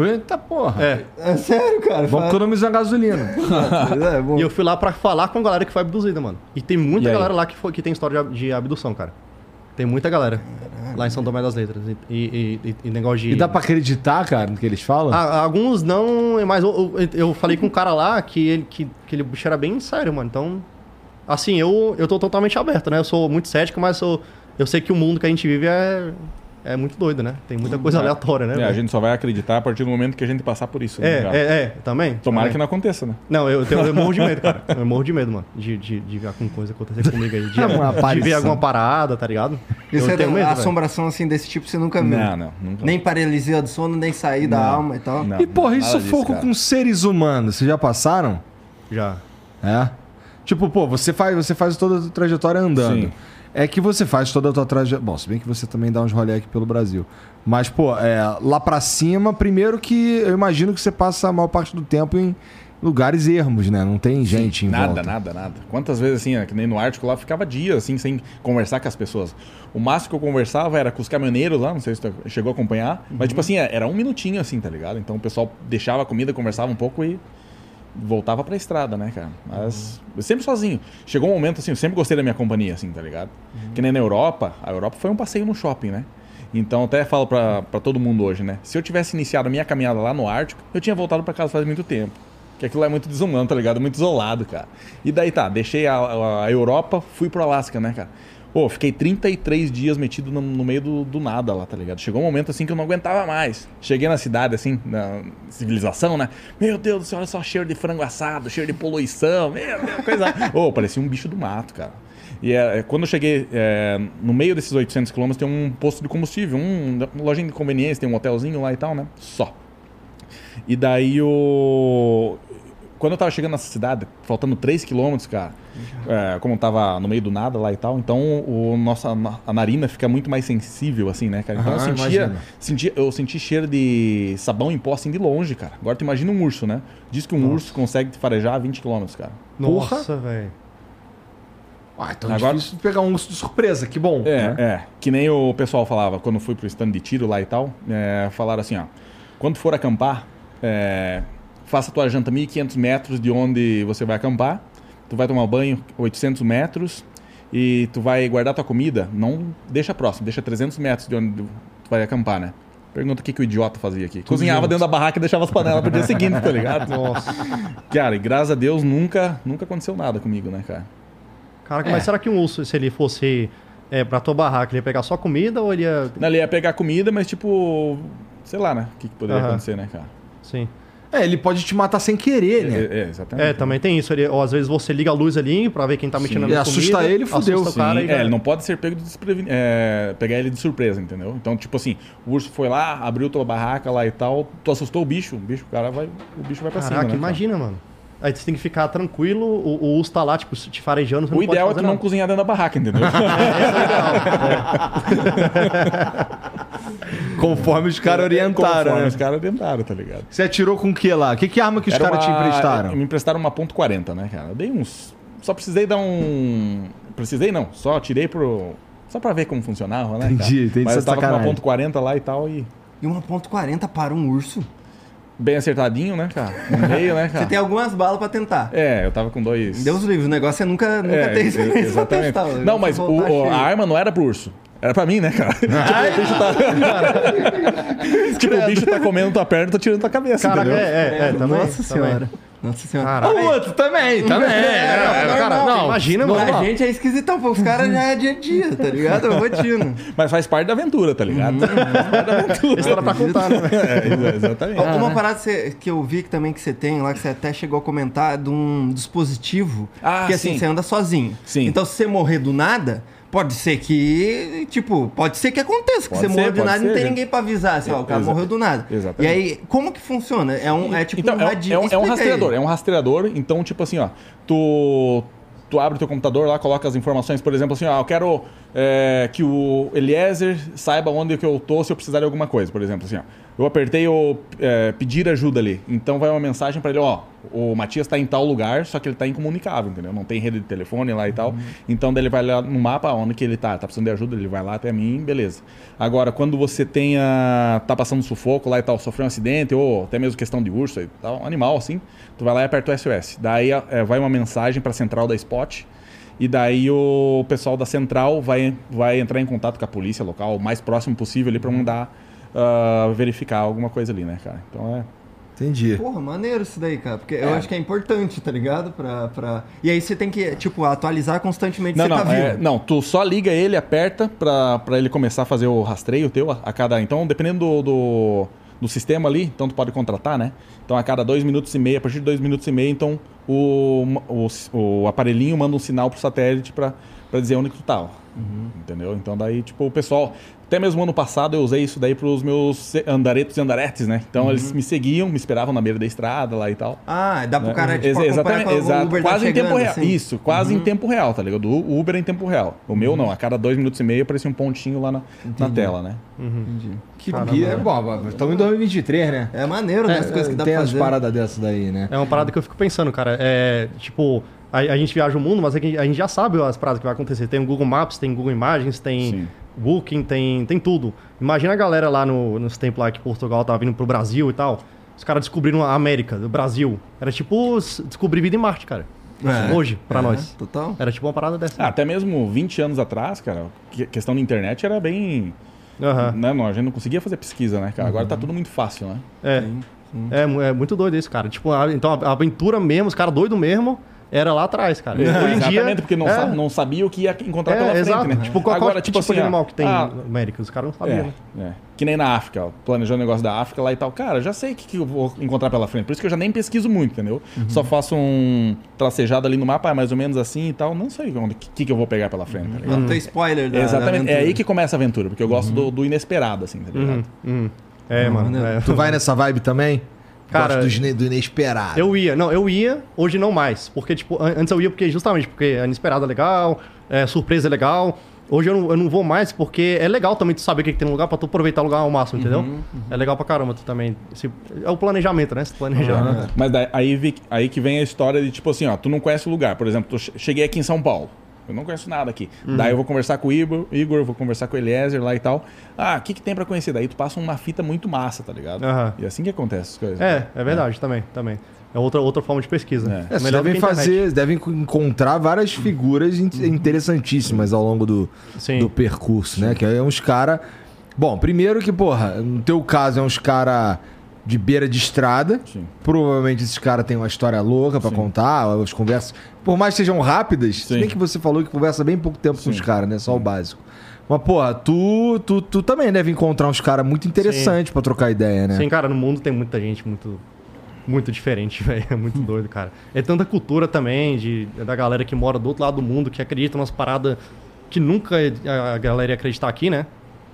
Eita porra. É. É sério, cara. Vamos fala- economizar gasolina. *laughs* É, bom. E eu fui lá pra falar com a galera que foi abduzida, mano. E tem muita E aí? galera lá que, foi, que tem história de, de abdução, cara. Tem muita galera lá em São Tomé das Letras. E, e, e- e negócio de. E dá pra acreditar, cara, no que eles falam? Ah, alguns não, mas eu, eu, eu falei com um cara lá que ele, que, que ele bicho era bem sério, mano. Então, assim, eu, eu tô totalmente aberto, né? Eu sou muito cético, mas eu, eu sei que o mundo que a gente vive é, é muito doido, né? Tem muita coisa aleatória, né? É, a gente só vai acreditar a partir do momento que a gente passar por isso. né, é, cara? é, é, também. Tomara também. que não aconteça, né? Não, eu, tenho- eu morro de medo, cara. *laughs* Eu morro de medo, mano. De, de, de ver alguma coisa acontecer comigo aí. De, *laughs* de ver alguma parada, tá ligado? E você eu tenho tem medo, assombração assim desse tipo você nunca viu? Não, não. Nunca. Nem paralisia do sono, nem sair da Não, alma e tal. não. e porra, e sufoco disso, cara. com seres humanos? Vocês já passaram? Já. É. Tipo, pô, você faz, você faz toda a trajetória andando. Sim. É que você faz toda a tua trajetória. Bom, se bem que você também dá uns rolê aqui pelo Brasil. Mas, pô, é, lá pra cima, primeiro que eu imagino que você passa a maior parte do tempo em lugares ermos, né? Não tem gente em Nada, volta. nada, nada. Quantas vezes, assim, é, que nem no Ártico lá, ficava dias, assim, sem conversar com as pessoas. O máximo que eu conversava era com os caminhoneiros lá, não sei se tu chegou a acompanhar. Mas, tipo assim, é, era um minutinho, assim, tá ligado? Então o pessoal deixava a comida, conversava um pouco e voltava pra estrada, né, cara? Mas eu sempre sozinho. Chegou um momento, assim, eu sempre gostei da minha companhia, assim, tá ligado? Que nem na Europa, a Europa foi um passeio no shopping, né? Então até falo pra, pra todo mundo hoje, né? Se eu tivesse iniciado a minha caminhada lá no Ártico, eu tinha voltado pra casa faz muito tempo. Que aquilo é muito desumano, tá ligado? Muito isolado, cara. E daí tá, deixei a, a- a Europa, fui pro Alasca, né, cara? Pô, fiquei 33 dias metido no, no meio do, do nada lá, tá ligado? Chegou um momento assim que eu não aguentava mais. Cheguei na cidade, assim, na civilização, né? Meu Deus do céu, olha só, cheiro de frango assado, cheiro de poluição, meu Deus, coisa. *laughs* Ô, parecia um bicho do mato, cara. E é, é, quando eu cheguei é, no meio desses 800 quilômetros, tem um posto de combustível, um, uma lojinha de conveniência, tem um hotelzinho lá e tal, né? Só. E daí o. Quando eu tava chegando nessa cidade, faltando 3 quilômetros, cara, é, como eu tava no meio do nada lá e tal, então o nossa a narina fica muito mais sensível, assim, né, cara? Então Aham, eu sentia. Eu senti cheiro de sabão em pó assim de longe, cara. Agora tu imagina um urso, né? Diz que um urso consegue te farejar a 20 quilômetros, cara. Porra. Nossa, velho. Ah, então Agora- é difícil pegar um urso de surpresa, que bom. É, né? é. Que nem o pessoal falava quando eu fui pro stand de tiro lá e tal. É, falaram assim, ó. Quando for acampar, é, faça tua janta 1.500 metros de onde você vai acampar. Tu vai tomar banho 800 metros e tu vai guardar tua comida. Não deixa próximo, deixa 300 metros de onde tu vai acampar, né? Pergunta o que, que o idiota fazia aqui. Cozinhava junto. dentro da barraca e deixava as panelas pro dia seguinte, tá ligado? *laughs* Nossa. Cara, e graças a Deus nunca, nunca aconteceu nada comigo, né, cara? Caraca, É. mas será que um urso, se ele fosse é, pra tua barraca, ele ia pegar só comida ou ele ia. Não, Ele ia pegar comida, mas tipo, sei lá, né? O que, que poderia acontecer, né, cara? Sim. É, ele pode te matar sem querer, né? É, é, exatamente. É, também tem isso. Ele, ou às vezes você liga a luz ali pra ver quem tá mexendo na E minha assusta comida, ele, fudeu. assusta o cara e é, ele não pode ser pego de desprevenido. É, pegar ele de surpresa, entendeu? Então, tipo assim, o urso foi lá, abriu tua barraca lá e tal, tu assustou o bicho, o bicho, o cara vai, o bicho vai pra Caraca, cima. né, cara? imagina, mano. Aí você tem que ficar tranquilo, o, o urso tá lá, tipo, te farejando, você O não ideal é tu não nada. cozinhar dentro da barraca, entendeu? *laughs* *laughs* *laughs* Conforme os caras orientaram, Conforme né? Os caras orientaram, tá ligado? Você atirou com o que lá? Que, que arma que os caras te uma- emprestaram? Me emprestaram uma ponto .40, né, cara? Eu dei uns... Só precisei dar um... Precisei não, só tirei pro... Só pra ver como funcionava, né, cara? Entendi, entendi Mas eu tava com uma sacanagem. ponto .40 lá e tal e... E uma ponto .40 para um urso. Bem acertadinho, né, cara? No *laughs* meio, né, cara? Você tem algumas balas pra tentar. É, eu tava com dois... Deus livre, o negócio é nunca, nunca É, ter ex- experiência pra exatamente. testar. o Não, mas é o- cheio. a arma não era pro urso. Era pra mim, né, cara? *laughs* tipo, o bicho tá, *laughs* tipo, o bicho tá comendo tua perna e tá tirando tua cabeça, Caraca, entendeu? é, é, é, também. Nossa também. Nossa senhora. Caraca. O outro também, também. É, É, cara, não, imagina, não, mano. A gente é esquisitão, pô. Os caras já é dia a dia, tá ligado? É rotina. *laughs* Mas faz parte da aventura, tá ligado? Faz parte da aventura. História tá contando, né? *laughs* É, exa- exatamente. Ó, Uma parada que, você- que eu vi que também que você tem lá, que você até chegou a comentar, de um dispositivo Ah, que assim, sim. você anda sozinho. Sim. Então se você morrer do nada, pode ser que, tipo, pode ser que aconteça, que Pode você ser, morreu do nada e não tem ninguém pra avisar, assim, ó, o cara morreu do nada. Exatamente. E aí, como que funciona? É um, é tipo então, um é, um- radinho. é um, é um Explica aí. rastreador, é um rastreador. Então, tipo assim, ó, tu tu abre o teu computador lá, coloca as informações, por exemplo, assim, ó, eu quero é, que o Eliezer saiba onde que eu tô se eu precisar de alguma coisa, por exemplo, assim, ó. Eu apertei o é, pedir ajuda ali. Então vai uma mensagem para ele, ó, o Matias está em tal lugar, só que ele está incomunicável, entendeu? Não tem rede de telefone lá e tal. Então daí ele vai lá no mapa onde que ele tá, tá precisando de ajuda, ele vai lá até mim, beleza. Agora, quando você tenha tá passando sufoco lá e tal, sofreu um acidente ou até mesmo questão de urso e tal, animal assim, tu vai lá e aperta o SOS. Daí é, vai uma mensagem para a central da Spot. E daí o pessoal da central vai, vai entrar em contato com a polícia local, o mais próximo possível ali para mandar ah, verificar alguma coisa ali, né, cara? Então é. Entendi. Porra, maneiro isso daí, cara. Porque eu acho que é importante, tá ligado? Pra, pra... E aí você tem que, tipo, atualizar constantemente Não, você não, tá vivo. é, não, tu só liga ele, aperta pra, pra ele começar a fazer o rastreio teu a, a cada. Então, dependendo do, do, do sistema ali, então tu pode contratar, né? Então a cada dois minutos e meio, a partir de dois minutos e meio, então o, o, o aparelhinho manda um sinal pro satélite pra, pra dizer onde que tu tá. ó. Entendeu? Então daí, tipo, o pessoal. Até mesmo ano passado eu usei isso daí pros meus andaretos e andaretes, né? Então eles me seguiam, me esperavam na beira da estrada lá e tal. Ah, dá pro né? cara, tipo, Ex- acompanhar exatamente, exato. Uber tá quase em chegando, tempo real. assim. Uhum. Isso, quase em tempo real, tá ligado? O Uber é em tempo real. O meu não, a cada dois minutos e meio aparecia um pontinho lá na, na tela, né? Que pia. Bom, estamos em 2023, né? É maneiro, né? As coisas que dá Tem pra as fazer. paradas dessas daí, né? É uma parada que eu fico pensando, cara. É, tipo, a, a gente viaja o mundo, mas é que a gente já sabe as paradas que vai acontecer. Tem o Google Maps, tem Google Imagens, tem Sim. Booking, tem, tem tudo. Imagina a galera lá no, nos tempos lá que Portugal tava vindo pro Brasil e tal. Os caras descobriram a América, o Brasil. Era tipo descobrir vida em Marte, cara. É. Hoje, pra É, nós. Total. Era tipo uma parada dessa. Ah, até mesmo 20 anos atrás, cara, que- questão da internet era bem. Aham. Né, não, a gente não conseguia fazer pesquisa, né, cara? Agora tá tudo muito fácil, né? É. É, mu- é muito doido isso, cara. Tipo, a- então a, a aventura mesmo, os caras doidos mesmo, era lá atrás, cara. Hoje em dia. Exatamente, porque não, é, sa- não sabia o que ia encontrar é, pela frente, exato. né? Tipo, qual, Agora, qual tipo, assim, de ó, animal que tem ah, na América? Os caras não sabiam, É, né? é. Que nem na África, ó, planejando o negócio da África lá e tal. Cara, já sei o que, que eu vou encontrar pela frente. Por isso que eu já nem pesquiso muito, entendeu? Só faço um tracejado ali no mapa, mais ou menos assim e tal. Não sei o que, que eu vou pegar pela frente, tá ligado? Não tem spoiler da Exatamente. da é aí que começa a aventura, porque eu gosto do, do inesperado, assim, tá ligado? Uhum, uhum. É, mano. maneiro. é. Tu vai nessa vibe também? Cara, Gosto do, do inesperado. Eu ia, não, eu ia, hoje não mais. Porque, tipo, an- antes eu ia porque, justamente, porque a inesperada é legal, é, surpresa é legal. Hoje eu não, eu não vou mais porque é legal também tu saber o que, que tem no lugar pra tu aproveitar o lugar ao máximo, entendeu? É legal pra caramba tu também. Esse- é o planejamento, né? Se planejar. Aham. Mas daí, aí, aí que vem a história de tipo assim, ó, tu não conhece o lugar. Por exemplo, tu che- cheguei aqui em São Paulo. Eu não conheço nada aqui. Uhum. Daí eu vou conversar com o Igor, Igor, vou conversar com o Eliezer lá e tal. Ah, o que, que tem pra conhecer? Daí tu passa uma fita muito massa, tá ligado? Aham. E assim que acontece as coisas. É, é verdade, também, também. É outra, outra forma de pesquisa. É. É, Melhor do devem fazer, devem encontrar várias figuras in- interessantíssimas ao longo do, Sim. do percurso, né? Que aí é uns cara. Bom, primeiro que, porra, no teu caso é uns cara de beira de estrada. Sim. Provavelmente esses caras têm uma história louca pra contar, as conversas. Por mais que sejam rápidas, se Sim. bem que você falou que conversa bem pouco tempo com os Sim. caras, né? Só o básico. Mas, porra, tu, tu, tu também deve encontrar uns caras muito interessantes pra trocar ideia, né? Sim, cara, no mundo tem muita gente muito muito diferente, *laughs* velho. É muito *laughs* doido, cara. É tanta cultura também de, da galera que mora do outro lado do mundo, que acredita umas paradas que nunca a a galera ia acreditar aqui, né?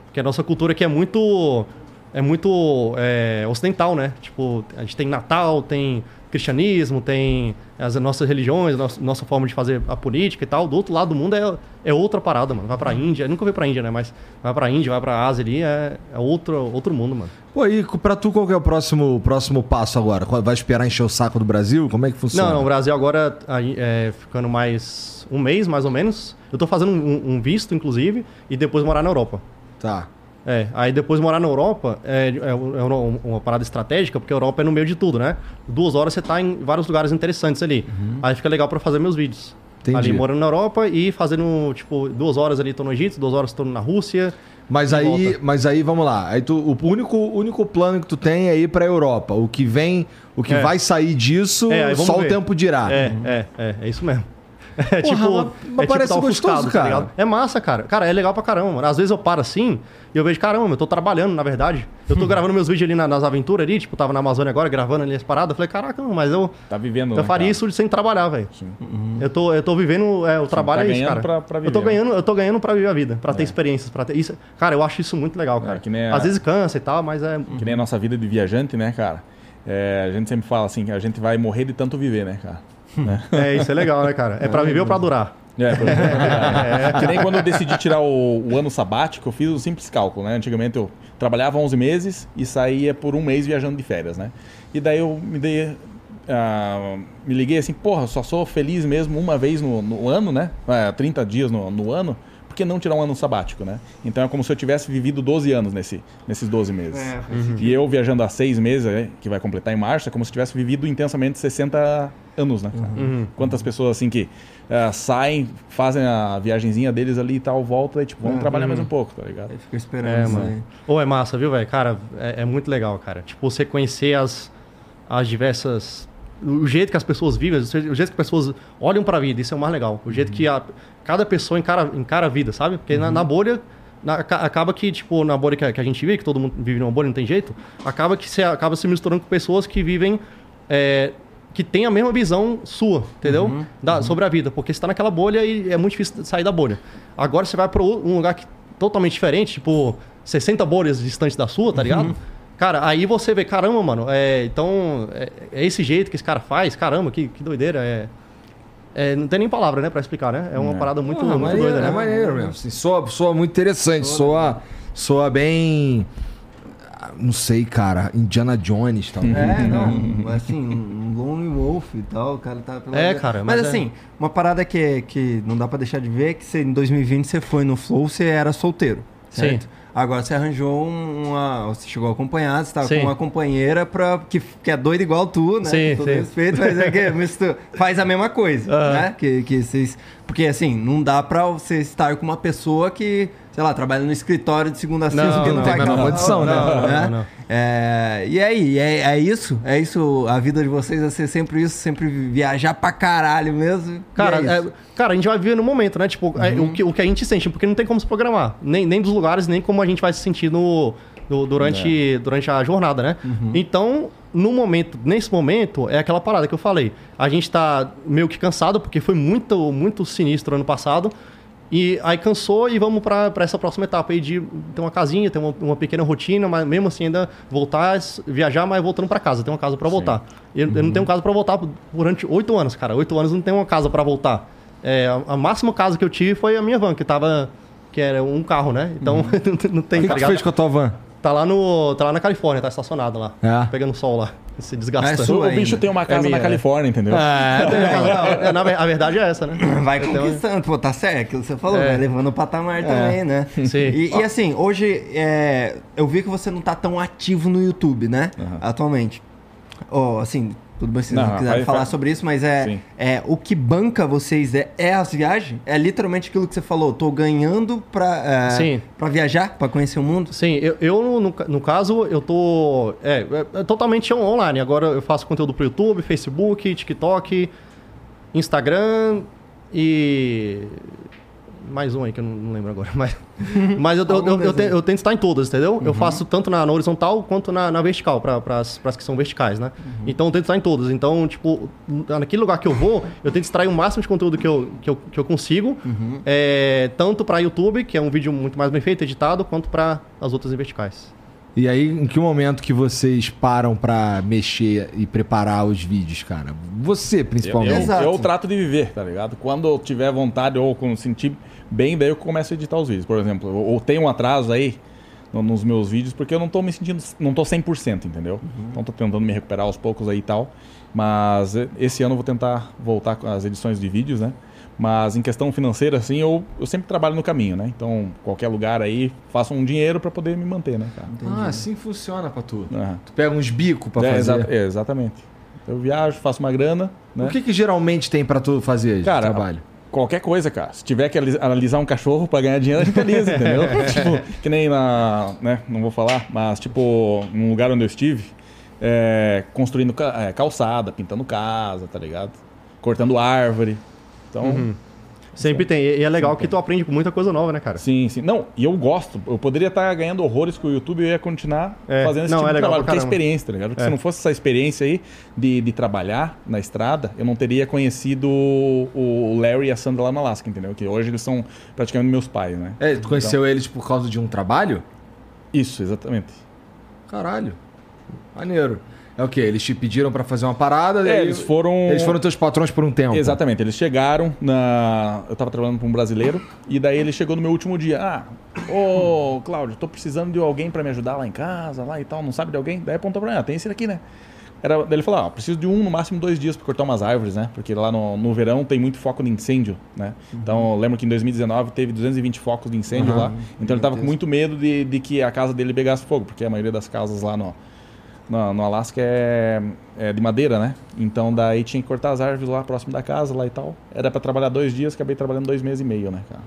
Porque a nossa cultura aqui é muito. É muito é, ocidental, né? Tipo, a gente tem Natal, tem cristianismo, tem as nossas religiões, nossa, nossa forma de fazer a política e tal. Do outro lado do mundo é, é outra parada, mano. Vai pra Índia, nunca veio pra Índia, né? Mas vai pra Índia, vai pra Ásia ali, é, é outro, outro mundo, mano. Pô, e pra tu, qual que é o próximo, próximo passo agora? Vai esperar encher o saco do Brasil? Como é que funciona? Não, não, o Brasil agora aí, é ficando mais um mês, mais ou menos. Eu tô fazendo um, um visto, inclusive, e depois morar na Europa. Tá. É, aí depois morar na Europa é, é é uma, parada estratégica, porque a Europa é no meio de tudo, né? Duas horas você tá em vários lugares interessantes ali. Aí fica legal pra fazer meus vídeos. Entendi. Ali morando na Europa e fazendo, tipo, duas horas ali tô no Egito, duas horas tô na Rússia. Mas aí, volta. mas aí, vamos lá. Aí tu, o único, único plano que tu tem é ir pra Europa. O que vem, o que É. vai sair disso, É, só o ver. tempo dirá. É, é, é, é isso mesmo. É Porra, mas- mas parece gostoso, cara. ligado? é massa, cara. Cara, é legal pra caramba, mano. Às vezes eu paro assim e eu vejo, caramba, eu tô trabalhando, na verdade. Eu tô gravando meus vídeos ali na- nas aventuras ali, tipo, tava na Amazônia agora, gravando ali as paradas. Eu falei, caraca, mano, mas eu, Tá vivendo. eu né, faria cara? isso sem trabalhar, velho. Sim. Eu, tô, eu tô vivendo é, o trabalho tá é isso, ganhando cara. pra- pra eu tô viver, né? ganhando, eu tô ganhando pra viver a vida, pra ter experiências, para ter isso. Cara, eu acho isso muito legal, cara. É, que nem a- Às vezes cansa e tal, mas é Que nem a nossa vida de viajante, né, cara? É, a gente sempre fala assim, que a gente vai morrer de tanto viver, né, cara? É, isso é legal, né, cara? É pra viver ou pra durar? É, exemplo. *laughs* É, que nem quando eu decidi tirar o, o ano sabático, eu fiz um simples cálculo, né? Antigamente eu trabalhava 11 meses e saía por um mês viajando de férias, né? E daí eu me dei... ah, me liguei assim, porra, só sou feliz mesmo uma vez no, no ano, né? Ah, 30 dias no, no ano, por que não tirar um ano sabático, né? Então é como se eu tivesse vivido 12 anos nesse, nesses 12 meses. É, sentido. E eu viajando há seis meses, né, que vai completar em março, é como se tivesse vivido intensamente 60 anos, né? cara? Uhum. Quantas pessoas assim que ah, saem, fazem a viagenzinha deles ali e tal, volta e tipo, vamos Uhum. trabalhar mais um pouco, tá ligado? Aí fica esperando É, mano. Ou é massa, viu, velho? Cara, é, é muito legal, cara. Tipo, você conhecer as, as diversas. O jeito que as pessoas vivem, o jeito que as pessoas olham pra vida, isso é o mais legal. O jeito que a, cada pessoa encara, encara a vida, sabe? Porque na, na bolha. na- aca- acaba que, tipo, na bolha que a, que a gente vive, que todo mundo vive numa bolha, não tem jeito, acaba que você acaba se misturando com pessoas que vivem. é, que tem a mesma visão sua, entendeu? Da- Sobre a vida. Porque você tá naquela bolha e é muito difícil sair da bolha. Agora você vai pra o- um lugar que, totalmente diferente, tipo 60 bolhas distantes da sua, tá ligado? Cara, aí você vê, caramba, mano, é, então é, é esse jeito que esse cara faz, caramba, que, que doideira. É, é, não tem nem palavra, né, pra explicar, né? É uma É. parada muito, Porra, muito maneiro, doida, né? É maneiro mesmo. Assim, soa, soa muito interessante. Soa, soa bem. ah, Não sei, cara. Indiana Jones talvez. É, *laughs* não, assim, um Lone Wolf e tal, o cara tá pela É, cara, Mas, mas é- assim, uma parada que, que não dá pra deixar de ver é que você, em 2020 você foi no Flow, você era solteiro, certo? Sim. Agora você arranjou um- uma. Você chegou acompanhado, você tava Sim. com uma companheira pra, que, que é doida igual tu, né? Sim, com todo sim. respeito, mas é que *laughs* mistura- faz a mesma coisa, Aham. né? Que, que vocês. Porque assim, não dá pra você estar com uma pessoa que, sei lá, trabalha no escritório de segunda a sexta, Não, porque não, não, casar, não, condição, né? não, né? não, não. É, e aí, é, é isso? É isso? A vida de vocês vai ser sempre isso? Sempre viajar pra caralho mesmo? Cara, é é- cara, a gente vai viver no momento, né? Tipo, é, o, que, o que a gente sente, porque não tem como se programar. Nem, nem dos lugares, nem como a gente vai se sentir no, no- durante, durante a jornada, né? Então, no momento, nesse momento, é aquela parada que eu falei. A gente tá meio que cansado, porque foi muito, muito sinistro ano passado. E aí cansou e vamos pra essa próxima etapa aí de ter uma casinha, ter uma, uma pequena rotina, mas mesmo assim ainda voltar, viajar, mas voltando pra casa, ter uma casa pra voltar. Eu, eu não tenho casa pra voltar durante oito anos, cara. Oito anos não tem uma casa pra voltar. É, a, a máxima casa que eu tive foi a minha van, que tava. que era um carro, né? Então *laughs* não O tem, que, tá que tu fez com a tua van? Tá lá no. Tá lá na Califórnia, tá estacionado lá. É. Pegando sol lá. Se Ah, é O bicho tem uma casa minha, na é. Califórnia, entendeu? É, tem é, na a verdade é essa, né? *laughs* Vai Então, conquistando, pô, tá certo, aquilo que você falou, É. vai levando o patamar também, né? Sim. E, e assim, hoje, é, eu vi que você não tá tão ativo no YouTube, né? Aham. Atualmente. Ó, assim, tudo bem se vocês não, Não, quiserem vai- falar vai- sobre isso, mas é, Sim. é o que banca vocês é, é as viagens? É literalmente aquilo que você falou, tô ganhando pra, é, Sim. pra viajar, pra conhecer o mundo? Sim, eu, eu, no, no caso, eu tô. É, é, é totalmente on- online. Agora eu faço conteúdo pro YouTube, Facebook, TikTok, Instagram e. Mais um aí que eu não, lembro agora. *laughs* Mas, *laughs* mas eu, eu, eu, eu, te- eu tento estar em todas, entendeu? Eu faço tanto na, na horizontal quanto na, na vertical, para as que são verticais, né? Então eu tento estar em todas. Então, tipo, naquele lugar que eu vou, eu tento extrair o máximo de conteúdo que eu, que eu, que eu consigo, é, tanto para YouTube, que é um vídeo muito mais bem feito, editado, quanto para as outras em verticais. E aí, em que momento que vocês param pra mexer e preparar os vídeos, cara? Você, Eu, principalmente. eu, Exato. eu trato de viver, tá ligado? Quando eu tiver vontade ou quando sentir bem, daí eu começo a editar os vídeos. Por exemplo, eu, eu tenho um atraso aí no- nos meus vídeos porque eu não tô me sentindo, não tô 100%, entendeu? Então tô tentando me recuperar aos poucos aí e tal. Mas esse ano eu vou tentar voltar com as edições de vídeos, né? Mas em questão financeira, assim, eu, eu sempre trabalho no caminho, né? Então, qualquer lugar aí, faço um dinheiro pra poder me manter, né, cara? Ah, assim funciona pra tu. Aham. Tu pega uns bicos pra É, fazer. exa- é, exatamente. Eu viajo, faço uma grana, né? O que, que geralmente tem pra tu fazer de Cara, trabalho? Qualquer coisa, cara. Se tiver que alis- analisar um cachorro pra ganhar dinheiro, a gente analisa, *laughs* entendeu? tipo, que nem na. né? Não vou falar, mas tipo, num lugar onde eu estive, é, construindo é, calçada, pintando casa, tá ligado? Cortando árvore. Então, Sempre tem. E e é legal que tu aprende muita coisa nova, né, cara? sim, sim. Não, e eu gosto. Eu poderia estar ganhando horrores com o YouTube e eu ia continuar É, fazendo esse não, tipo é de trabalho. Porque é experiência, tá ligado? Porque É. se não fosse essa experiência aí de, de trabalhar na estrada, eu não teria conhecido o Larry e a Sandra lá no Alasca, entendeu? Que hoje eles são praticamente meus pais, né? É, tu conheceu eles por causa de um trabalho? Isso, exatamente. Caralho. Maneiro. É o quê? Eles te pediram pra fazer uma parada? É, eles foram. Eles foram teus patrões por um tempo. Exatamente, eles chegaram na. Eu tava trabalhando com um brasileiro, e daí ele chegou no meu último dia. Ah, ô Cláudio, tô precisando de alguém pra me ajudar lá em casa, lá e tal, não sabe de alguém? Daí apontou pra mim, ah, tem esse aqui, né? Era, daí ele falou, ah, preciso de um, no máximo dois dias pra cortar umas árvores, né? Porque lá no, no verão tem muito foco de incêndio, né? Então eu lembro que em 2019 teve 220 focos de incêndio lá. Então ele tava com muito medo de, de que a casa dele pegasse fogo, porque a maioria das casas lá no, no, no Alasca é, é de madeira, né? Então daí tinha que cortar as árvores lá próximo da casa lá e tal. Era pra trabalhar dois dias, acabei trabalhando dois meses e meio, né, cara?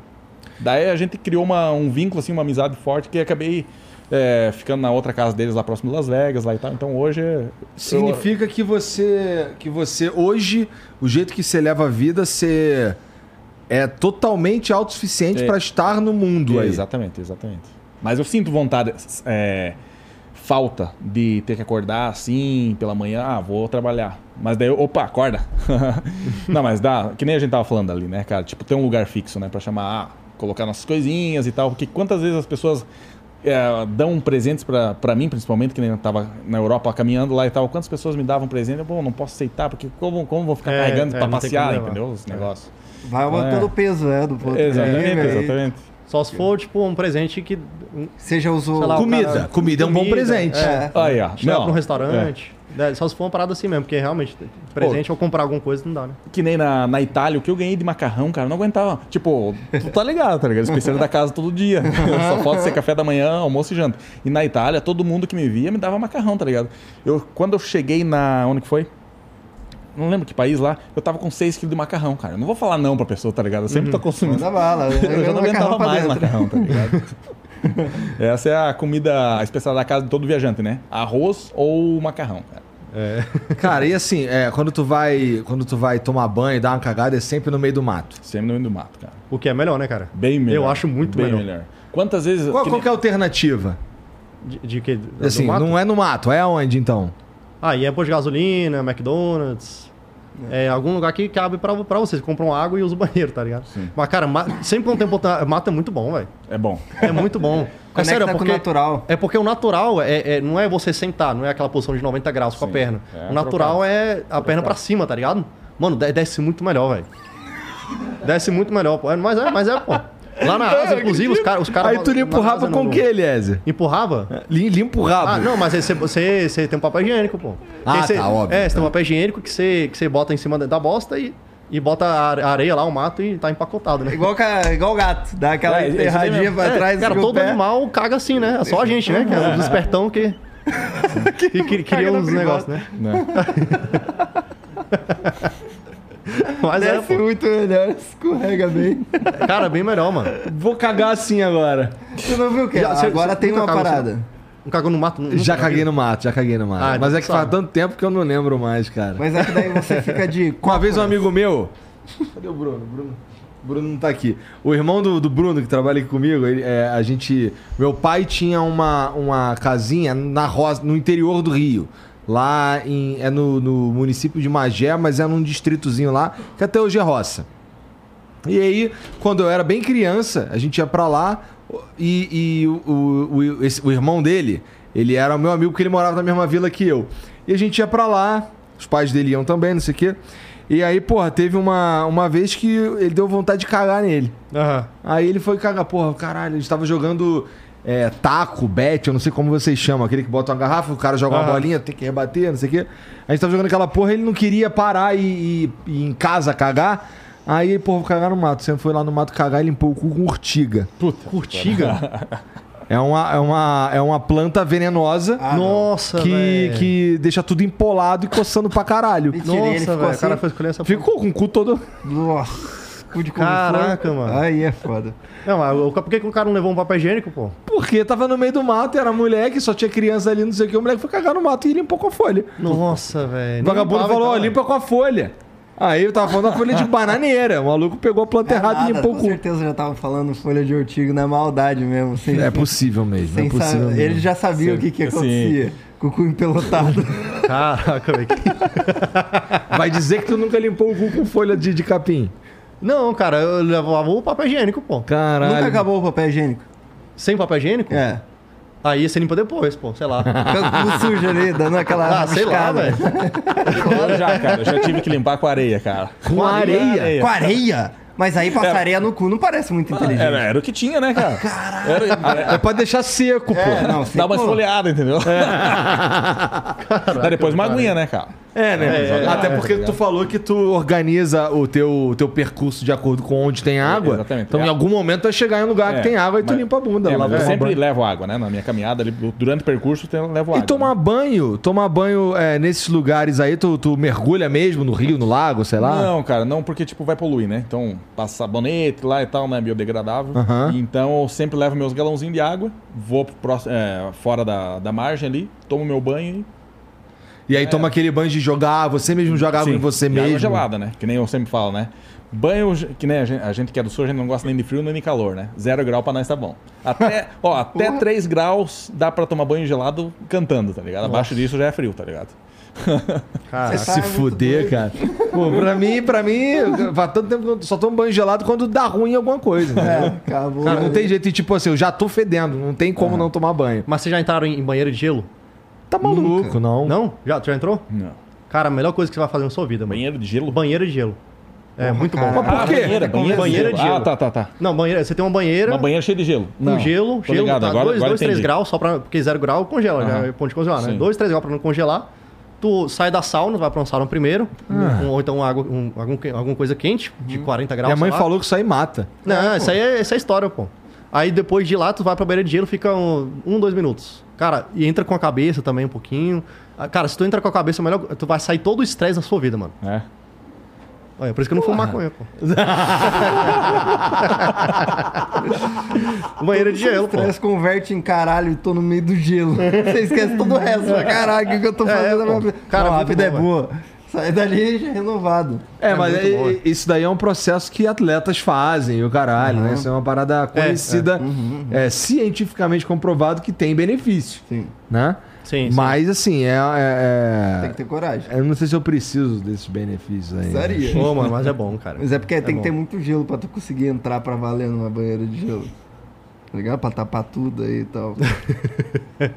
Daí a gente criou uma, um vínculo, assim, uma amizade forte que acabei é, ficando na outra casa deles lá próximo de Las Vegas lá e tal. Então hoje. eu- Significa que você que você hoje o jeito que você leva a vida você é totalmente autossuficiente É. pra estar no mundo aí. Exatamente, exatamente. Mas eu sinto vontade, é, falta de ter que acordar assim pela manhã, ah, vou trabalhar. Mas daí, eu, opa, acorda. *laughs* Não, mas dá, que nem a gente tava falando ali, né, cara? Tipo, ter um lugar fixo, né, pra chamar, ah, colocar nossas coisinhas e tal. Porque quantas vezes as pessoas é, dão presentes pra, pra mim, principalmente, que nem eu tava na Europa caminhando lá e tal. Quantas pessoas me davam presente? Eu, pô, não posso aceitar, porque como, como vou ficar É, carregando é, tem passear, entendeu? Os negócios. Vai aumentando É. o peso, né? Do ponto Exatamente, exatamente. Só se for, tipo, um presente que. já usou. Lá, Comida, cara- comida é um bom presente. É. Aí, ó. Não, pra um restaurante. É, Só se for uma parada assim mesmo, porque realmente, presente ou comprar alguma coisa não dá, né? Que nem na, na Itália, o que eu ganhei de macarrão, cara, eu não aguentava. Tipo, tu tá ligado, tá ligado? Especial da casa todo dia. *laughs* Só falta ser café da manhã, almoço e janta. E na Itália, todo mundo que me via me dava macarrão, tá ligado? Eu, quando eu cheguei na. Onde que foi? Não lembro que país lá, eu tava com 6 quilos de macarrão, cara. Eu não vou falar não pra pessoa, tá ligado? Eu sempre tô consumindo. Manda bala. *laughs* Eu já não aguentava mais dentro. macarrão, tá ligado? *laughs* Essa é a comida especial da casa de todo viajante, né? Arroz ou macarrão, cara. *laughs* Cara, e assim, é, quando tu vai, quando tu vai tomar banho e dar uma cagada é sempre no meio do mato. Sempre no meio do mato, cara. O que é melhor, né, cara? Bem melhor. Eu acho muito Bem melhor. Quantas vezes. Qual, que qual nem- é a alternativa? De, de que? do Assim, mato? não é no mato, é onde então? Aí é posto de gasolina, McDonald's. É. algum lugar que cabe pra, pra vocês. Compram água e usam o banheiro, tá ligado? Mas, cara, ma- sempre quando tem bota- mato é muito bom, velho. É bom. É muito bom. *laughs* é sério, é com o porque, natural. é porque o natural é, é- não é você sentar, não é aquela posição de 90 graus com a Sim, perna. é o natural trocado. é a perna pra cima, tá ligado? Mano, de- desce muito melhor, velho. Desce muito melhor, pô. É, Mas é, mas é, pô. Lá na Ásia, inclusive, os caras. Os cara Aí tu limpa o rabo Ásia com não- o que, Eliezer? Empurrava? Lim- Limpa o rabo. Ah, não, mas aí você, você, você tem um papel higiênico, pô. Ah, Aí você, tá, óbvio. É, você tem um papel higiênico que você, que você bota em cima da bosta e, e bota a are- a areia lá, o mato e tá empacotado, né? Igual, ca- igual o gato. Dá aquela É, mesmo. pra É, trás. cara, o todo pé. animal caga assim, né? É só a gente, né? Que é os espertão que, *laughs* que, que cria na uns negócios, né? Né? *laughs* Mas é, pô. muito melhor, escorrega bem. Cara, bem melhor, mano. Vou cagar assim agora. Você não viu o quê? Já- Agora cê tem uma cagou parada. Não cagou no mato? nunca já caguei no mato, já caguei no mato. Ah, Mas então é que faz sabe. tanto tempo que eu não lembro mais, cara. Mas é que daí você fica de. *laughs* Uma vez um amigo meu. Cadê o Bruno? Bruno, Bruno não tá aqui. O irmão do, do Bruno, que trabalha aqui comigo, ele, é, a gente. Meu pai tinha uma, uma casinha na roça, no interior do Rio. Lá em, é no, no município de Magé, mas é num distritozinho lá, que até hoje é roça. E aí, quando eu era bem criança, a gente ia pra lá e, e o, o, o- esse- o irmão dele, ele era meu amigo porque ele morava na mesma vila que eu. E a gente ia pra lá, os pais dele iam também, não sei o quê. E aí, porra, teve uma, uma vez que ele deu vontade de cagar nele. Aham. Aí ele foi cagar, porra, caralho, a gente tava jogando é, taco, bet, eu não sei como vocês chamam, aquele que bota uma garrafa, o cara joga uma Aham. bolinha, tem que rebater, não sei o quê. A gente tava jogando aquela porra, ele não queria parar e, e- e ir em casa cagar. Aí, porra, vou cagar no mato. Sempre foi lá no mato cagar e limpou o cu com urtiga. Puta, curtiga? *laughs* É uma, é uma, é uma planta venenosa Ah. Nossa, que, que deixa tudo empolado e coçando pra caralho. Mentira, ele Nossa, ficou velho. assim? O cara foi escolher essa Ficou com o cu todo. Nossa. Cu de Caraca, couve-flor. mano. Aí é foda. Não, mas por que, que o cara não levou um papel higiênico, pô? Porque tava no meio do mato, era moleque, só tinha criança ali, não sei o que. O moleque foi cagar no mato e limpou com a folha. Nossa, velho. O vagabundo falou, ó, limpava, então, limpa com a folha. Aí eu tava falando da folha de *laughs* bananeira. O maluco pegou a planta É errada e nada, limpou com o cu. certeza já tava falando folha de ortigo na maldade mesmo. Sem, É possível mesmo, é possível saber. mesmo. Ele já sabia Sim, o que, que sim. acontecia. Com o cu empelotado. *laughs* Caraca, velho. *laughs* Vai dizer que tu nunca limpou o cu com folha de, de capim. Não, cara, eu levava o papel higiênico, pô. Caralho. Nunca acabou o papel higiênico. Sem papel higiênico? É. Aí você limpa depois, pô, sei lá. Fica tudo sujo ali, dando aquela Ah, sei lá, velho. Eu já, cara. Eu já tive que limpar com areia, cara. Com areia? Com areia? Mas aí passar areia no cu não parece muito inteligente. Era, era o que tinha, né, cara? Era, É pra deixar seco, pô. É, não, Dá uma esfoliada, entendeu? Dá depois uma aguinha, né, cara? É, né? É, é, Até é, porque tá tu falou que tu organiza o teu, teu percurso de acordo com onde tem água. exatamente. Então, É. em algum momento, tu vai chegar em um lugar É, que tem água e tu mas- limpa a bunda. É, eu sempre banho. levo água, né? Na minha caminhada, ali, durante o percurso, eu levo água. E tomar né? banho, tomar banho é, nesses lugares aí, tu, tu mergulha mesmo no rio, no lago, sei lá? Não, cara, não, porque, tipo, vai poluir, né? Então, passa sabonete lá e tal, né? Biodegradável. Aham. Então, eu sempre levo meus galãozinhos de água, vou pro próximo, é, fora da, da margem ali, tomo meu banho E aí toma aquele banho de jogar, você mesmo joga água Sim, em você e mesmo. água gelada, né? Que nem eu sempre falo, né? Banho, que nem a gente, a gente que é do sul, a gente não gosta nem de frio nem de calor, né? Zero grau pra nós tá bom. Até, *laughs* ó, até 3 graus dá pra tomar banho gelado cantando, tá ligado? Abaixo disso já é frio, tá ligado? Cara, *laughs* Se fuder, cara. Pô, pra mim, pra mim, faz tanto tempo que eu só tomo banho gelado quando dá ruim em alguma coisa. né? É, acabou. Cara, não tem jeito, e, tipo assim, eu já tô fedendo, não tem como não tomar banho. Mas vocês já entraram em banheiro de gelo? Tá maluco, não? Não? Já, tu já entrou? Não. Cara, a melhor coisa que você vai fazer na sua vida, mano. Banheiro de gelo? Banheiro de gelo. É Porra, muito cara. bom. Mas por Ah, quê? banheira, banheira, Banheira de Ah, gelo. tá, tá, tá. Não, banheira, você tem uma banheira Uma banheira cheia de gelo. com gelo, Tô gelo, ligado, tá agora- 2, agora 3 entendi. graus, só pra, porque 0 grau congela, já é ponto de congelar, né? Sim. 2, 3 graus pra não congelar. Tu sai da sauna, vai pra uma sauna primeiro, um- ou então água, um, algum, que- alguma coisa quente, de 40 graus. Minha mãe sei lá. falou que isso aí mata. Não, isso aí é, isso é história, pô. Aí depois de lá, tu vai pra beira de gelo, fica um, um, dois minutos. Cara, e entra com a cabeça também um pouquinho. Ah, Cara, se tu entra com a cabeça, melhor, tu vai sair todo o estresse da sua vida, mano. É. Olha, por isso que eu não fumo maconha, pô. *laughs* Banheiro de gelo, pô. estresse converte em caralho e tô no meio do gelo. *laughs* Você esquece todo o resto. Fala, Caralho, o que, que eu tô É, fazendo? vida? Cara, Não, a vida é boa. Sai dali já é renovado. É, mas é- bom, é- isso daí é um processo que atletas fazem, o caralho, né? Isso é uma parada conhecida, é, cientificamente comprovado que tem benefício, Sim. né? Sim, sim. Mas, assim, é... é- Tem que ter coragem. Eu não sei se eu preciso desses benefícios aí. né? Pô, mano, mas é bom, cara. Mas é porque tem bom. que ter muito gelo pra tu conseguir entrar pra valer numa banheira de gelo. Tá ligado? Pra tapar tudo aí e tal.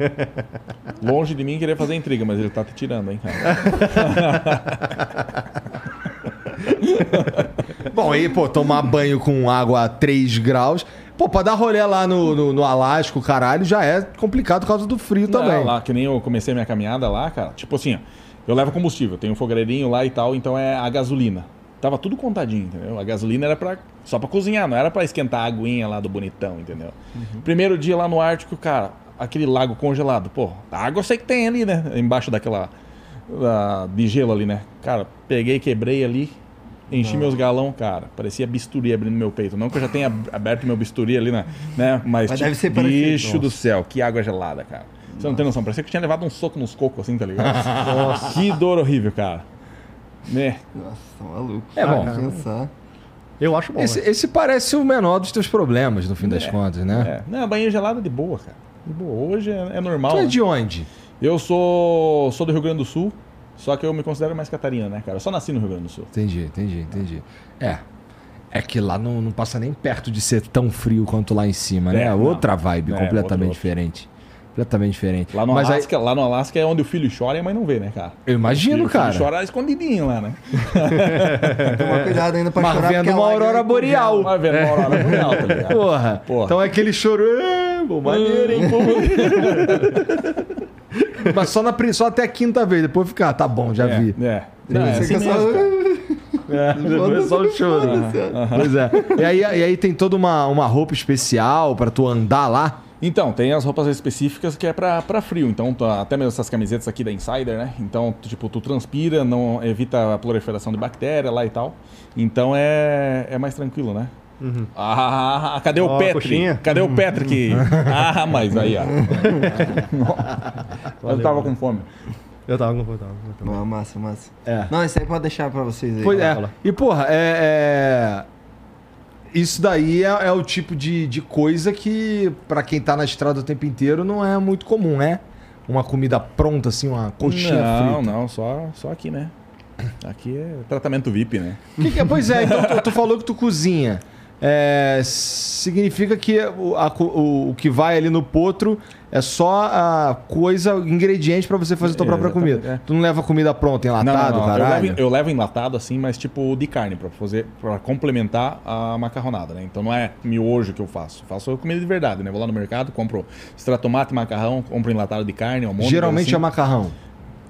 *laughs* Longe de mim querer fazer intriga, mas ele tá te tirando, hein, cara. *laughs* Bom, aí, pô, tomar banho com água a 3 graus. Pô, pra dar rolê lá no, no, no Alasca, o caralho, já é complicado por causa do frio também. Não, lá, que nem eu comecei minha caminhada lá, cara. Tipo assim, ó, eu levo combustível, tenho um fogareirinho lá e tal, então é a gasolina. Tava tudo contadinho, entendeu? A gasolina era pra, só pra cozinhar, não era pra esquentar a aguinha lá do bonitão, entendeu? Primeiro dia lá no Ártico, cara, aquele lago congelado. Pô, a água eu sei que tem ali, né? Embaixo daquela. da- de gelo ali, né? Cara, peguei, quebrei ali, enchi meus galão, cara. Parecia bisturi abrindo meu peito. Não que eu já tenha ab- aberto meu bisturi ali, né? né? Mas, Mas deve ser parecido. bicho do céu, que água gelada, cara. Você não tem noção, parecia que eu tinha levado um soco nos cocos assim, tá ligado? *laughs* Nossa, que dor horrível, cara. Né? Nossa, tá maluco. É bom. Pensar. Eu acho bom. Esse, velho. esse parece o menor dos teus problemas, no fim das contas, né? É. Não, banheiro gelado é de boa, cara. De boa. Hoje é, é normal. Tu é né? de onde? Eu sou, sou do Rio Grande do Sul, só que eu me considero mais Catarina, né, cara? Eu só nasci no Rio Grande do Sul. Entendi, entendi, entendi. É. É que lá não, não passa nem perto de ser tão frio quanto lá em cima, né? É, É não. outra vibe, É, completamente outro, outro. diferente. Completamente diferente. Lá no, Mas aí, Alasca, lá no Alasca é onde o filho chora e a mãe não vê, né, cara? eu imagino, o filho cara. chora escondidinho lá, né? *laughs* Tomar cuidado ainda pra Mas chorar. vendo uma aurora congela. boreal. Vai vendo uma hora boreal, tá ligado? Porra. Porra. Então é aquele choro. É, pô, maneiro, hein? *laughs* Mas só, na, só até a quinta vez, depois fica, ah, tá bom, já é, vi. É. Não, é assim mesmo. *laughs* É, depois só o choro. Pois é. E aí, e aí tem toda uma, uma roupa especial pra tu andar lá. Então, tem as roupas específicas que é pra, pra frio. Então, tu- até mesmo essas camisetas aqui da Insider, né? Então, tu, tipo, tu transpira, não evita a proliferação de bactéria lá e tal. Então é, é mais tranquilo, né? Ah, cadê o a Petri? Cadê o Petri? ah, mas aí, ó. *laughs* Eu tava com fome. Eu tava eu tava. Não, massa, massa. É. Não, isso aí pode deixar pra vocês aí. Pois é. E, porra, é. é- Isso daí é, é o tipo de, de coisa que, pra quem tá na estrada o tempo inteiro, não é muito comum, né? Uma comida pronta, assim, uma coxinha não, frita. não, só, só aqui, né? Aqui é tratamento VIP, né? Que que é? Pois é, então tu, tu falou que tu cozinha. é, significa que o, a o, o que vai ali no potro é só a coisa, ingrediente pra você fazer a tua própria Exatamente, comida. é. Tu não leva comida pronta, enlatado, Eu caralho? levo, eu levo enlatado assim, mas tipo de carne pra fazer para complementar a macarronada, né? Então não é miojo que eu faço. Faço comida de verdade, né? Vou lá no mercado, compro extratomate, macarrão, compro enlatado de carne, almôndega, Geralmente assim. é macarrão.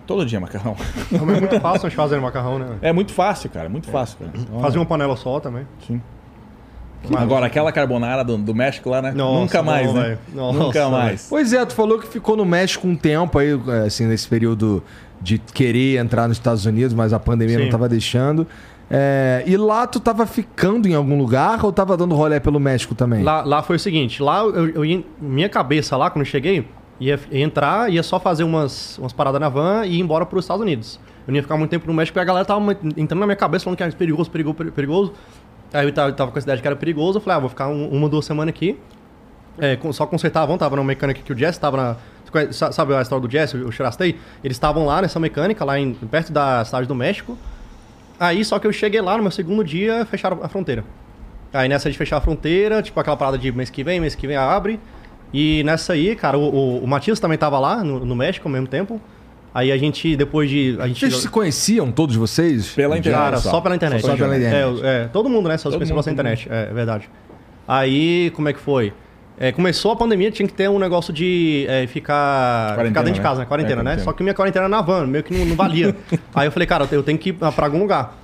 todo dia macarrão. Também é muito fácil a gente fazer macarrão, né? É muito fácil, cara, muito fácil, cara. Fazer uma panela só também. Sim. Agora aquela carbonara do, do México lá, né? Nossa, Nunca mais, não, né? Nossa, Nunca mais. Pois é, tu falou que ficou no México um tempo aí, é, assim, nesse período de querer entrar nos Estados Unidos, mas a pandemia não Sim. tava deixando. É, e lá tu tava ficando em algum lugar ou tava dando rolé pelo México também? Lá, lá foi o seguinte, lá eu, eu ia, minha cabeça lá, quando eu cheguei, ia, ia entrar, ia só fazer umas, umas paradas na van e ir embora para os Estados Unidos. Eu não ia ficar muito tempo no México, porque a galera tava entrando na minha cabeça falando que era perigoso, perigoso, peri- perigoso. Aí eu tava, tava com essa ideia de que era perigoso, eu falei, ah, vou ficar um- uma, duas semanas aqui. É, só a van, tava na mecânica que o Jess tava na... Sabe a história do Jess, o Chirastei? Eles estavam lá nessa mecânica, lá em, perto da cidade do México. Aí, só que eu cheguei lá no meu segundo dia, fecharam a fronteira. Aí nessa de fechar a fronteira, tipo aquela parada de mês que vem, mês que vem abre. E nessa aí, cara, o, o, o Matias também tava lá no, no México ao mesmo tempo. Aí a gente, depois de. A gente. Vocês se conheciam, todos vocês? Pela internet. Cara, só, pela internet. Só pela internet. É, é, todo mundo, né? Só se mundo, pela internet. É, é verdade. Aí, como é que foi? É, começou a pandemia, tinha que ter um negócio de é, ficar, Quarentena, ficar dentro de né? casa, né? Quarentena, É, né? quarentena. Só que minha quarentena era na van, meio que não, não valia. *laughs* Aí eu falei, cara, eu tenho que ir pra algum lugar.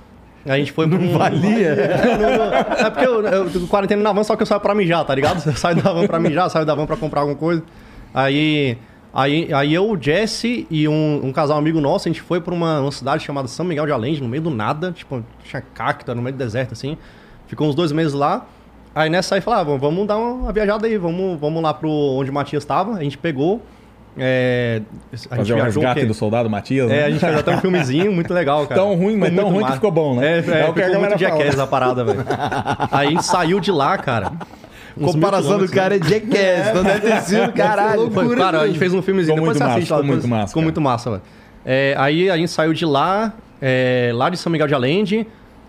Aí a gente foi pra um... valia? *laughs* É, não- não- é porque eu, eu tô quarentena na van, só que eu saio pra mijar, tá ligado? Eu *laughs* saio da van pra mijar, saio da van pra comprar alguma coisa. Aí, aí, aí eu, o Jesse e um, um casal amigo nosso, a gente foi pra uma, uma cidade chamada São Miguel de Allende, no meio do nada, tipo, tinha cacta, no meio do deserto, assim. Ficou uns dois meses lá. Aí nessa aí falava, ah, vamos dar uma viajada aí, vamos, vamos lá pro onde o Matias tava. A gente pegou. É, a gente Fazer o resgate o quê? do soldado Matias. É, né? a gente fez até um filmezinho muito legal, *laughs* cara. Tão ruim, mas Ficou tão ruim que massa. ficou bom, né? É, é, É o que ficou muito jackass a parada, velho. Aí a gente saiu de lá, cara. Comparação do cara é Jackass, então deve ter sido caralho. foi, cara, a gente fez um filmezinho, Ficou depois muito você massa, assiste lá, ficou depois- muito massa, Ficou muito massa, velho. É, aí a gente saiu de lá, é, lá de São Miguel de Allende,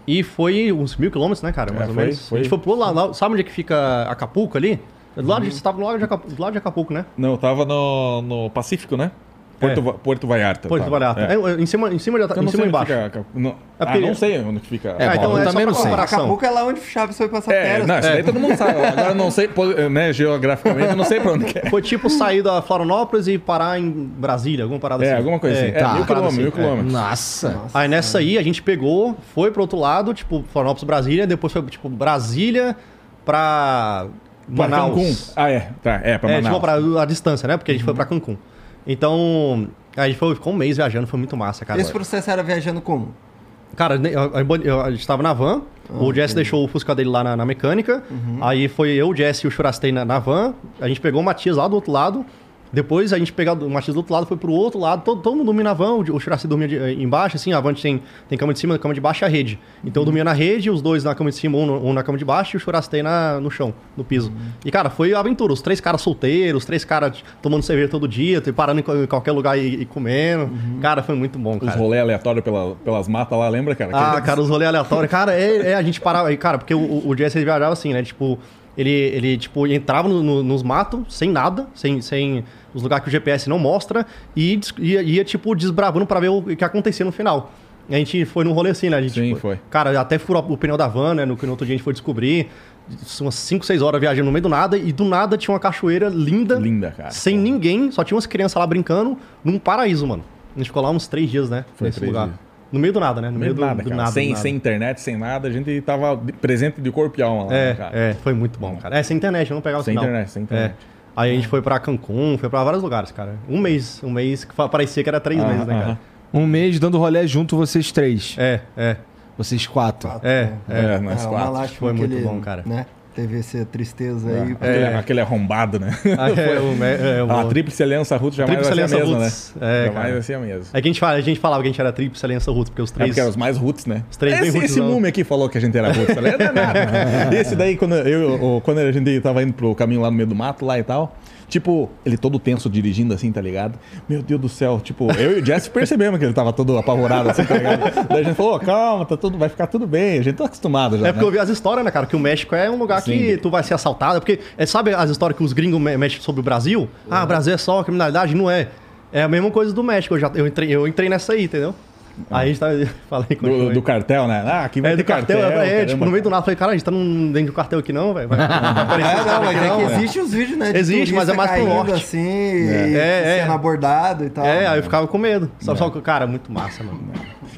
e foi uns mil quilômetros, né, cara? Mais É, ou foi, menos. foi. A gente foi pro lado, lá, sabe onde é que fica Acapulco ali? Do lado de, você tava do lado de Acapulco, do lado de Acapulco, né? Não, eu tava no, no Pacífico, né? Porto, É. Porto Vallarta. Porto tava. Vallarta. É. É, em cima, em cima de, Eu em não cima e embaixo. fica. Não, É ah, não sei onde que fica. É, Ah, então eu é também só não pra sei. Acapulco é lá onde o Chaves foi passar É, férias. não, isso daí todo mundo sabe. Agora eu não sei, né, geograficamente, eu não sei pra onde que é. Foi tipo sair da Florianópolis e parar em Brasília, alguma parada É, assim. alguma coisa assim. É, tá. mil quilômetros, mil assim, é. quilômetros. Nossa. Aí nessa aí a gente pegou, foi pro outro lado, tipo, Florianópolis, Brasília, depois foi tipo Brasília pra Pra Manaus. Cancún. Ah, é. Tá, é, pra é, Manaus. tipo, pra a distância, né? Porque a gente foi pra Cancún. Então, a gente foi, ficou um mês viajando, foi muito massa, cara. Esse processo era viajando como? Cara, a gente tava na van, o Jesse deixou o Fusca dele lá na, na mecânica, aí foi eu, o Jesse e o Churastei na, na van, a gente pegou o Matias lá do outro lado, depois a gente pegou o Matias do outro lado, foi pro outro lado, todo, todo mundo dormia na van, o, Churastei dormia de- eh, embaixo, assim, a van tem, tem cama de cima, cama de baixo e a rede. Então eu dormia na rede, os dois na cama de cima, um, no- um na cama de baixo e o Churastei na, no chão, no piso. E cara, foi aventura, os três caras solteiros, os três caras tomando cerveja todo dia, parando em qual- em qualquer lugar e, e comendo. Cara, foi muito bom, Os cara. rolês aleatórios pela, pelas matas lá, lembra, cara? Ah, cara, os rolês aleatórios. Cara, é, é, a gente parava. Cara, porque o, o Jesse viajava assim, né? Tipo, ele, ele tipo, entrava no- no- nos matos, sem nada, sem, sem os lugares que o GPS não mostra, e ia, ia, tipo, desbravando pra ver o que acontecia no final. E a gente foi num rolê assim, né? A gente, Sim, foi. Cara, até furou o pneu da van, né? No, no outro dia a gente foi descobrir. Umas 5, 6 horas viajando no meio do nada, e do nada tinha uma cachoeira linda. Linda, cara. Sem ninguém, só tinha umas crianças lá brincando, num paraíso, mano. A gente ficou lá uns três dias, né? Foi nesse lugar. dias. No meio do nada, né? No No meio meio do, nada, do cara. nada. sem, do nada. sem internet, sem nada, a gente tava presente de corpo e alma lá, né, É, cara. é, foi muito bom, cara. É, sem internet, não pegava o Sem sinal. internet, sem internet. É. Aí a gente foi pra Cancún, foi pra vários lugares, cara. Um mês, um mês que parecia que era três meses, né, cara? Um mês dando rolé junto, vocês três. É, é. Vocês quatro. É, é. É, nós uma quatro. Foi muito ele, bom, cara. Né? Teve essa tristeza aí. Aquele, aquele arrombado, né? Ah, é, o, me- é, *laughs* o- A Tríplice Aliança Ruth jamais Tríplice vai ser a mesma, Roots. né? É, jamais cara. vai ser a mesma. É que a gente, fala, a gente falava que a gente era tríplice aliança Roots, porque os É três. porque eram os mais roots, né? Os três bem esse, roots, esse não. mume aqui falou que a gente era roots, tá ligado? Não é nada. Esse daí, quando, eu, o- quando a gente tava indo pro caminho lá no meio do mato lá e tal, Tipo, ele todo tenso dirigindo assim, tá ligado? Meu Deus do céu, tipo, eu e o Jesse percebemos que ele tava todo apavorado assim, tá ligado? Daí a gente falou, "Ô, calma, tá tudo, vai ficar tudo bem, a gente tá acostumado já. É porque eu né? vi as histórias, né, cara? Que o México é um lugar Sim. que tu vai ser assaltado. Porque, é, sabe as histórias que os gringos me- mexem sobre o Brasil? Ah, o Brasil é só criminalidade? Não é. É a mesma coisa do México. Eu, já, eu, entrei, eu entrei nessa aí, entendeu? Aí a gente tá. *laughs* Falei com Do, do cartel, né? Ah, aqui vai É, do cartel, é, é, tipo, no meio do nada, falei, cara, a gente tá num, dentro do cartel aqui não, velho. Vai- vai *laughs* É, não, mas é que existe os vídeos, né? Existe, mas é mais pro norte. assim, e É, é. sendo abordado e tal. É, aí eu ficava com medo. Só, só que, cara, muito massa, mano.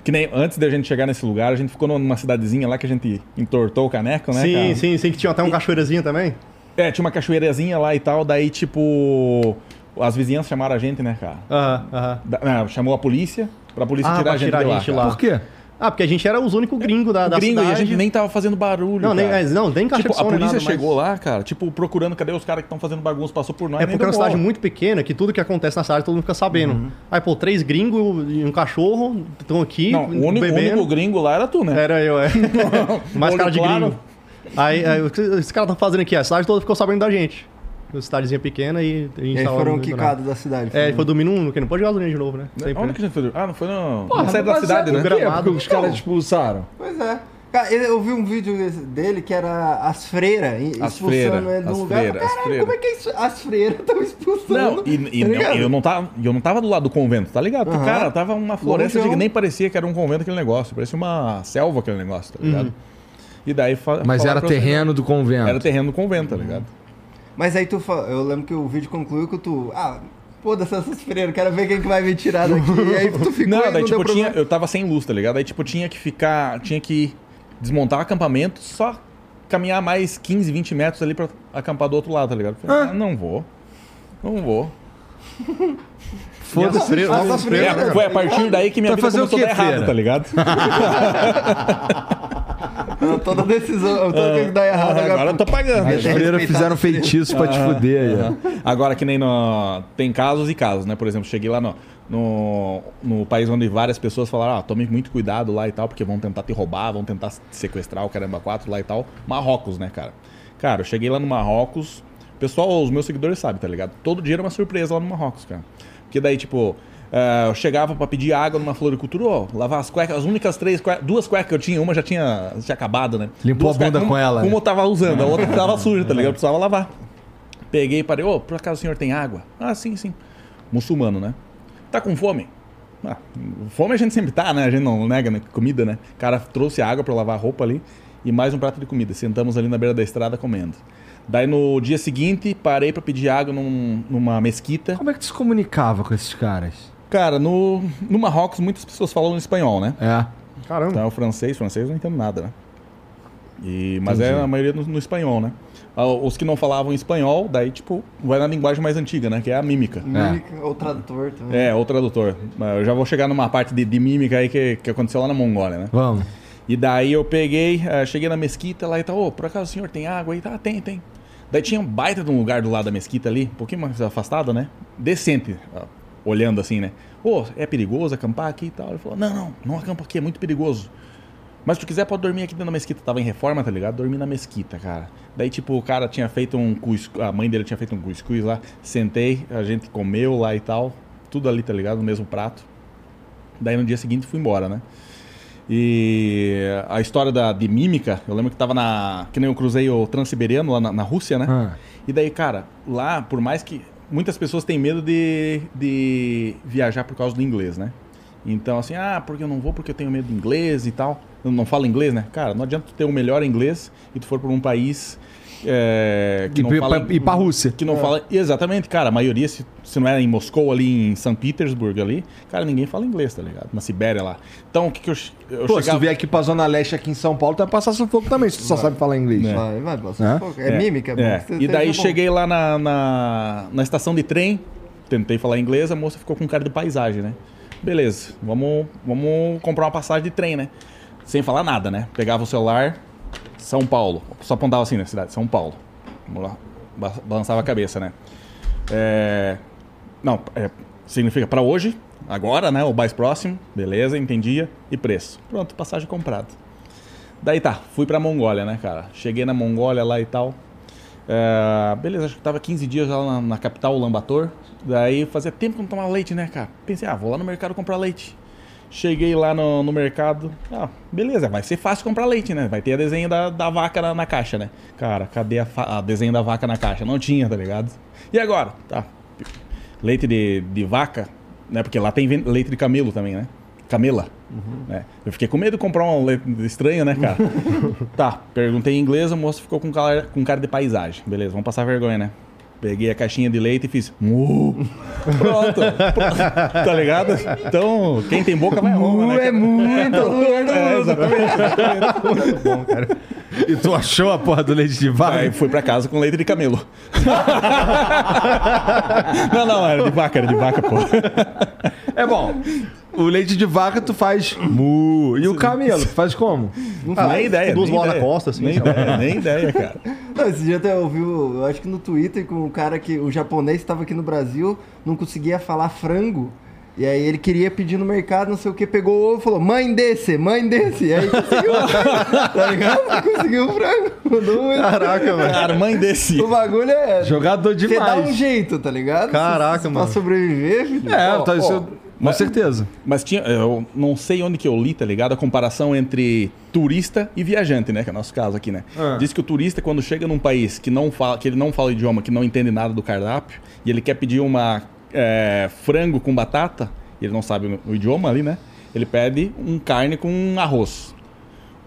Que nem antes da gente chegar nesse lugar, a gente ficou numa cidadezinha lá que a gente entortou o caneco, né? sim, cara? sim, sim, que tinha até um cachoeirazinho também. É, tinha uma cachoeirazinha lá e tal, daí tipo. As vizinhas chamaram a gente, né, cara? Aham, aham. Da- não, chamou a polícia pra polícia Ah, tirar pra a gente tirar a lá. gente cara. lá. Por quê? Ah, porque a gente era os únicos gringos da, da Gringo, e cidade. a gente nem tava fazendo barulho. Não, nem, cara. é, não, nem caixa Tipo, de a som, nem polícia nada, mas- chegou lá, cara, tipo, procurando cadê os caras que estão fazendo bagunça, passou por nós. É nem porque é uma cidade bola. muito pequena que tudo que acontece na cidade todo mundo fica sabendo. Aí, pô, três gringos e um cachorro estão aqui Não, o único, único gringo lá era tu, né? Era eu, é. *laughs* Mais cara de claro. gringo. Aí, aí, o que esses caras estão fazendo aqui? A cidade toda ficou sabendo da gente. Uma cidadezinha pequena e a gente E aí tava foram quicados da cidade. É, foi domingo um, que não pode gasolina de novo, né? Sempre, Onde né? que a gente foi? Ah, não foi no... Porra, na saída da cidade, sabe né? Gramado. Porque os caras expulsaram. Pois é. Cara, eu vi um vídeo dele que era as freiras As expulsando freiras, ele de um as lugar. freiras, as Caralho, freiras. como é que é isso? As freiras estão expulsando. Não, e, e tá não, eu, não tava, eu não tava do lado do convento, tá ligado? Porque, Aham. cara, tava uma floresta que nem parecia que era um convento aquele negócio. Parecia uma selva aquele negócio, tá ligado? Uhum. E daí... Mas era terreno do convento. Era terreno do convento, tá ligado? Mas aí tu fa- eu lembro que o vídeo concluiu que tu. Ah, foda-se essas freiras, quero ver quem que vai me tirar daqui. e aí tu ficou *laughs* Não, daí não tipo, deu tinha, eu tava sem luz, tá ligado? Aí tipo, tinha que ficar, tinha que desmontar o acampamento, só caminhar mais 15, 20 metros ali pra acampar do outro lado, tá ligado? Falei, ah, não vou. Não vou. *laughs* Foda-se, freio. É, foi a partir daí que minha Vai vida começou a dar errado, tá ligado? *laughs* Toda decisão, toda coisa que dá errado. Ah, agora eu tô pagando. As é freiras fizeram feitiço pra te fuder. Agora que nem no... Tem casos e casos, né? Por exemplo, cheguei lá no, no, no país onde várias pessoas falaram, ah, tome muito cuidado lá e tal, porque vão tentar te roubar, vão tentar te sequestrar o caramba 4 lá e tal. Marrocos, né, cara? Cara, eu cheguei lá no Marrocos, pessoal, os meus seguidores sabem, tá ligado? Todo dia era uma surpresa lá no Marrocos, cara. Porque daí, tipo, eh, eu chegava pra pedir água numa floricultura, ó, lavar as cuecas, as únicas três, duas cuecas que eu tinha, uma já tinha, tinha acabado, né? Limpou Duas a bunda cuecas, com uma- ela, né? Uma eu tava usando, a outra tava suja, tá ligado? Eu precisava lavar. Peguei e parei, ô, por acaso o senhor tem água? Ah, sim, sim. Muçulmano, né? Tá com fome? Ah, fome a gente sempre tá, né? A gente não nega né? comida, né? O cara trouxe água pra eu lavar a roupa ali e mais um prato de comida. Sentamos ali na beira da estrada comendo. Daí no dia seguinte, parei pra pedir água num- numa mesquita. Como é que tu se comunicava com esses caras? Cara, no, no Marrocos muitas pessoas falam espanhol, né? É. Caramba. Então é o francês, francês eu não entendo nada, né? E, mas Entendi. é a maioria no, no espanhol, né? Ah, Os que não falavam espanhol, daí, tipo, vai na linguagem mais antiga, né? Que é a mímica. Mímica, ou tradutor também. É, ou tradutor. Mas Eu já vou chegar numa parte de, de mímica aí que, que aconteceu lá na Mongólia, né? Vamos. E daí eu peguei, eh, cheguei na mesquita lá e tal, ô, por acaso o senhor tem água aí? Tá, tem, tem. Daí tinha um baita de um lugar do lado da mesquita ali, um pouquinho mais afastado, né? Decente, ó, olhando assim, né? Ô, é perigoso acampar aqui e tal? Ele falou, não, não, não acampa aqui, é muito perigoso. Mas se tu quiser, pode dormir aqui dentro da mesquita. Tava em reforma, tá ligado? Dormi na mesquita, cara. Daí, tipo, o cara tinha feito um cuscuz, a mãe dele tinha feito um cuscuz lá. Sentei, a gente comeu lá e tal. Tudo ali, tá ligado? No mesmo prato. Daí no dia seguinte fui embora, né? E a história da, de mímica, eu lembro que tava na. Que nem eu cruzei o Transiberiano lá na, na Rússia, né? Ah. E daí, cara, lá, por mais que. Muitas pessoas têm medo de, de viajar por causa do inglês, né? Então, assim, ah, porque eu não vou porque eu tenho medo de inglês e tal. Eu não falo inglês, né? Cara, não adianta tu ter o melhor inglês e tu for por um país é, que E não pra- fala. e pra Rússia. Que não fala. Exatamente, cara. A maioria, se, se não é em Moscou, ali em São Petersburgo, ali, cara, ninguém fala inglês, tá ligado? Na Sibéria lá. Então, o que, que eu, eu Pô, se tu chegava. vier aqui pra Zona Leste, aqui em São Paulo, tu vai passar sufoco também, se tu só sabe falar inglês. É. Vai, vai, posso- É? pô, é, mímica, é. É. Você E daí cheguei lá na, na, na estação de trem, tentei falar inglês, a moça ficou com cara de paisagem, né? Beleza, vamos, vamos comprar uma passagem de trem, né? Sem falar nada, né? Pegava o celular, São Paulo. Só apontava assim na cidade, São Paulo. Vamos lá. Ba- Balançava a cabeça, né? É, Não, é, significa para hoje, agora, né? O mais próximo, beleza, entendia. E preço. Pronto, passagem comprada. Daí tá, fui pra Mongólia, né, cara? Cheguei na Mongólia lá e tal. É, beleza, acho que tava 15 dias lá na, na capital, Lambator. Daí fazia tempo que não tomava leite, né, cara? Pensei, ah, vou lá no mercado comprar leite. Cheguei lá no, no mercado. Ah, beleza, vai ser fácil comprar leite, né? Vai ter a desenho da, da vaca na, na caixa, né? Cara, cadê a, a desenho da vaca na caixa? Não tinha, tá ligado? E agora? Tá. Leite de, de vaca, né? Porque lá tem leite de camelo também, né? Camela. né? Eu fiquei com medo de comprar um leite estranho, né, cara? *laughs* tá, perguntei em inglês, o moço ficou com cara, com cara de paisagem. Beleza, vamos passar vergonha, né? Peguei a caixinha de leite e fiz. Mu. Pronto. *laughs* tá ligado? Então, quem tem boca vai arruma, né? é muito lugar *laughs* do É, exatamente. Muito bom, cara. E tu achou a porra do leite de vaca? Aí fui pra casa com leite de camelo. *laughs* não, não, era de vaca, era de vaca, pô. É bom. O leite de vaca tu faz mu. E o camelo, tu faz como? Ah, nem ideia. Duas nem bolas na ideia. costa, assim. Nem sei lá. ideia, nem ideia, *laughs* cara. Não, esse dia até eu vi, eu acho que no Twitter, com um cara que, o japonês estava aqui no Brasil, não conseguia falar frango. E aí ele queria pedir no mercado, não sei o que, pegou o ovo e falou, mãe desse, mãe desse. E aí conseguiu, *laughs* tá ligado? Conseguiu o frango. Mandou muito. Caraca, velho. Cara, mãe desse. O bagulho é... Jogador Você dá um demais. jeito, tá ligado? Caraca, Se- se mano. Pra sobreviver, filho. É, Ó, tá, isso, com mas- certeza. Mas tinha, eu não sei onde que eu li, tá ligado? A comparação entre turista e viajante, né? Que é o nosso caso aqui, né? Ah. Diz que o turista, quando chega num país que, não fala, que ele não fala o idioma, que não entende nada do cardápio, e ele quer pedir uma é, frango com batata, e ele não sabe o, o idioma ali, né? Ele pede um carne com arroz.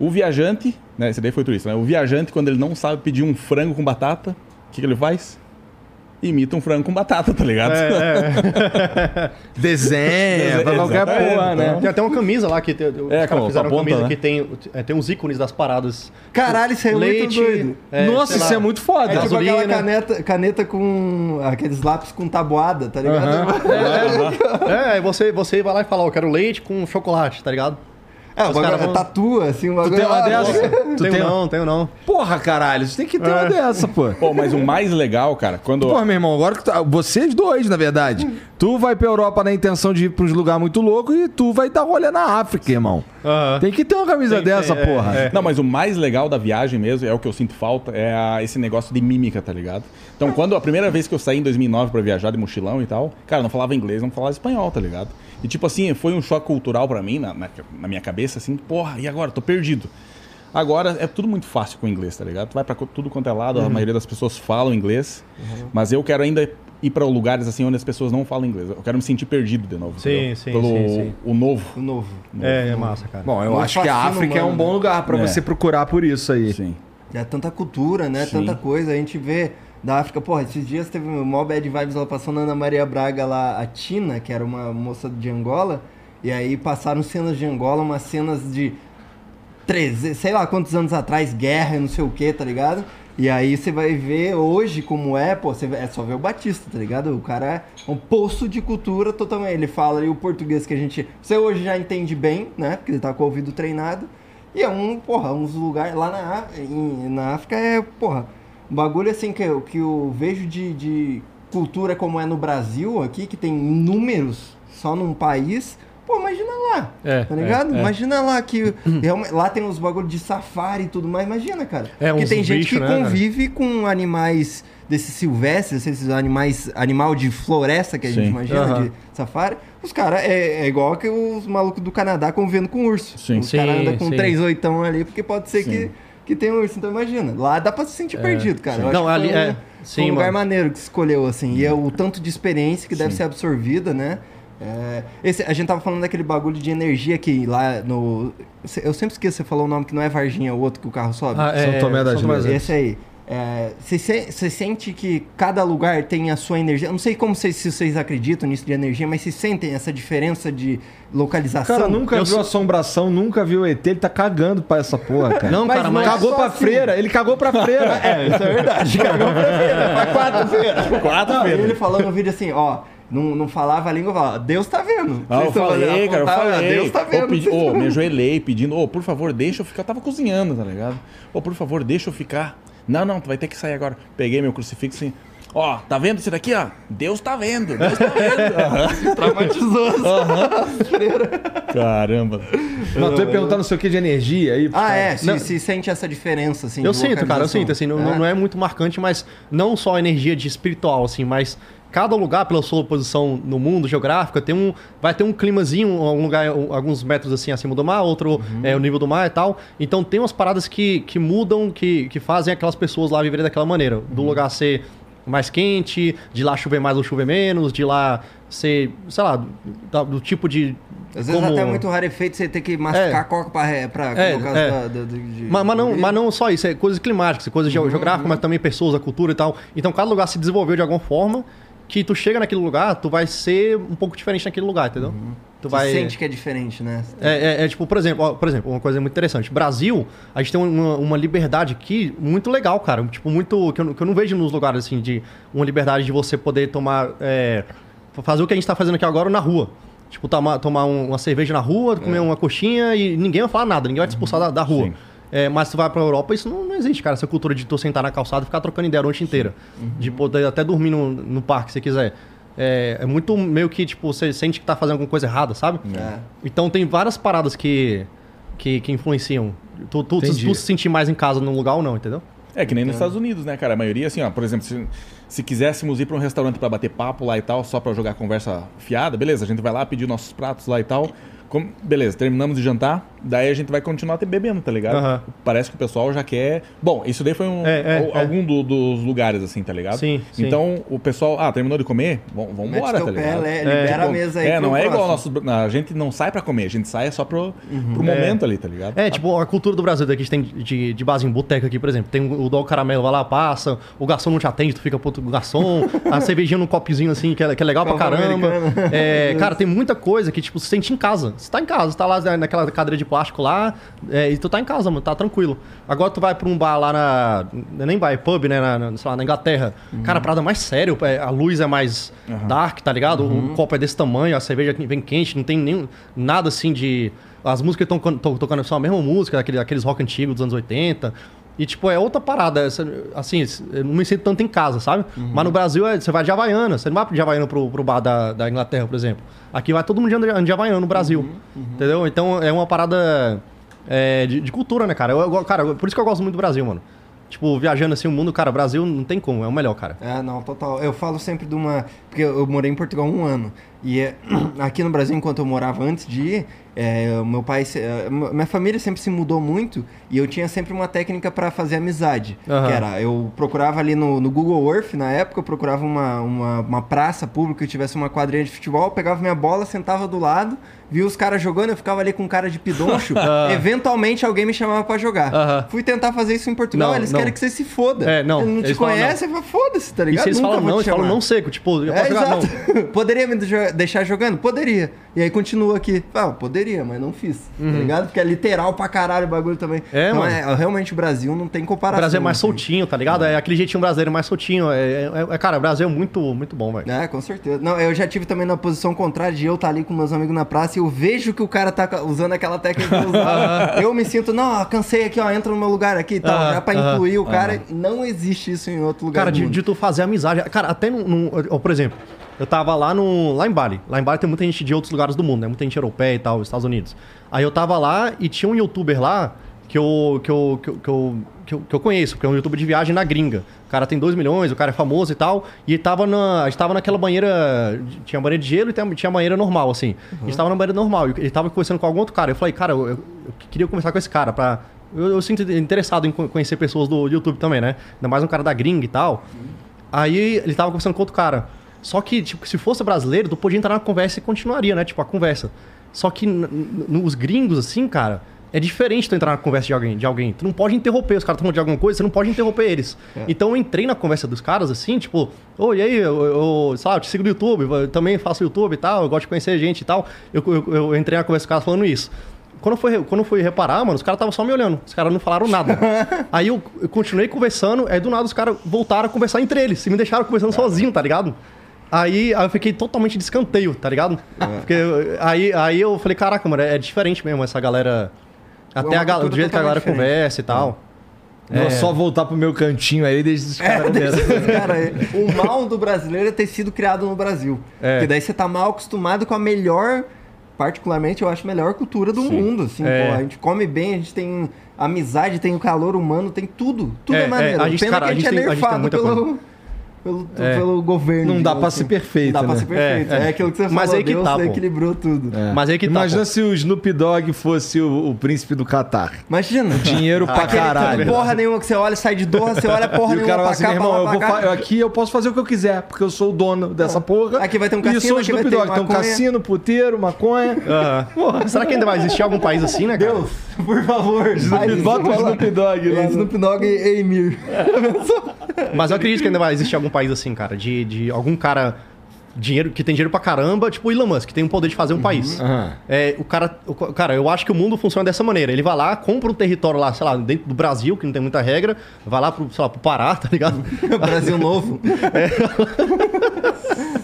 O viajante, né? Esse daí foi turista, né? O viajante, quando ele não sabe pedir um frango com batata, o que, que ele faz? Imita um frango com batata, tá ligado? *laughs* Desenha, pra qualquer porra, né? Tem até uma camisa lá que tem, os É, fizeram uma camisa né? que tem, é, tem uns ícones das paradas. Caralho, isso é muito Leite. doido. é, Nossa, isso lá. é muito foda. É tipo Gasolina. aquela caneta, caneta com aqueles lápis com tabuada, tá ligado? *laughs* É, aí você, você vai lá e fala, ó, eu quero leite com chocolate, tá ligado? É, o Os bagulho caras vão- tatua, assim, o Tu bagulho. tem uma dessa? Tu tenho tem não, tenho não. Porra, caralho, você tem que ter uma É. dessa, pô. Pô, mas o mais legal, cara, quando. Porra, meu irmão, agora que tu, vocês dois, na verdade. Tu vai pra Europa na intenção de ir pra uns lugares muito loucos e tu vai dar rolê na África, irmão. Tem que ter uma camisa Tem- dessa, tem, é, porra. é. Não, mas o mais legal da viagem mesmo, é o que eu sinto falta, é a- esse negócio de mímica, tá ligado? Então, quando a primeira vez que eu saí em 2009 pra viajar de mochilão e tal, cara, eu não falava inglês, não falava espanhol, tá ligado? E tipo assim, foi um choque cultural pra mim, na, na, na minha cabeça, assim, porra, e agora? Tô perdido. Agora é tudo muito fácil com o inglês, tá ligado? Tu vai pra tudo quanto é lado, a maioria das pessoas falam inglês, mas eu quero ainda ir pra lugares assim onde as pessoas não falam inglês. Eu quero me sentir perdido de novo. Sim, sim, Pelo sim, sim. o novo. O novo. É, é massa, cara. Bom, eu Não acho que a o África é um humano, bom né? lugar pra É. você procurar por isso aí. Sim. É tanta cultura, né? Sim. Tanta coisa. A gente vê da África, porra, esses dias teve um mó bad vibes lá passando Ana Maria Braga lá, a Tina, que era uma moça de Angola. E aí passaram cenas de Angola, umas cenas de 13, sei lá quantos anos atrás, guerra e não sei o que, tá ligado? E aí você vai ver hoje como é, pô, você é só ver o Batista, tá ligado? O cara é um poço de cultura totalmente. Ele fala ali o português que a gente. Você hoje já entende bem, né? Porque ele tá com o ouvido treinado. E é um, porra, uns lugares lá na, na África é, porra, um bagulho assim que eu, que eu vejo de, de cultura como é no Brasil aqui, que tem números só num país. Pô, imagina lá, É, tá ligado? é, é. Imagina lá que *clears throat* lá tem uns bagulho de safari e tudo mais, imagina, cara. É, Porque tem gente bichos, que né, cara? convive com animais desses silvestres, esses animais, animal de floresta que a gente Sim. imagina, Aham. de safari. Os caras é, é igual que os malucos do Canadá convivendo com urso. Sim. Os caras andam com sim. três oitão ali, porque pode ser Sim. que, que tenha urso. Então imagina, lá dá pra se sentir perdido, cara. Não, ali- foi um, é, foi sim, um lugar mano. maneiro que se escolheu, assim. E é o tanto de experiência que deve Sim. ser absorvida, né? É, esse, a gente tava falando daquele bagulho de energia que lá no. Eu sempre esqueço, você falou o nome que não é Varginha, é o outro que o carro sobe. Ah, São Tomé das Letras. Esse aí. É, Você se- você sente que cada lugar tem a sua energia? Eu não sei como vocês, se vocês acreditam nisso de energia, mas vocês sentem essa diferença de O localização? cara nunca Eu viu sou- assombração, nunca viu ET, ele tá cagando pra essa porra, cara. Não, cara, mas- Cagou só pra assim. freira, ele cagou pra freira. *laughs* É, isso é verdade. Cagou pra feira, pra. Quatro, *laughs* Não, Pedro. ele falou no vídeo assim, ó, não, não falava a língua, falava, Deus tá vendo. Ah, eu falei, cara, eu falei. Deus tá Ô, vendo. pedi- vocês ô, me vendo." ajoelhei pedindo, ô, por favor, deixa eu ficar. Eu tava cozinhando, tá ligado? Ô, por favor, deixa eu ficar. Não, não, tu vai ter que sair agora. Peguei meu crucifixo e. Ó, tá vendo isso daqui, ó? Deus tá vendo, Deus tá vendo. *laughs* Aham. Traumatizou. Caramba. Não, tu ia perguntar não sei o que de energia aí. Ah, é. Se, se sente essa diferença, assim, Eu de sinto, cara, eu sinto, assim, não, não é muito marcante, mas não só a energia de espiritual, assim, mas cada lugar, pela sua posição no mundo geográfica, tem um, vai ter um climazinho, um lugar, um- alguns metros assim acima do mar, outro é o nível do mar e tal. Então tem umas paradas que, que mudam, que, que fazem aquelas pessoas lá viverem daquela maneira. Do lugar ser mais quente, de lá chover mais ou chover menos, de lá ser, sei lá, da- do tipo de. Às vezes como- até é muito rarefeito você ter que masticar É. coca pra, re- pra É, colocar é. da- da- de- Mas, mas não, mas não só isso, é coisas climáticas, coisas geo- geográficas, mas também pessoas, a cultura e tal. Então cada lugar se desenvolveu de alguma forma que tu chega naquele lugar, tu vai ser um pouco diferente naquele lugar, entendeu? Tu Você vai. sente que é diferente, né? É, é- é tipo, por exemplo, ó, por exemplo, uma coisa muito interessante. Brasil, a gente tem uma, uma liberdade aqui muito legal, cara. Tipo, muito. Que eu, que eu não vejo nos lugares assim, de uma liberdade de você poder tomar. é, fazer o que a gente tá fazendo aqui agora na rua. Tipo, tomar, tomar um- uma cerveja na rua, comer uma coxinha e ninguém vai falar nada, ninguém vai te expulsar da, da rua. Sim. É, mas se tu vai pra Europa, isso não, não existe, cara. Essa cultura de tu sentar na calçada e ficar trocando ideia a noite inteira. De poder até dormir no, no parque, se quiser. É, é muito meio que, tipo, você sente que tá fazendo alguma coisa errada, sabe? É. Então tem várias paradas que, que, que influenciam. Tu, tu, tu, tu se sentir mais em casa num lugar ou não, entendeu? É que nem nos Estados Unidos, né, cara? A maioria, assim, ó, por exemplo, se, se quiséssemos ir pra um restaurante pra bater papo lá e tal, só pra jogar conversa fiada, beleza, a gente vai lá pedir nossos pratos lá e tal. Como- beleza, terminamos de jantar, daí a gente vai continuar te bebendo, tá ligado? Parece que o pessoal já quer. Bom, isso daí foi um, É, é, é. algum do- dos lugares, assim, tá ligado? Sim, sim. Então o pessoal, ah, terminou de comer? Vamos Mete embora, teu tá pé, ligado? le- libera a Tipo, mesa aí É, não é igual nossos. A gente não sai pra comer, a gente sai só pro, pro momento ali, tá ligado? É, tipo, a cultura do Brasil daqui, a gente tem de, de base em boteca aqui, por exemplo. Tem o dó caramelo, vai lá, passa, o garçom não te atende, tu fica pro outro garçom, a cervejinha num copzinho assim, que é, que é legal pra Copa caramba. americana. É, *laughs* cara, tem muita coisa que, tipo, você sente em casa. Você tá em casa, tá lá naquela cadeira de plástico lá, é, e tu tá em casa, mano, tá tranquilo. Agora tu vai pra um bar lá na. é Nem bar, é pub, né? Na, na- sei lá, na Inglaterra. Cara, a parada é mais sério, é, a luz é mais dark, tá ligado? O copo é desse tamanho, a cerveja vem quente, não tem nem nada assim de. As músicas estão tocando são a mesma música, aquele, aqueles rock antigos dos anos 80. E, tipo, é outra parada. Assim, eu não me sinto tanto em casa, sabe? Mas no Brasil, é- você vai de Havaiana. Você não vai de Havaiana pro, pro bar da, da Inglaterra, por exemplo. Aqui vai todo mundo de, de Havaiana no Brasil. Entendeu? Então, é uma parada é, de, de cultura, né, cara? Eu, eu- cara, por isso que eu gosto muito do Brasil, mano. Tipo, viajando assim o mundo, cara, Brasil não tem como, é o melhor, cara. É, não, total. Eu falo sempre de uma. Porque eu morei em Portugal um ano. E é, *clears throat* aqui no Brasil, enquanto eu morava antes de ir, é, meu pai. se- é, minha família sempre se mudou muito e eu tinha sempre uma técnica pra fazer amizade. Aham. Que era, eu procurava ali no, no Google Earth, na época, eu procurava uma, uma, uma praça pública que tivesse uma quadrinha de futebol, pegava minha bola, sentava do lado, via os caras jogando, eu ficava ali com cara de pidoncho. *laughs* Eventualmente alguém me chamava pra jogar. Aham. Fui tentar fazer isso em Portugal, Não, eles não. querem que você se foda. É, não, Ele não te eles falam conhece, você fala, foda-se, tá E ligado? se eles Nunca falam não, eles falam não seco, tipo, eu É, posso jogar não. exato. *laughs* Poderia me jo- deixar jogando? Poderia. E aí continua aqui. Ah, poderia, mas não fiz. Tá ligado? Porque é literal pra caralho o bagulho também. Uhum. É, então, mano. é, realmente o Brasil não tem O comparação. Brasil é mais assim. soltinho, tá ligado? É aquele jeitinho brasileiro mais soltinho. É, é- é- cara, o Brasil é muito, muito bom, velho. É, com certeza. Não, eu já tive também na posição contrária de eu estar ali com meus amigos na praça e eu vejo que o cara tá usando aquela técnica que eu usava. *laughs* eu me sinto, não, cansei aqui, ó, entra no meu lugar aqui e tal. Aham, já pra aham, incluir o cara. Não existe isso em outro lugar. Cara, de, de tu fazer amizade. Cara, até num. num- ó, por exemplo, eu tava lá no. Lá em Bali. Lá em Bali tem muita gente de outros lugares do mundo, né? Muita gente europeia e tal, Estados Unidos. Aí eu tava lá e tinha um youtuber lá que eu. que eu. que eu, que eu, que eu, que eu conheço, que é um youtuber de viagem na gringa. O cara tem 2 milhões, o cara é famoso e tal. E tava na. A gente tava naquela banheira. Tinha banheira de gelo e tinha, banheira normal, assim. A gente tava na banheira normal. E ele tava conversando com algum outro cara. Eu falei, cara, eu, eu- queria conversar com esse cara pra. Eu, eu sinto interessado em co- conhecer pessoas do YouTube também, né? Ainda mais um cara da gringa e tal. Aí ele tava conversando com outro cara. Só que, tipo, se fosse brasileiro, tu podia entrar na conversa e continuaria, né? Tipo, a conversa. Só que nos gringos, assim, cara, é diferente tu entrar na conversa de alguém. De alguém. Tu não pode interromper. Os caras estão falando de alguma coisa, você não pode interromper eles. Então eu entrei na conversa dos caras, assim, tipo, ô, e aí, eu, eu, sabe, eu te sigo no YouTube, eu também faço YouTube e tal, eu gosto de conhecer gente e tal. Eu, eu, eu entrei na conversa com os caras falando isso. Quando eu fui, quando eu fui reparar, mano, os caras estavam só me olhando. Os caras não falaram nada. *laughs* aí eu, eu continuei conversando, aí do nada os caras voltaram a conversar entre eles. E me deixaram conversando sozinho, tá ligado? Aí, aí eu fiquei totalmente de escanteio, tá ligado? Porque eu- aí, aí eu falei, caraca, mano, é diferente mesmo essa galera. Até uma a do jeito que a galera diferente. conversa e tal. Vou só voltar pro meu cantinho aí, deixa esses É, caras esses cara aí. *laughs* O mal do brasileiro é ter sido criado no Brasil. É. Porque daí você tá mal acostumado com a melhor, particularmente eu acho, melhor cultura do mundo. Assim, É. pô, a gente come bem, a gente tem amizade, tem o calor humano, tem tudo. Tudo é, É, é, maneiro. a gente- Pena cara, que a a gente, é a gente tem nerfado muita pelo, pelo, É. pelo governo. Não dá digamos pra ser perfeito, Não dá pra né? ser perfeito. É, É, é. aquilo que você Mas falou, aí que Deus tá, pô. equilibrou tudo. É. Mas aí que tá, Imagina pô. se o Snoop Dogg fosse o, o príncipe do Catar. Imagina. Dinheiro pra Aquele caralho. porra nenhuma que você olha, sai de Doha, você olha porra E o nenhuma cara pra assim, cá, meu pra irmão, eu pra vou cá. aqui eu posso fazer o que eu quiser, porque eu sou o dono dessa porra. Aqui vai ter um E cassino, sou o Snoop Dogg. Tem um cassino, puteiro, maconha. *laughs* Será que ainda vai existir algum país assim, né? Deus, por favor. Bota o Snoop Dogg. É, Snoop Dogg e Emir. *laughs* Mas eu acredito que ainda vai existir algum país assim, cara. De, de algum cara dinheiro, que tem dinheiro pra caramba, tipo o Elon Musk, que tem o poder de fazer um país. Aham. É, o cara, o, ca- cara, eu acho que o mundo funciona dessa maneira. Ele vai lá, compra um território lá, sei lá, dentro do Brasil, que não tem muita regra, vai lá pro, sei lá, pro Pará, tá ligado? *laughs* Brasil Novo.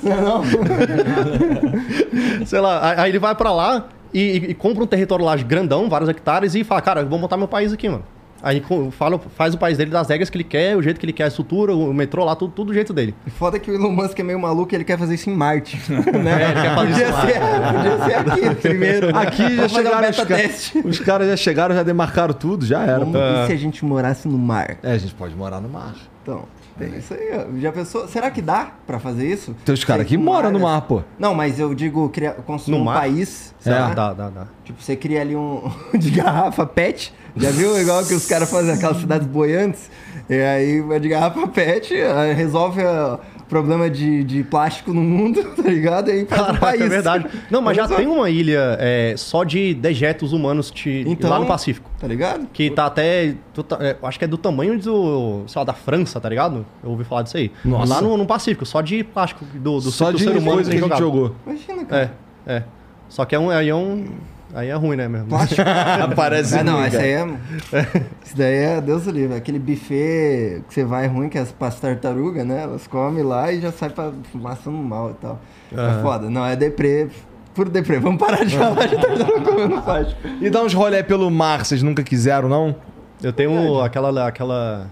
Não, não. sei lá, aí- ele vai pra lá e, e- e compra um território lá grandão, vários hectares, e fala, cara, eu vou montar meu país aqui, mano. Aí fala, faz o país dele das regras que ele quer, o jeito que ele quer, a estrutura, o metrô lá, tudo, tudo do jeito dele. Foda que o Elon Musk é meio maluco e ele quer fazer isso em Marte. Né? *laughs* É, ele quer fazer podia, isso lá. ser, podia ser aqui *laughs* primeiro. Aqui já chegaram os, teste. os caras já chegaram, já demarcaram tudo, já era. Vamos pô. ver se a gente morasse no mar. É, a gente pode morar no mar. Então, tem isso aí. ó. Já pensou? Será que dá pra fazer isso? Tem os caras Sei que moram no mar, pô. Não, mas eu digo, criar, construir No um mar? país. É. será? Dá, dá, dá. Tipo, você cria ali um *laughs* de garrafa pet. Já viu? Igual que os caras fazem aquelas cidades boiantes. E aí vai de garrafa pet, aí resolve o problema de, de plástico no mundo, *laughs* tá ligado? E aí faz um Caraca, país. é verdade. Não, mas já tem uma ilha é, só de dejetos humanos te- Então- lá no Pacífico. Tá ligado? Que tá até. ta- é, acho que é do tamanho do. sei lá, da França, tá ligado? Eu ouvi falar disso aí. Nossa. Lá no, no Pacífico, só de plástico do, do Só do de ser humano que a gente jogou. Imagina, cara. É, é. Só que é um, aí é um. Aí é ruim, né, mesmo? Plástico. *laughs* Parece Ah, não, ruim, essa aí é. *laughs* Isso daí é Deus do livre. Aquele buffet que você vai ruim, que é as tartarugas, né? Elas comem lá e já sai pra fumaça no mal e tal. É Aham. foda. Não, é deprê. Puro deprê. Vamos parar de falar de tartaruga comendo *laughs* plástico. E dar uns rolé pelo mar, vocês nunca quiseram, não? Eu tenho aquela. aquela.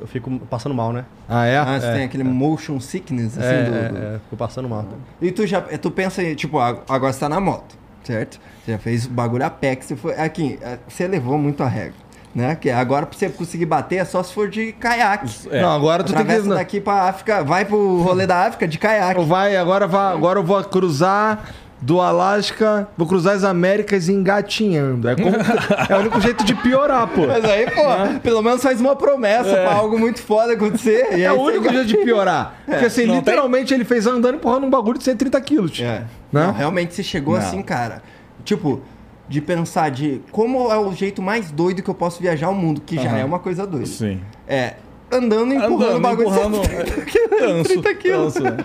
Eu fico passando mal, né? Ah, é? Ah, você tem aquele motion sickness, assim, é, do, é, do- é, fico passando mal. E tu já, tu pensa, em, tipo, ag- agora você tá na moto, certo? Você já fez bagulho a pé, que você foi, aqui, eh, você levou muito a regra, né? Que agora pra você conseguir bater é só se for de caiaque. Não, agora tu tem Atravessa que... daqui pra África, vai pro rolê da África de caiaque. Vai, agora, vai, agora eu vou cruzar do Alasca, vou cruzar as Américas engatinhando. É, como- *laughs* é o único jeito de piorar, pô. Mas aí, pô, pelo menos faz uma promessa pra algo muito foda acontecer. E É aí o único jeito de piorar. Porque assim, Não literalmente ele fez andando empurrando um bagulho de 130 quilos. É. Né? Não, realmente você chegou Não. assim, cara. Tipo, de pensar de como é o jeito mais doido que eu posso viajar ao mundo, que já Aham. é uma coisa doida. Sim. É, andando e empurrando o Andando, bagulho empurrando, de 130 *laughs* quilos, Tanso, 30 quilos. tanso, né?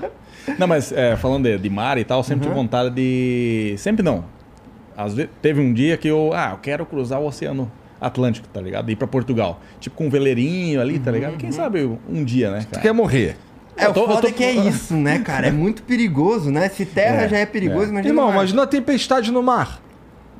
Não, mas é, falando de, de mar e tal, eu sempre tive vontade de. Sempre não. Às vezes, teve um dia que eu. Ah, eu quero cruzar o Oceano Atlântico, tá ligado? Ir pra Portugal. Tipo com um veleirinho ali, tá ligado? Quem sabe um dia, né, Tu cara? quer morrer. É, Eu tô- o foda tô- é que é *laughs* isso, né, cara? É muito perigoso, né? Se terra É, já é perigoso, é. imagina. Irmão, o imagina a tempestade no mar.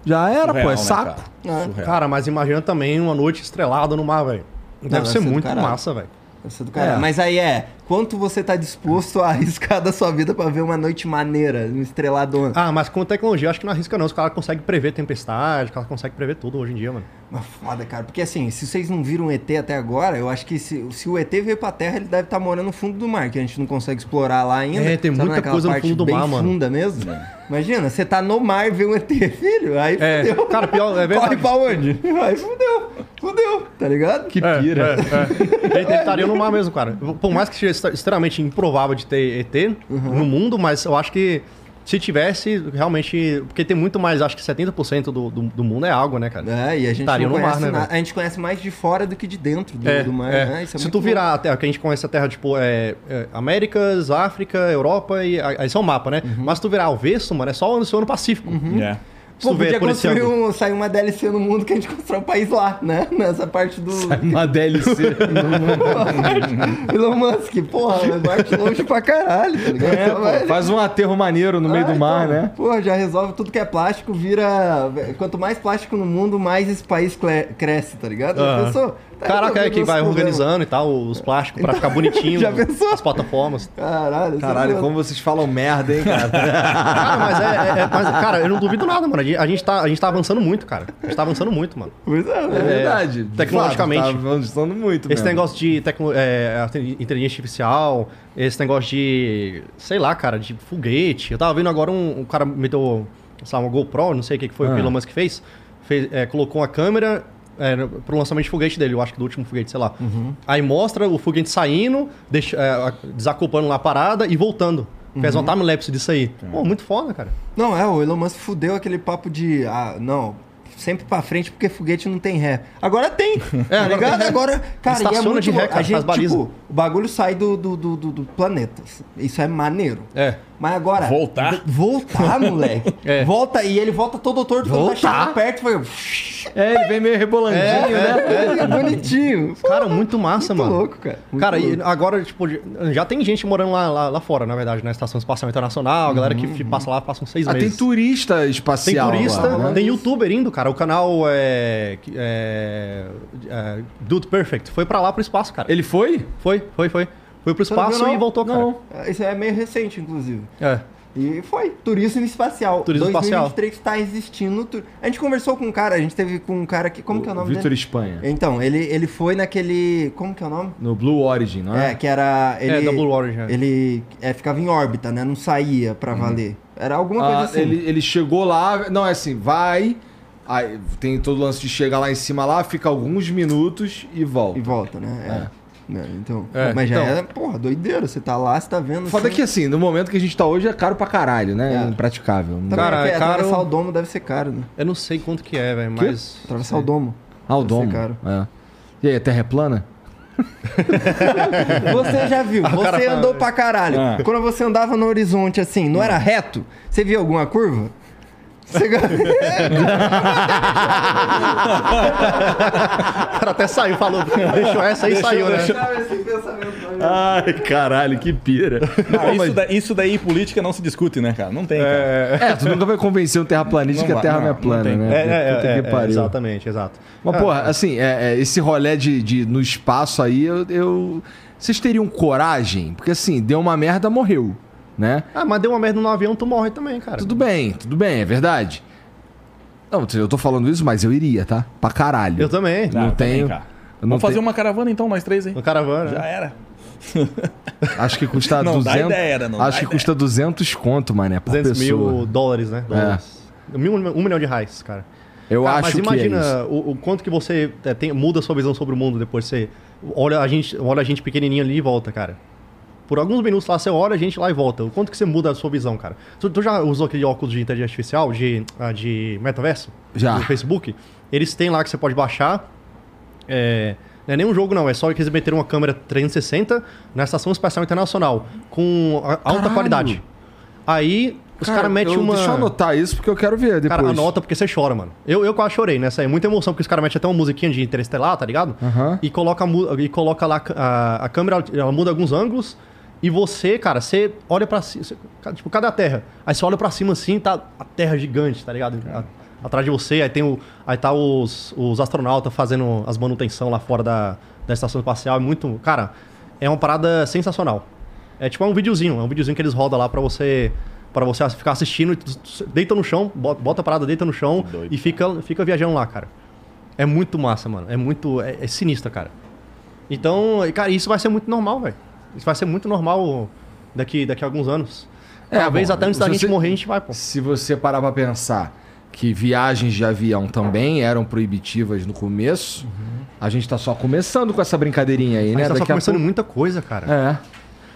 Já era, Surreal, pô, é né, saco. cara? É. Cara, mas imagina também uma noite estrelada no mar, velho. Deve deve ser muito massa, velho. Deve ser do caralho. É. Mas aí é, quanto você tá disposto a arriscar da sua vida pra ver uma noite maneira, um estreladona? Ah, mas com tecnologia, acho que não arrisca não. Os caras conseguem prever tempestade, os caras conseguem prever tudo hoje em dia, mano. Mas foda, cara. Porque assim, se vocês não viram ET até agora, eu acho que se, se o ET veio pra Terra, ele deve estar morando no fundo do mar, que a gente não consegue explorar lá ainda. É, tem Sabe muita coisa no fundo do mar, mano. funda mesmo. Imagina, você tá no mar e vê um ET, filho, aí É, fudeu. cara, pior, é verdade. Corre pra onde? Aí fudeu, fudeu, tá ligado? Que É, pira. é, é. Ele, ele estaria no mar mesmo, cara. Por mais que extremamente improvável de ter ET no mundo, mas eu acho que se tivesse, realmente. Porque tem muito mais, acho que 70% do, do, do mundo é água, né, cara? É, e a gente Estaria não no mar, conhece né, velho? A gente conhece mais de fora do que de dentro do, É, do mar, é. né? Isso é Se tu virar a Terra, que a gente conhece a Terra, tipo, é, é, Américas, África, Europa e. Aí são o mapa, né? Uhum. Mas se tu virar avesso, mano, é só o Oceano Pacífico. Uhum. É. Pô, podia construir um, sair uma DLC no mundo que a gente constrói um país lá, né? Nessa parte do Uma DLC. *laughs* Elon Musk. Porra, Marte longe pra caralho, tá ligado? É, pô, faz um aterro maneiro no meio Ah, do mar, então, né? Porra, já resolve tudo que é plástico, vira. Quanto mais plástico no mundo, mais esse país cresce, tá ligado? Aham. pensou? Tá Caraca, é que vai problemas. organizando e tal, os plásticos pra ficar *laughs* bonitinho. Já pensou? As plataformas. Caralho, é Caralho, como vocês falam merda, hein, cara? *laughs* Cara, mas é, é- é- mas, cara, eu não duvido nada, mano. A gente, a gente tá, a gente tá avançando muito, cara. A gente tá avançando muito, mano. Pois é, É né? verdade. De tecnologicamente. fato, Tá avançando muito Esse mesmo. negócio de tecno, é, inteligência artificial, esse negócio de, sei lá, cara, de foguete. Eu tava vendo agora um, um cara me deu, sei lá, uma GoPro, não sei o que foi o Ah. que o Elon Musk fez. fez é, colocou uma câmera é, pro lançamento de foguete dele, eu acho que do último foguete, sei lá. Aí mostra o foguete saindo, deixa, é, desacoplando lá a parada e voltando. Fez uma time-lapse disso aí. Pô, muito foda, cara. Não, é, o Elon Musk fudeu aquele papo de. Ah, não. Sempre pra frente porque foguete não tem ré. Agora tem. *laughs* tá agora ligado? tem. Agora, cara, e é Estaciona muito de ré, cara, a gente, tipo, o bagulho sai do, do, do- do planeta. Isso é maneiro. É. Mas agora. Voltar? Voltar, moleque. *laughs* É. Volta e ele volta todo torto quando tá Voltar? chegando perto. Foi. É, ele vem meio rebolandinho, É, né? É, bonitinho. Cara, muito massa, Muito mano. louco, cara. Muito Cara, louco. e agora, tipo, já tem gente morando lá, lá, lá fora, na verdade, na Estação Espacial Internacional, a galera que passa lá, passa uns seis Ah, tem meses. turista Tem espacial. turista, lá, né? tem youtuber indo, cara. O canal é, é, é Dude Perfect. Foi pra lá pro espaço, cara. Ele foi? Foi, foi, foi. Foi pro espaço não? e voltou, cara. Não. Isso é meio recente, inclusive. É. E foi, turismo espacial. Turismo espacial. 2023 está existindo. tu- A gente conversou com um cara, a gente teve com um cara que. Como que é o nome Vitor dele? Espanha. Então, ele, ele foi naquele. Como que é o nome? No Blue Origin, não É, é? que era. Ele, É, da Blue Origin, é. Ele é, ficava em órbita, né? Não saía pra valer. Era alguma coisa Ah, assim. ele, ele chegou lá, não é assim, vai, aí tem todo o lance de chegar lá em cima lá, fica alguns minutos e volta. E volta, né? É. Né, Então, É, mas já então. é, porra, doideira. Você tá lá, você tá vendo. Foda assim, que assim, no momento que a gente tá hoje é caro pra caralho, né? É. Impraticável. Cara, é é caro- atravessar o domo deve ser caro, né? Eu não sei quanto que é, velho, mas... Atravessar o domo. Ah, o Deve ser domo. caro. É. E aí, a terra é plana? *laughs* Você já viu, Ah, você fala- andou pra caralho. Ah. Quando você andava no horizonte assim, não era reto? Você via alguma curva? Você... *laughs* O cara até saiu, falou, deixou essa aí e saiu, né? Ai, caralho, que pira. Ah, isso, da- isso daí em política não se discute, né, cara? Não tem, cara. É, tu nunca vai convencer um terraplanista Não que a terra não, não é não plana, tem. né? É, é, é, é, pariu. exatamente, exato. Mas, porra, assim, é, é, esse rolê de, de no espaço aí, eu, eu- Vocês teriam coragem? Porque assim, deu uma merda, morreu, né? Ah, mas deu uma merda no avião, tu morre também, cara. Tudo bem, tudo bem, é verdade. Não, eu tô falando isso, mas eu iria, tá? Pra caralho. Eu também. Não Ah, também, tenho- cara. eu não Vamos fazer tenho- uma caravana então, nós três aí. No caravana. Já né? era. *laughs* Acho que custa Não dá 200... ideia, né? Não acho dá que ideia. custa 200 conto, mané, por 200 pessoa. mil dólares, né? Dólares. Mil, um milhão de reais, cara. Eu Cara, acho mas imagina que é isso. o, o quanto que você é, tem, muda a sua visão sobre o mundo depois você olha a gente, olha a gente pequenininho ali e volta, cara. Por alguns minutos lá, você olha a gente lá e volta. O quanto que você muda a sua visão, cara? Tu, tu já usou aquele óculos de inteligência artificial, de, ah, de metaverso? Já. Do Facebook? Eles têm lá que você pode baixar. É, não é nem um jogo, não. É só que eles meteram uma câmera 360 na Estação Espacial Internacional. Com alta Caralho. qualidade. Aí, os caras metem eu- uma... Deixa eu anotar isso porque eu quero ver depois. Cara, anota porque você chora, mano. Eu, eu quase chorei nessa aí. Muita emoção, porque os caras metem até uma musiquinha de Interestelar, tá ligado? Aham. E, coloca, e coloca lá a, a câmera, ela muda alguns ângulos. E você, cara, você olha pra cima. você- Tipo, cadê a Terra? Aí você olha pra cima assim, tá a Terra gigante, tá ligado? A- atrás de você, aí tem o. Aí tá os, os astronautas fazendo as manutenção lá fora da, da estação espacial. É muito. Cara, é uma parada sensacional. É tipo é um videozinho, é um videozinho que eles rodam lá pra você. Pra você ficar assistindo, deita no chão, bota, a parada, deita no chão doido, e fica, fica viajando lá, cara. É muito massa, mano. É muito. É, é sinistro, cara. Então, cara, isso vai ser muito normal, velho. Isso vai ser muito normal daqui, daqui a alguns anos. É, Talvez bom, até antes da gente você- morrer, a gente vai, pô. Se você parar pra pensar que viagens de avião também eram proibitivas no começo, a gente tá só começando com essa brincadeirinha aí, A né? gente tá só a começando pouco- muita coisa, cara. É.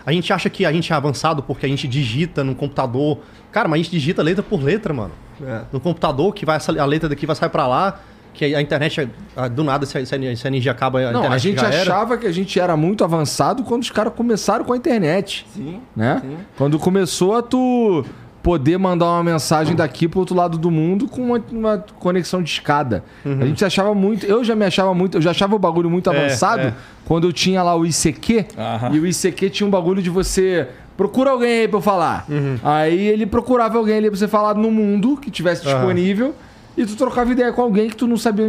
A gente acha que a gente é avançado porque a gente digita no computador. Cara, mas a gente digita letra por letra, mano. É. No computador, que vai a letra daqui vai sair pra lá, que a internet, ah, do nada, se a, se a- se a energia acaba, a Não, a gente já era. achava que a gente era muito avançado quando os caras começaram com a internet, Sim. né? Sim. Quando começou a tu poder mandar uma mensagem daqui pro outro lado do mundo com uma, uma conexão de escada. A gente achava muito. Eu já me achava muito. Eu já achava o bagulho muito É, avançado é. quando eu tinha lá o ICQ. Aham. E o ICQ tinha um bagulho de você. Procura alguém aí pra eu falar. Aí ele procurava alguém ali pra você falar no mundo que tivesse disponível. E tu trocava ideia com alguém que tu não sabia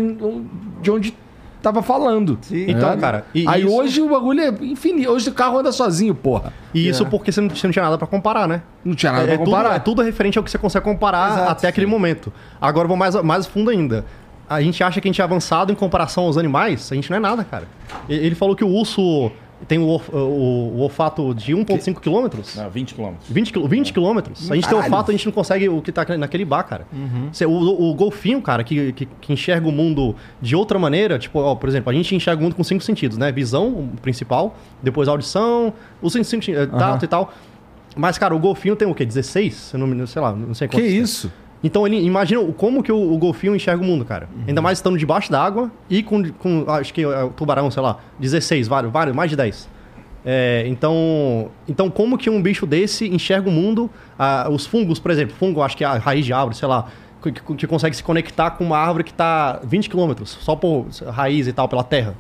de onde tava falando. Sim. Então, Né? cara, e aí isso- hoje o bagulho é infinito. Hoje o carro anda sozinho, porra. E isso É. porque você não, você não tinha nada pra comparar, né? Não tinha nada é, pra tudo, comparar. é tudo referente ao que você consegue comparar Exato, até aquele momento. Agora eu vou mais, mais fundo ainda. A gente acha que a gente é avançado em comparação aos animais, a gente não é nada, cara. Ele falou que o urso tem o, o- o olfato de 1,5 quilômetros. Não, 20 quilômetros. 20, quil- 20 quilômetros. A gente tem Caralho. olfato, a gente não consegue o que tá naquele bar, cara. Cê- o, o golfinho, cara, que, que, que enxerga o mundo de outra maneira, tipo, ó, por exemplo, a gente enxerga o mundo com cinco sentidos, né? Visão, principal, depois audição, os cinco sentidos, eh, tato e tal. Mas, cara, o golfinho tem o quê? 16? Se eu não, sei lá, não sei Que quantos tem. Então ele imagina como que o, o golfinho enxerga o mundo, cara. Ainda mais estando debaixo d'água e com, com acho que é, o tubarão, sei lá, 16, vários, vários mais de 10. É, então, então como que um bicho desse enxerga o mundo? Ah, os fungos, por exemplo, fungo, acho que é a raiz de árvore, sei lá, que, que- consegue se conectar com uma árvore que está 20 quilômetros, só por raiz e tal, pela terra.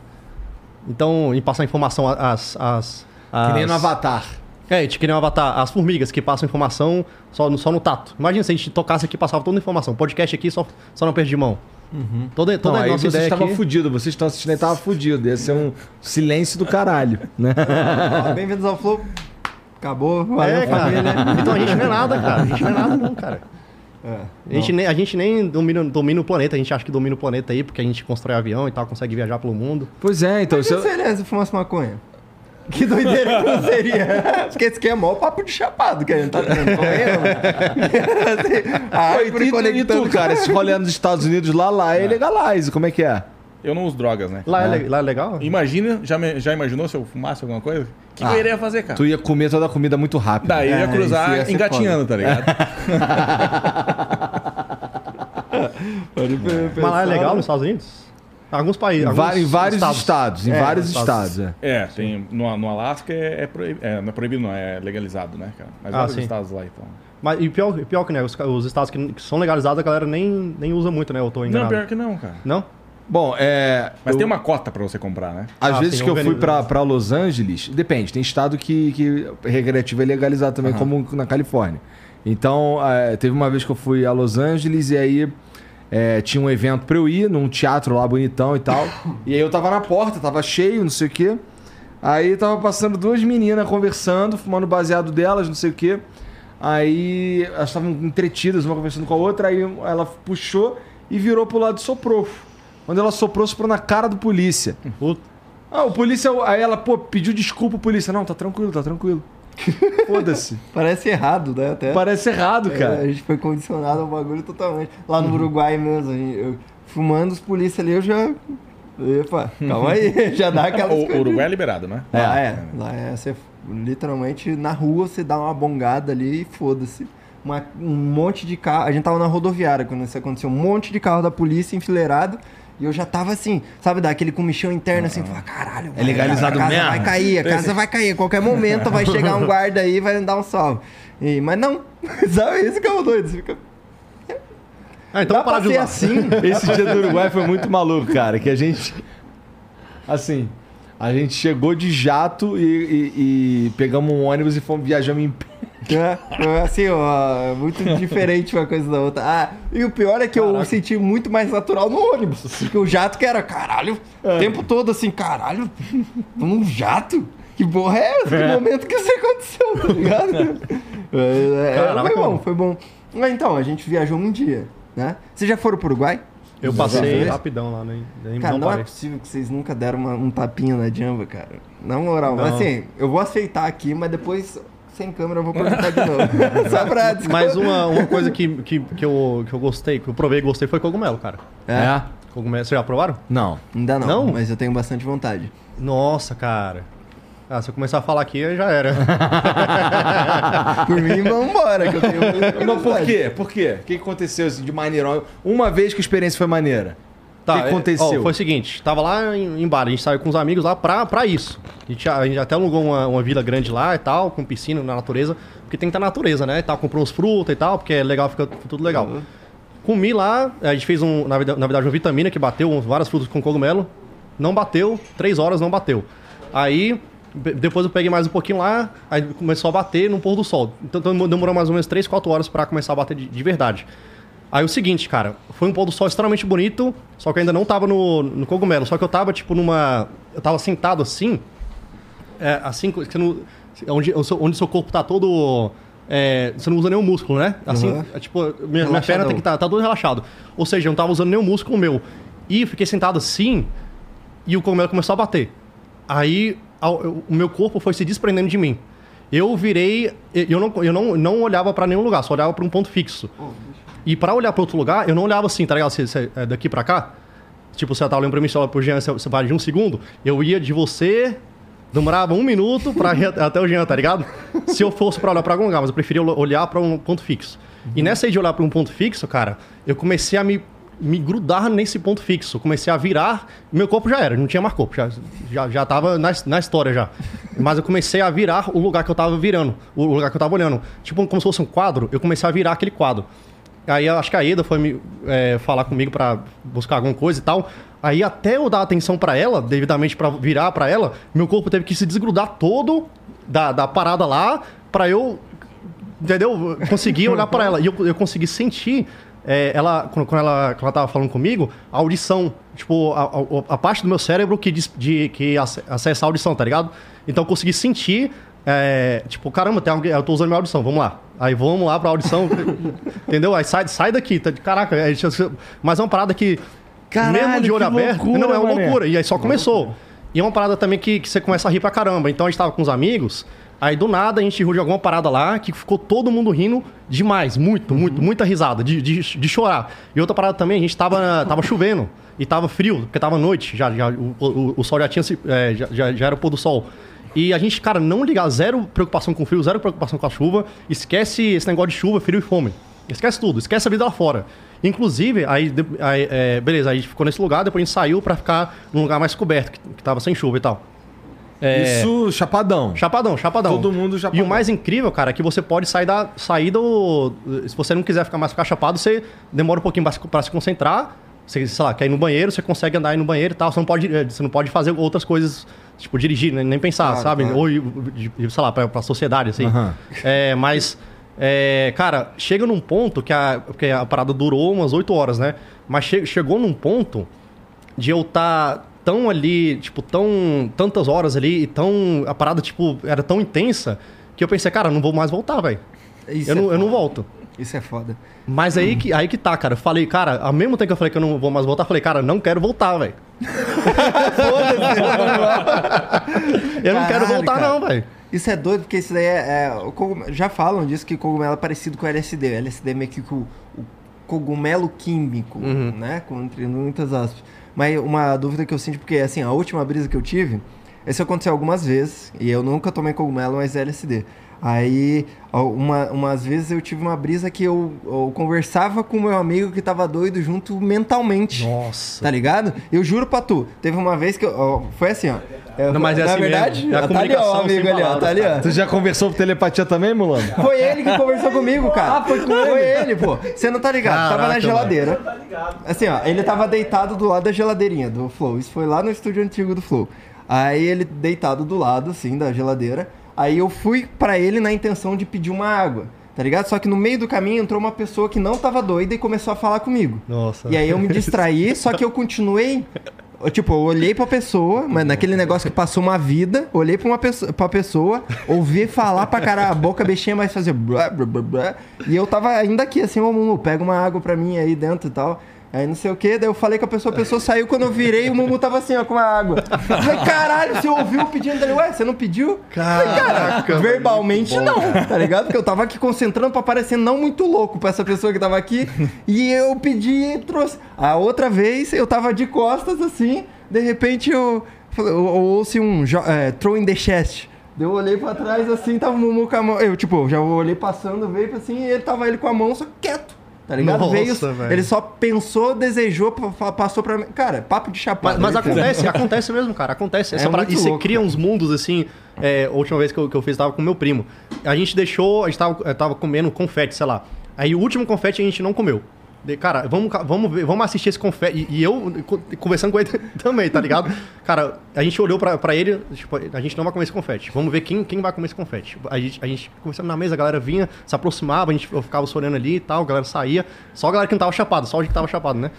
Então, e passar informação às... às, Que nem no Avatar. É, que nem um avatar. As formigas que passam informação só no, só no tato. Imagina se a gente tocasse aqui e passava toda a informação. Podcast aqui só, só não perde de mão. Toda, toda Não, a nossa ideia estavam aqui... fudidos. Vocês estão assistindo aí, tava fudido. Ia ser um silêncio do caralho, né? Bem-vindos ao Flow. Acabou. Valeu, É, cara. Então a gente não é nada, cara. A gente não é nada não, cara. É, A gente, nem, a gente nem domina, domina o planeta. A gente acha que domina o planeta aí porque a gente constrói avião e tal, consegue viajar pelo mundo. Pois é, então. E Se eu... se se fumasse maconha? Que doideira que não seria. Porque esse aqui é mó papo de chapado que a gente tá tendo. *laughs* Assim, a árvore e, tu, e conectando tu, cara? Esse rolê nos Estados Unidos, lá, lá é legalize. Como é que é? Eu não uso drogas, né? Lá, é, le- lá é legal? Imagina, já, me- já imaginou se eu fumasse alguma coisa? O que, que Ah. eu iria fazer, cara? Tu ia comer toda a comida muito rápido. Daí eu É, ia isso cruzar ia engatinhando, tá ligado? *laughs* Mas lá é legal nos Estados Unidos? Alguns países. Em, alguns em vários estados. em É, vários estados. estados, é. É, tem, no, no Alasca é, é, proib- é, não é proibido, não, é legalizado, né, cara? Mas Ah, vários sim. estados lá, então. Mas e pior, pior que, né? Os, os estados que, que são legalizados, a galera nem, nem usa muito, né? Eu tô Não, enganado. pior que não, cara. Não? Bom, é. Mas eu- tem uma cota pra você comprar, né? Às Ah, vezes que eu fui pra Los Angeles, depende, tem estado que, que recreativo é legalizado também, como na Califórnia. Então, é, teve uma vez que eu fui a Los Angeles e aí é, tinha um evento pra eu ir, num teatro lá bonitão e tal. *coughs* e aí eu tava na porta, tava cheio, não sei o quê. Aí tava passando duas meninas conversando, fumando baseado delas, não sei o quê. Aí elas estavam entretidas, uma conversando com a outra, aí ela puxou e virou pro lado e soprou. Quando ela soprou, soprou na cara do polícia. Puta. Ah, o polícia. Aí ela, pô, pediu desculpa, polícia. Não, tá tranquilo, tá tranquilo. *laughs* Foda-se. Parece errado, né? Até. Parece errado, É, a cara. gente foi condicionado ao bagulho totalmente. Lá no Uruguai mesmo, a gente- eu, fumando os polícias ali, eu já. Epa, calma aí, *laughs* *laughs* já dá aquela. O, Uruguai é liberado, né? Lá é, lá é. Você literalmente na rua você dá uma bongada ali e foda-se. Um monte de carro. A gente tava na rodoviária quando isso aconteceu. Um monte de carro da polícia enfileirado. E eu já tava assim, sabe, daquele comichão interno assim, falar, caralho, vai, legalizado a casa mesmo? vai cair, a casa vai cair, a qualquer momento vai chegar um *laughs* guarda aí e vai dar um salve. E, mas não, *laughs* sabe, isso que é o doido, fica, Ah, então dá pra de assim? *laughs* Esse dia do Uruguai foi muito maluco, cara. Que a gente. Assim. A gente chegou de jato e, e- e pegamos um ônibus e fomos viajamos em. É, é assim, ó, muito diferente uma coisa da outra. Ah, e o pior é que eu senti muito mais natural no ônibus. Porque o jato que era, caralho, o tempo todo assim, caralho, num jato? Que porra é essa? Que momento que isso aconteceu, tá ligado? É, é, Caraca, foi bom, foi bom. Mas então, a gente viajou um dia, né? Vocês já foram pro Uruguai? Eu passei rapidão lá, nem, nem Cara, não não é possível que vocês nunca deram uma- um tapinha na Jamba, cara. Na moral, Não. assim, eu vou aceitar aqui, mas depois, sem câmera, eu vou perguntar de novo. *laughs* Só pra Mas uma, uma coisa que, que, que, eu, que eu gostei, que eu provei e gostei foi cogumelo, cara. É? Cogumelo, vocês já provaram? Não. Ainda não, Não? mas eu tenho bastante vontade. Nossa, cara. Ah, se eu começar a falar aqui, já era. *laughs* Por mim, vambora, que eu tenho Mas por quê? Por quê? O que aconteceu assim, de maneiro? Uma vez que a experiência foi maneira. O que aconteceu? ó, foi o seguinte, tava lá em, em bar, a gente saiu com os amigos lá pra, pra isso. A gente, a gente até alugou uma, uma vila grande lá e tal, com piscina na natureza, porque tem que estar na natureza, né? E tal, comprou uns frutas e tal, porque é legal, fica tudo legal. Comi lá, a gente fez um, na, na verdade, uma vitamina que bateu, várias frutas com cogumelo. Não bateu, três horas não bateu. Aí, depois eu peguei mais um pouquinho lá, aí começou a bater no pôr do sol. Então demorou mais ou menos três, quatro horas pra começar a bater de, de verdade. Aí o seguinte, cara, foi um pôr do sol extremamente bonito, só que eu ainda não tava no, no cogumelo, só que eu tava, tipo, numa. Eu tava sentado assim, é, assim, que você não- onde, onde seu corpo tá todo. é, você não usa nenhum músculo, né? Assim, Uhum. é, tipo, minha, minha perna tem que tá, tá todo relaxado. Ou seja, eu não tava usando nenhum músculo meu. E fiquei sentado assim, e o cogumelo começou a bater. Aí ao- eu- o meu corpo foi se desprendendo de mim. Eu virei, eu não, eu não, não olhava pra nenhum lugar, só olhava pra um ponto fixo. E pra olhar pra outro lugar, eu não olhava assim, tá ligado? Se, se, é daqui pra cá. Tipo, você tava olhando pra mim, você olha pro Jean, você, você vai de um segundo. Eu ia de você, demorava um minuto pra ir até o Jean, tá ligado? Se eu fosse pra olhar pra algum lugar, mas eu preferia ol- olhar pra um ponto fixo. E nessa aí de olhar pra um ponto fixo, cara, eu comecei a me, me grudar nesse ponto fixo. Comecei a virar, meu corpo já era, não tinha mais corpo, já, já, já tava na, na história já. Mas eu comecei a virar o lugar que eu tava virando, o lugar que eu tava olhando. Tipo, como se fosse um quadro, eu comecei a virar aquele quadro. Aí acho que a Eda foi é, falar comigo pra buscar alguma coisa e tal. Aí até eu dar atenção pra ela, devidamente pra virar pra ela, meu corpo teve que se desgrudar todo da, da parada lá pra eu, entendeu? Conseguir olhar pra ela. E eu, eu consegui sentir é, ela, quando, quando ela, ela tava falando comigo, a audição. Tipo, a, a- a parte do meu cérebro que, de, que ace- acessa a audição, tá ligado? Então eu consegui sentir, é, tipo, caramba, tem alguém, eu tô usando minha audição, vamos lá. Aí vamos lá pra audição, *laughs* entendeu? Aí sai, sai daqui, tá, caraca, é, mas é uma parada que, Caralho, mesmo de olho aberto, loucura, não, é uma mané. loucura. E aí só começou. E é uma parada também que, que você começa a rir pra caramba. Então a gente tava com os amigos, aí do nada a gente riu de alguma parada lá que ficou todo mundo rindo demais. Muito, muito, muita risada, de, de, de chorar. E outra parada também, a gente tava, tava chovendo e tava frio, porque tava noite, já, já, o, o, o sol já tinha se. é, já, já, já era o pôr do sol. E a gente, cara, não ligar, zero preocupação com frio, zero preocupação com a chuva. Esquece esse negócio de chuva, frio e fome. Esquece tudo, esquece a vida lá fora. Inclusive, aí, aí, é, beleza, aí a gente ficou nesse lugar, depois a gente saiu pra ficar num lugar mais coberto, que, que tava sem chuva e tal. É, Isso, chapadão. Chapadão, chapadão. Todo mundo E chapadão. o mais incrível, cara, é que você pode sair, da, sair do. Se você não quiser ficar mais ficar chapado, você demora um pouquinho pra se- concentrar. Você, sei lá, quer ir no banheiro, você consegue andar aí no banheiro e tal. Você não pode, eh, você não pode fazer outras coisas, tipo, dirigir, nem, nem pensar, Claro, sabe? claro. Ou, sei lá, pra, pra sociedade, assim. Aham. É, mas, é, cara, chega num ponto que a, porque a parada durou umas 8 horas, né? Mas che- chegou num ponto de eu estar tão ali, tipo, tão tantas horas ali e tão a parada tipo era tão intensa que eu pensei, cara, não vou mais voltar, velho. Eu, é não, eu não volto. Isso é foda. Mas aí que aí que tá, cara. Eu falei, cara, ao mesmo tempo que eu falei que eu não vou mais voltar, eu falei, cara, não quero voltar, velho. eu não quero voltar cara. não, velho. Isso é doido, porque isso daí é. é- Já falam disso que cogumelo é parecido com LSD. O LSD é meio que o, o cogumelo químico, Uhum. né? Com, entre muitas aspas. Mas uma dúvida que eu sinto, porque assim, a última brisa que eu tive, isso aconteceu algumas vezes, e eu nunca tomei cogumelo, mas LSD. Aí, uma, umas vezes eu tive uma brisa que eu, eu conversava com o meu amigo que tava doido junto mentalmente. Nossa. Tá ligado? Eu juro pra tu, teve uma vez que eu, ó, foi assim, ó. Eu- Não, mas é na assim verdade, mesmo. É a ó, tá ali, ó, amigo ali, ó, tá ali, ó. Tu já conversou por telepatia também, Mulano? *laughs* Foi ele que conversou comigo, cara. Ah, foi com ele? Foi ele, pô. Você não tá ligado. tava na Caraca, geladeira. Assim, ó, ele tava deitado do lado da geladeirinha do Flow. Isso foi lá no estúdio antigo do Flow. Aí ele deitado do lado, assim, da geladeira. Aí eu fui pra ele na intenção de pedir uma água. Tá ligado? Só que no meio do caminho entrou uma pessoa que não tava doida e começou a falar comigo. Nossa. E aí eu me *laughs* distraí, só que eu continuei. Tipo, eu olhei pra pessoa, mas naquele negócio que passou uma vida, olhei pra, uma pessoa, pra pessoa, ouvi falar pra caralho, a boca mexia, mas fazia. Blá, blá, blá, blá, e eu tava ainda aqui, assim, ô Mumu, pega uma água pra mim aí dentro e tal. Aí não sei o que, daí eu falei com a pessoa, a pessoa saiu, quando eu virei, o Mumu tava assim, ó, com a água. Eu falei, caralho, você ouviu pedindo dele? Ué, você não pediu? Caraca, Verbalmente não, tá ligado? Porque eu tava aqui concentrando pra parecer não muito louco pra essa pessoa que tava aqui. e eu pedi e trouxe. A outra vez eu tava de costas assim, de repente eu, eu, eu ouço um é, throw in the chest. Eu olhei pra trás assim, tava o Mumu com a mão. Eu, tipo, já olhei passando, veio assim, e ele tava ele com a mão só quieto. Tá ligado? Nossa, Veio, velho. ele só pensou, desejou, pa- pa- passou pra mim. Cara, papo de chapado. Mas, mas acontece, acontece mesmo, cara. Acontece. Essa É muito e você louco, cria cara. uns mundos assim. É, a última vez que eu, que eu fiz, tava com meu primo. A gente deixou. A gente tava, tava comendo confete, sei lá. Aí o último confete a gente não comeu. De- Cara, vamos, vamos, ver, vamos assistir esse confete. E, eu co- conversando com ele *laughs* também, tá ligado? Cara, a gente olhou pra, pra ele, tipo, a gente não vai comer esse confete. Vamos ver quem, quem vai comer esse confete. A gente, a gente conversando na mesa, a galera vinha, se aproximava, a gente eu ficava sorando ali e tal, a galera saía. Só a galera que não tava chapado, só gente que tava chapado, né?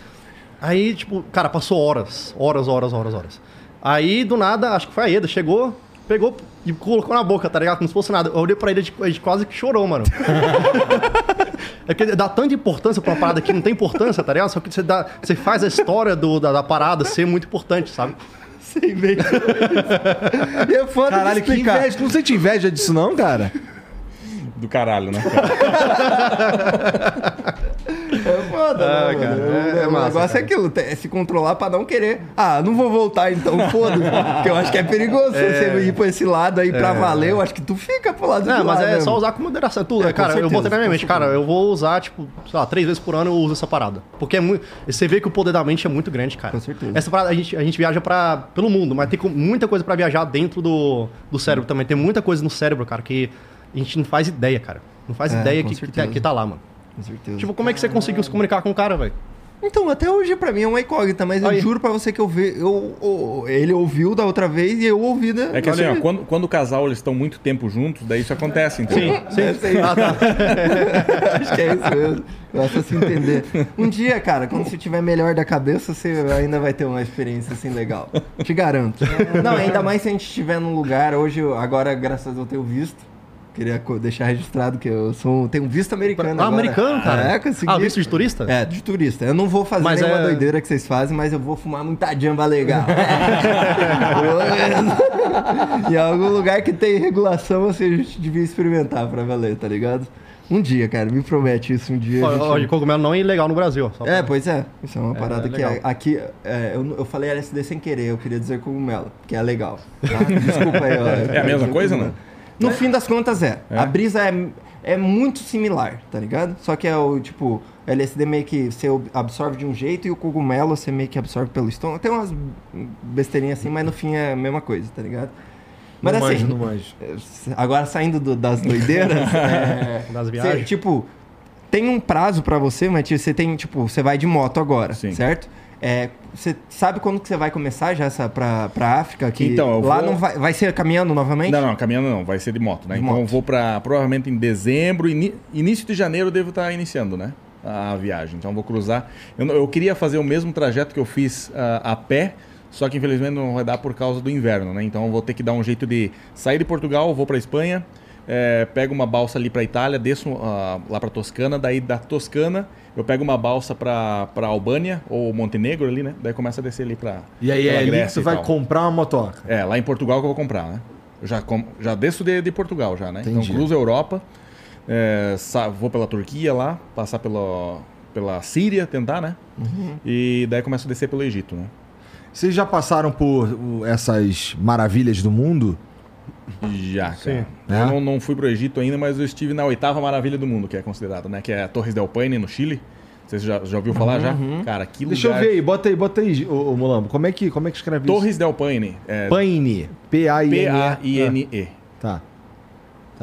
Aí, tipo, cara, passou horas, horas, horas, horas, horas. Aí, do nada, acho que foi a Eda, chegou, pegou e colocou na boca, tá ligado? Como se fosse nada. Eu olhei pra ele, a gente quase que chorou, mano. *laughs* é que dá tanta importância pra uma parada que não tem importância, tá ligado? Só que você, dá, você faz a história do, da, da parada ser muito importante, sabe? Sem ver. e é foda Caralho, de que inveja. Tu não sente inveja disso, não, cara? Do caralho, né? cara? *laughs* É foda, Ah, né, cara, mano? é- é o massa, negócio cara. é aquilo, é se controlar pra não querer. Ah, não vou voltar então, foda-se. Porque eu acho que é perigoso você ir pra esse lado aí pra valer. Eu acho que tu fica pro lado Não, lá mas é mesmo. só usar com moderação. Tudo, É, né, cara, eu certeza, botei na minha mente, cara, eu vou usar, tipo, sei lá, três vezes por ano eu uso essa parada. Porque é muito. Você vê que o poder da mente é muito grande, cara. Com certeza. Essa parada, a gente, a gente viaja pra, pelo mundo, mas tem muita coisa pra viajar dentro do, do cérebro também. Tem muita coisa no cérebro, cara, que a gente não faz ideia, cara. Não faz É, ideia que, que, tá, que tá lá, mano. Com certeza. Tipo, como é que você conseguiu se comunicar com o cara, velho? Então, até hoje pra mim é uma incógnita, mas eu Aí. juro pra você que eu vi. Eu, eu- ele ouviu da outra vez e eu ouvi, né? É que assim, ó, quando, quando o casal eles estão muito tempo juntos, daí isso acontece, entendeu? Deve ser isso. Ah, tá. *laughs* Acho que é isso mesmo. Basta se entender. Um dia, cara, quando você estiver melhor da cabeça, você ainda vai ter uma experiência assim legal. Te garanto. Não, ainda mais se a gente estiver num lugar. Hoje, eu- agora, graças a Deus, eu tenho visto. Queria deixar registrado que eu sou, tenho um visto americano. Ah, agora. americano, cara. É, consegui. Ah, visto de turista? É, de turista. Eu não vou fazer Mas nenhuma é- doideira que vocês fazem, mas eu vou fumar muita jamba legal. *laughs* em algum lugar que tem regulação, você a gente devia experimentar pra valer, tá ligado? Um dia, cara, me promete isso um dia. a gente- cogumelo não é ilegal no Brasil. É, pra- pois é. Isso é uma É, parada é que é- aqui. é, eu, eu falei LSD sem querer, eu queria dizer cogumelo, que é legal. tá? *laughs* Desculpa aí, ó. É a mesma coisa, não? No fim das contas é. É? A brisa é, é muito similar, tá ligado? Só que é o tipo, LSD meio que você absorve de um jeito e o cogumelo você meio que absorve pelo estômago. Tem umas besteirinhas assim, mas no fim é a mesma coisa, tá ligado? Mas não assim, não manjo. *laughs* agora saindo do- das doideiras, *laughs* é, Das Cê, viagens. tipo, tem um prazo pra você, mas tipo, você tem, tipo, você vai de moto agora, Sim. certo? É, você sabe quando que você vai começar já essa pra, pra África? Que Então, lá vou- não vai, vai ser caminhando novamente? Não, não, caminhando não, vai ser de moto, né? De então moto. vou pra provavelmente em dezembro, ini- início de janeiro eu devo estar iniciando, né? A viagem. Então vou cruzar. Eu, eu queria fazer o mesmo trajeto que eu fiz ah, a pé, só que infelizmente não vai dar por causa do inverno, né? Então eu vou ter que dar um jeito de sair de Portugal, vou pra Espanha, eh, pego uma balsa ali pra Itália, desço ah, lá pra Toscana, daí da Toscana eu pego uma balsa pra Albânia ou Montenegro ali, né? Daí começa a descer ali pra. E aí é ali que você vai comprar uma motoca. É, lá em Portugal que eu vou comprar, né? Eu já, com- já desço de, de Portugal já, né? Entendi. Então cruzo a Europa, é, vou pela Turquia lá, passar pela, pela Síria, tentar, né? Uhum. E daí começo a descer pelo Egito, né? Vocês já passaram por uh, essas maravilhas do mundo? Já, cara. Sim. Eu É? não, não fui pro Egito ainda, mas eu estive na oitava maravilha do mundo, que é considerada, né? Que é a Torres del Paine, no Chile. Você já, já ouviu falar já? Cara, que Uhum. Deixa lugar... eu ver aí, bota aí, bota aí, ô, ô Mulambo. Como é que, como é que escreve Torres del Paine. É isso? Paine. P-A-I-N-E. P-A-I-N-E. Tá.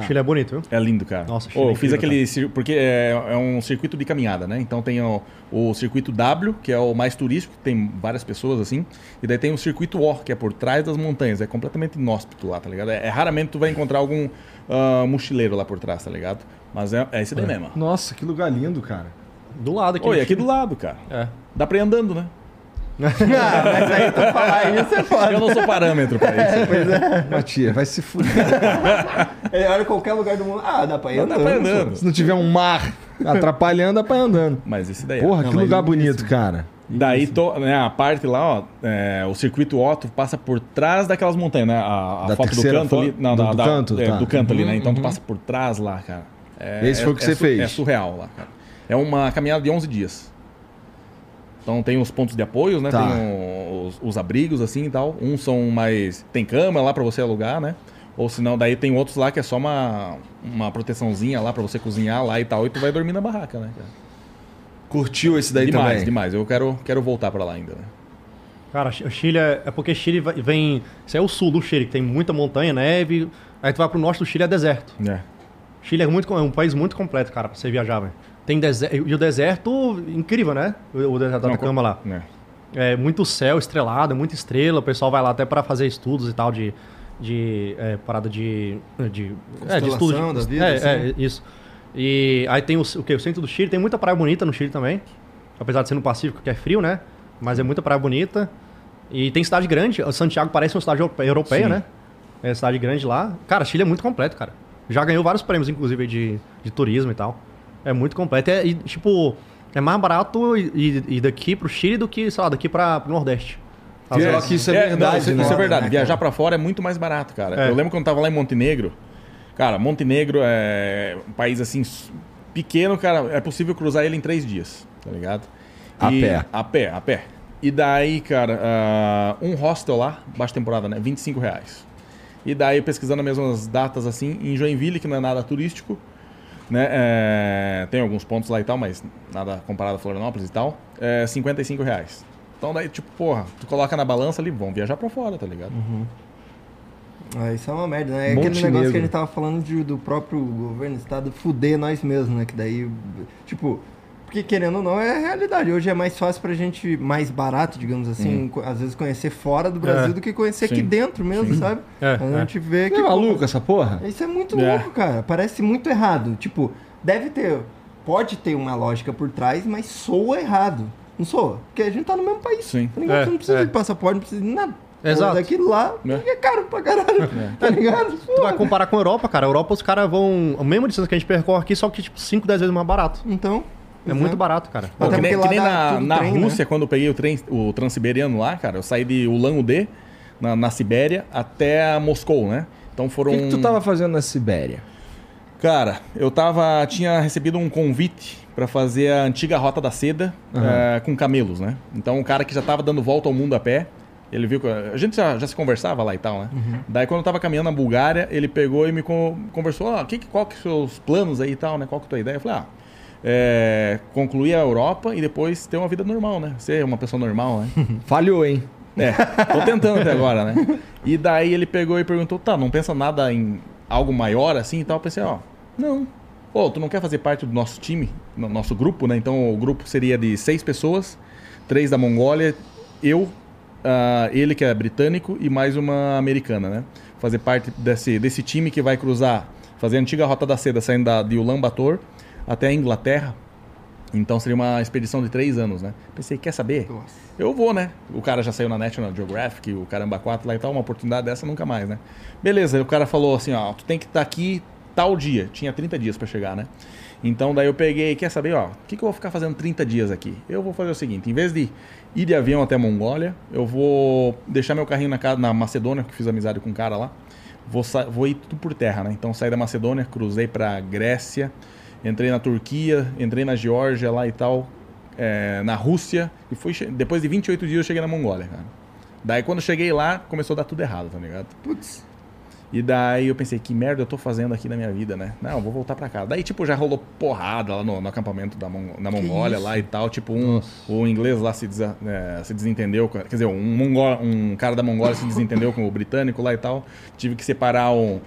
Tá. Chile é bonito, viu? É lindo, cara. Nossa, Chile é eu fiz aquele. cir- Porque é, é um circuito de caminhada, né? Então tem o, o circuito W, que é o mais turístico, tem várias pessoas assim. E daí tem o circuito O, que é por trás das montanhas. É completamente inóspito lá, tá ligado? É, é raramente tu vai encontrar algum ah, mochileiro lá por trás, tá ligado? Mas é, é esse daí mesmo. Nossa, que lugar lindo, cara. Do lado aqui. Oi, aqui Chile. do lado, cara. É. Dá pra ir andando, né? *laughs* Ah, mas aí tu falar isso é foda. Eu não sou parâmetro pra isso. né? Matia, vai se fuder. *laughs* Ele olha qualquer lugar do mundo. Ah, dá pra ir Não dá andando. pra ir pô. andando. Se não tiver um mar atrapalhando, dá pra ir andando. Mas esse daí é. Porra, Não, que lugar bonito, cara. Daí to- né, a parte lá, ó, é, o circuito Otto passa por trás daquelas montanhas, né? A, a Da foto do canto ali. Não, Do- da- do da- canto, é, tá. do canto ali, né? Uhum, Então tu uhum. passa por trás lá, cara. É, Esse foi o que você su- fez. É surreal lá, cara. É uma caminhada de 11 dias. Então tem os pontos de apoio, né? Tá. Tem os, os abrigos assim e tal. Uns são mais. Tem cama lá pra você alugar, né? Ou senão, daí tem outros lá que é só uma, uma proteçãozinha lá pra você cozinhar lá e tal. E tu vai dormir na barraca, né? Curtiu esse daí demais, também? demais. Eu quero, quero voltar pra lá ainda, né? Cara, o Chile é, é porque Chile vem. Isso é o sul do Chile, que tem muita montanha, neve. Aí tu vai pro norte do Chile é deserto. É. Chile é, muito, é um país muito completo, cara, pra você viajar, velho. Tem deserto. E o deserto, incrível, né? O, deserto da Atacama lá. É. É muito céu estrelado, muita estrela. O pessoal vai lá até pra fazer estudos e tal de. de é, parada de. de é, de estudo. Constelação da vida, é, assim. é, isso. E aí tem o, o que? O centro do Chile, tem muita praia bonita no Chile também. Apesar de ser no Pacífico, que é frio, né? Mas é muita praia bonita. E tem cidade grande. Santiago parece uma cidade europe- europeia, Sim. né? É cidade grande lá. Cara, Chile é muito completo, cara. Já ganhou vários prêmios, inclusive, de, de turismo e tal. É muito completo. É, e, tipo, é mais barato ir, ir daqui pro Chile do que, sei lá, daqui pra, pro Nordeste. Às vezes. que isso é, É, não, verdade, isso, né? isso é verdade. né, Viajar pra fora é muito mais barato, cara. É. Eu lembro quando eu tava lá em Montenegro. Cara, Montenegro é um país assim pequeno, cara. É possível cruzar ele em três dias, tá ligado? A pé. A pé, a pé. E daí, cara, ah, um hostel lá, baixa temporada, né? 25 reais. E daí, pesquisando as mesmas datas assim, em Joinville, que não é nada turístico, né? é, tem alguns pontos lá e tal, mas nada comparado a Florianópolis e tal. É 55 reais. Então daí, tipo, porra, tu coloca na balança ali, vão viajar pra fora, tá ligado? Ah, isso é uma merda, né? É aquele negócio que a gente tava falando de- do próprio governo do estado fuder nós mesmos, né? Que daí, tipo, porque querendo ou não, é a realidade. Hoje é mais fácil pra gente, mais barato, digamos assim, co- às vezes conhecer fora do Brasil É. do que conhecer Sim. aqui dentro mesmo, sabe? É, a é. gente vê que. É maluco essa porra? Isso é muito É. louco, cara. Parece muito errado. Tipo, deve ter. Pode ter uma lógica por trás, mas soa errado. Não soa? Porque a gente tá no mesmo país. Sim. Tá ligado? É, Você não precisa é. de passaporte, não precisa de nada. Exato. Daqui lá É. é caro pra caralho. *laughs* Tá ligado? Tu vai comparar com a Europa, cara. A Europa os caras vão. A mesma distância que a gente percorre aqui, só que tipo 5, 10 vezes mais barato. Então. É muito barato, cara. Pô, Até que nem, que nem na, na trem, né? Rússia, quando eu peguei o trem, o Transiberiano lá, cara, eu saí de Ulan-Ude, na, na Sibéria, até Moscou, né? Então O foram... que, que tu tava fazendo na Sibéria? Cara, eu tava... Tinha recebido um convite pra fazer a antiga Rota da Seda eh, com camelos, né? Então o cara que já tava dando volta ao mundo a pé, ele viu que... A gente já, já se conversava lá e tal, né? Daí quando eu tava caminhando na Bulgária, ele pegou e me con- conversou, ah, que, que- qual que são os seus planos aí e tal, né? Qual que é a tua ideia? Eu falei, ah... É, concluir a Europa e depois ter uma vida normal, né? Ser uma pessoa normal, né? *laughs* Falhou, hein? É, tô tentando até agora, né? E daí ele pegou e perguntou, tá, não pensa nada em algo maior assim e tal? Eu pensei, ó, não. Pô, tu não quer fazer parte do nosso time, no nosso grupo, né? Então o grupo seria de seis pessoas, três da Mongólia, eu, ah, ele que é britânico e mais uma americana, né? Fazer parte desse, desse time que vai cruzar, fazer a antiga Rota da Seda, saindo da, de Ulaanbaatar até a Inglaterra. Então seria uma expedição de três anos, né? Pensei, quer saber? Nossa. Eu vou, né? O cara já saiu na National Geographic, o Caramba 4 lá e tal, uma oportunidade dessa nunca mais, né? Beleza, o cara falou assim, ó, tu tem que estar aqui tal dia. Tinha 30 dias pra chegar, né? Então daí eu peguei, quer saber, ó, o que, que eu vou ficar fazendo 30 dias aqui? Eu vou fazer o seguinte, em vez de ir de avião até a Mongólia, eu vou deixar meu carrinho na, casa, na Macedônia, que fiz amizade com um cara lá. Vou, vou ir tudo por terra, né? Então saí da Macedônia, cruzei pra Grécia, entrei na Turquia, entrei na Geórgia lá e tal, é, na Rússia, e fui depois de 28 dias eu cheguei na Mongólia, cara. Daí quando cheguei lá, começou a dar tudo errado, tá ligado? Putz. E daí eu pensei, que merda eu tô fazendo aqui na minha vida, né? Não, eu vou voltar pra cá. Daí, tipo, já rolou porrada lá no, no acampamento da Mon- na Mongólia lá e tal. Tipo, um, o inglês lá se, desa- é, se desentendeu. Quer dizer, um, um cara da Mongólia se desentendeu com o britânico lá e tal. Tive que separar um,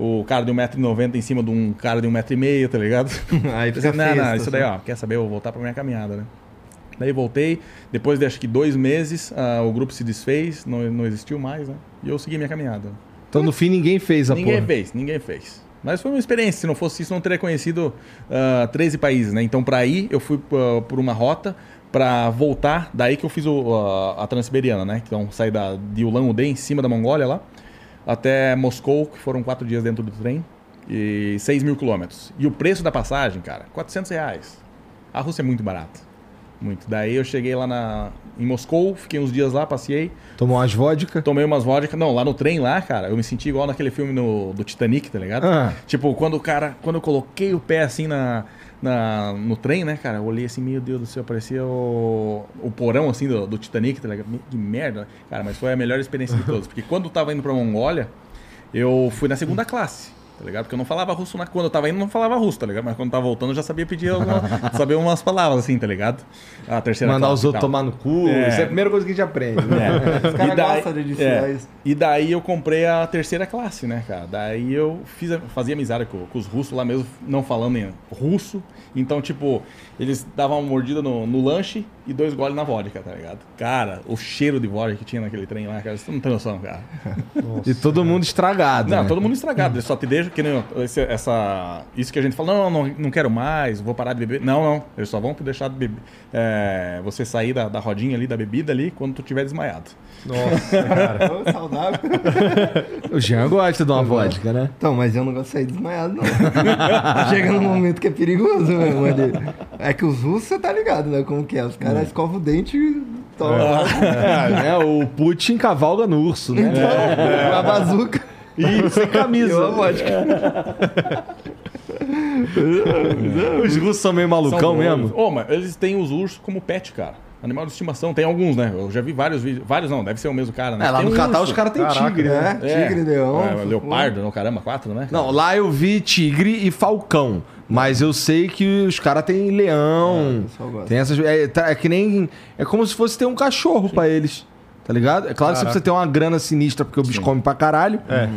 o cara de 1,90m em cima de um cara de 1,5m, tá ligado? *laughs* Aí fica não, não, isso daí, situação. ó, quer saber? Eu vou voltar pra minha caminhada, né? Daí voltei, depois de acho que dois meses, ah, o grupo se desfez, não, não existiu mais, né? E eu segui minha caminhada. Então no fim ninguém fez a Ninguém porra. fez, ninguém fez. Mas foi uma experiência, se não fosse isso, não teria conhecido ah, 13 países, né? Então, para ir, eu fui ah, por uma rota para voltar, daí que eu fiz o, a, a Transiberiana, né? Então, saí da, de Ulan-Ude, em cima da Mongólia lá, até Moscou, que foram quatro dias dentro do trem, e 6 mil quilômetros. E o preço da passagem, cara, 400 reais. A Rússia é muito barata. Muito. Daí eu cheguei lá na, em Moscou, fiquei uns dias lá, passei, Tomou umas vodka. Tomei umas vodka. Não, lá no trem lá, cara, eu me senti igual naquele filme no- do Titanic, tá ligado? Ah. Tipo, quando o cara. Quando eu coloquei o pé assim na, na- no trem, né, cara? Eu olhei assim, meu Deus do céu, parecia o, o porão assim do, do Titanic, tá ligado? Que merda. Cara, mas foi a melhor experiência de todas. *laughs* Porque quando eu tava indo pra Mongólia, eu fui na segunda classe. Tá ligado? Porque eu não falava russo na... quando eu tava indo, não falava russo, tá ligado? Mas quando eu tava voltando, eu já sabia pedir alguma... *laughs* saber umas palavras assim, tá ligado? A terceira Mandar os outros tomar no cu. É. Isso é a primeira coisa que a gente aprende. Né? *laughs* É. *laughs* Os caras daí- gostam de ensinar é. isso. E daí eu comprei a terceira classe, né, cara? Daí eu fiz, fazia amizade com, com os russos lá mesmo, não falando em russo. Então, tipo, eles davam uma mordida no, no lanche e dois goles na vodka, tá ligado? Cara, o cheiro de vodka que tinha naquele trem lá, cara, você não tem noção, cara. *laughs* E todo mundo estragado. Não, né? todo mundo estragado. Eles só te deixam que nem esse- essa. Isso que a gente fala, não, não, não quero mais, vou parar de beber. Não, não. Eles só vão te deixar de beber. é, você sair da, da rodinha ali, da bebida ali, quando tu tiver desmaiado. Nossa, cara. Ô, saudável. *laughs* O Jean gosta de uma vodka, né? Então, mas eu não gosto de sair desmaiado, não. *laughs* Chega num momento que é perigoso mesmo ali. É que os russos, você tá ligado, né? Como que é? Os caras escovam o dente e tomam É, o Putin cavalga no urso, né? então, a bazuca. E sem camisa. Eu a vodka. Os russos são meio malucão São mesmo. Ô, mas eles têm os ursos como pet, cara. Animal de estimação. Tem alguns, né? Eu já vi vários vídeos. Vários não, deve ser o mesmo cara, né? É, lá Tem no um Catar os caras têm Caraca, tigre, né? É, tigre, leão. É, leopardo, não, caramba, quatro, né? Não, lá eu vi tigre e falcão. Mas eu sei que os caras têm leão. É, tem essas. É, tá- é que nem. É como se fosse ter um cachorro pra eles. Tá ligado? É claro que você Caraca. precisa ter uma grana sinistra, porque o bicho come pra caralho. É.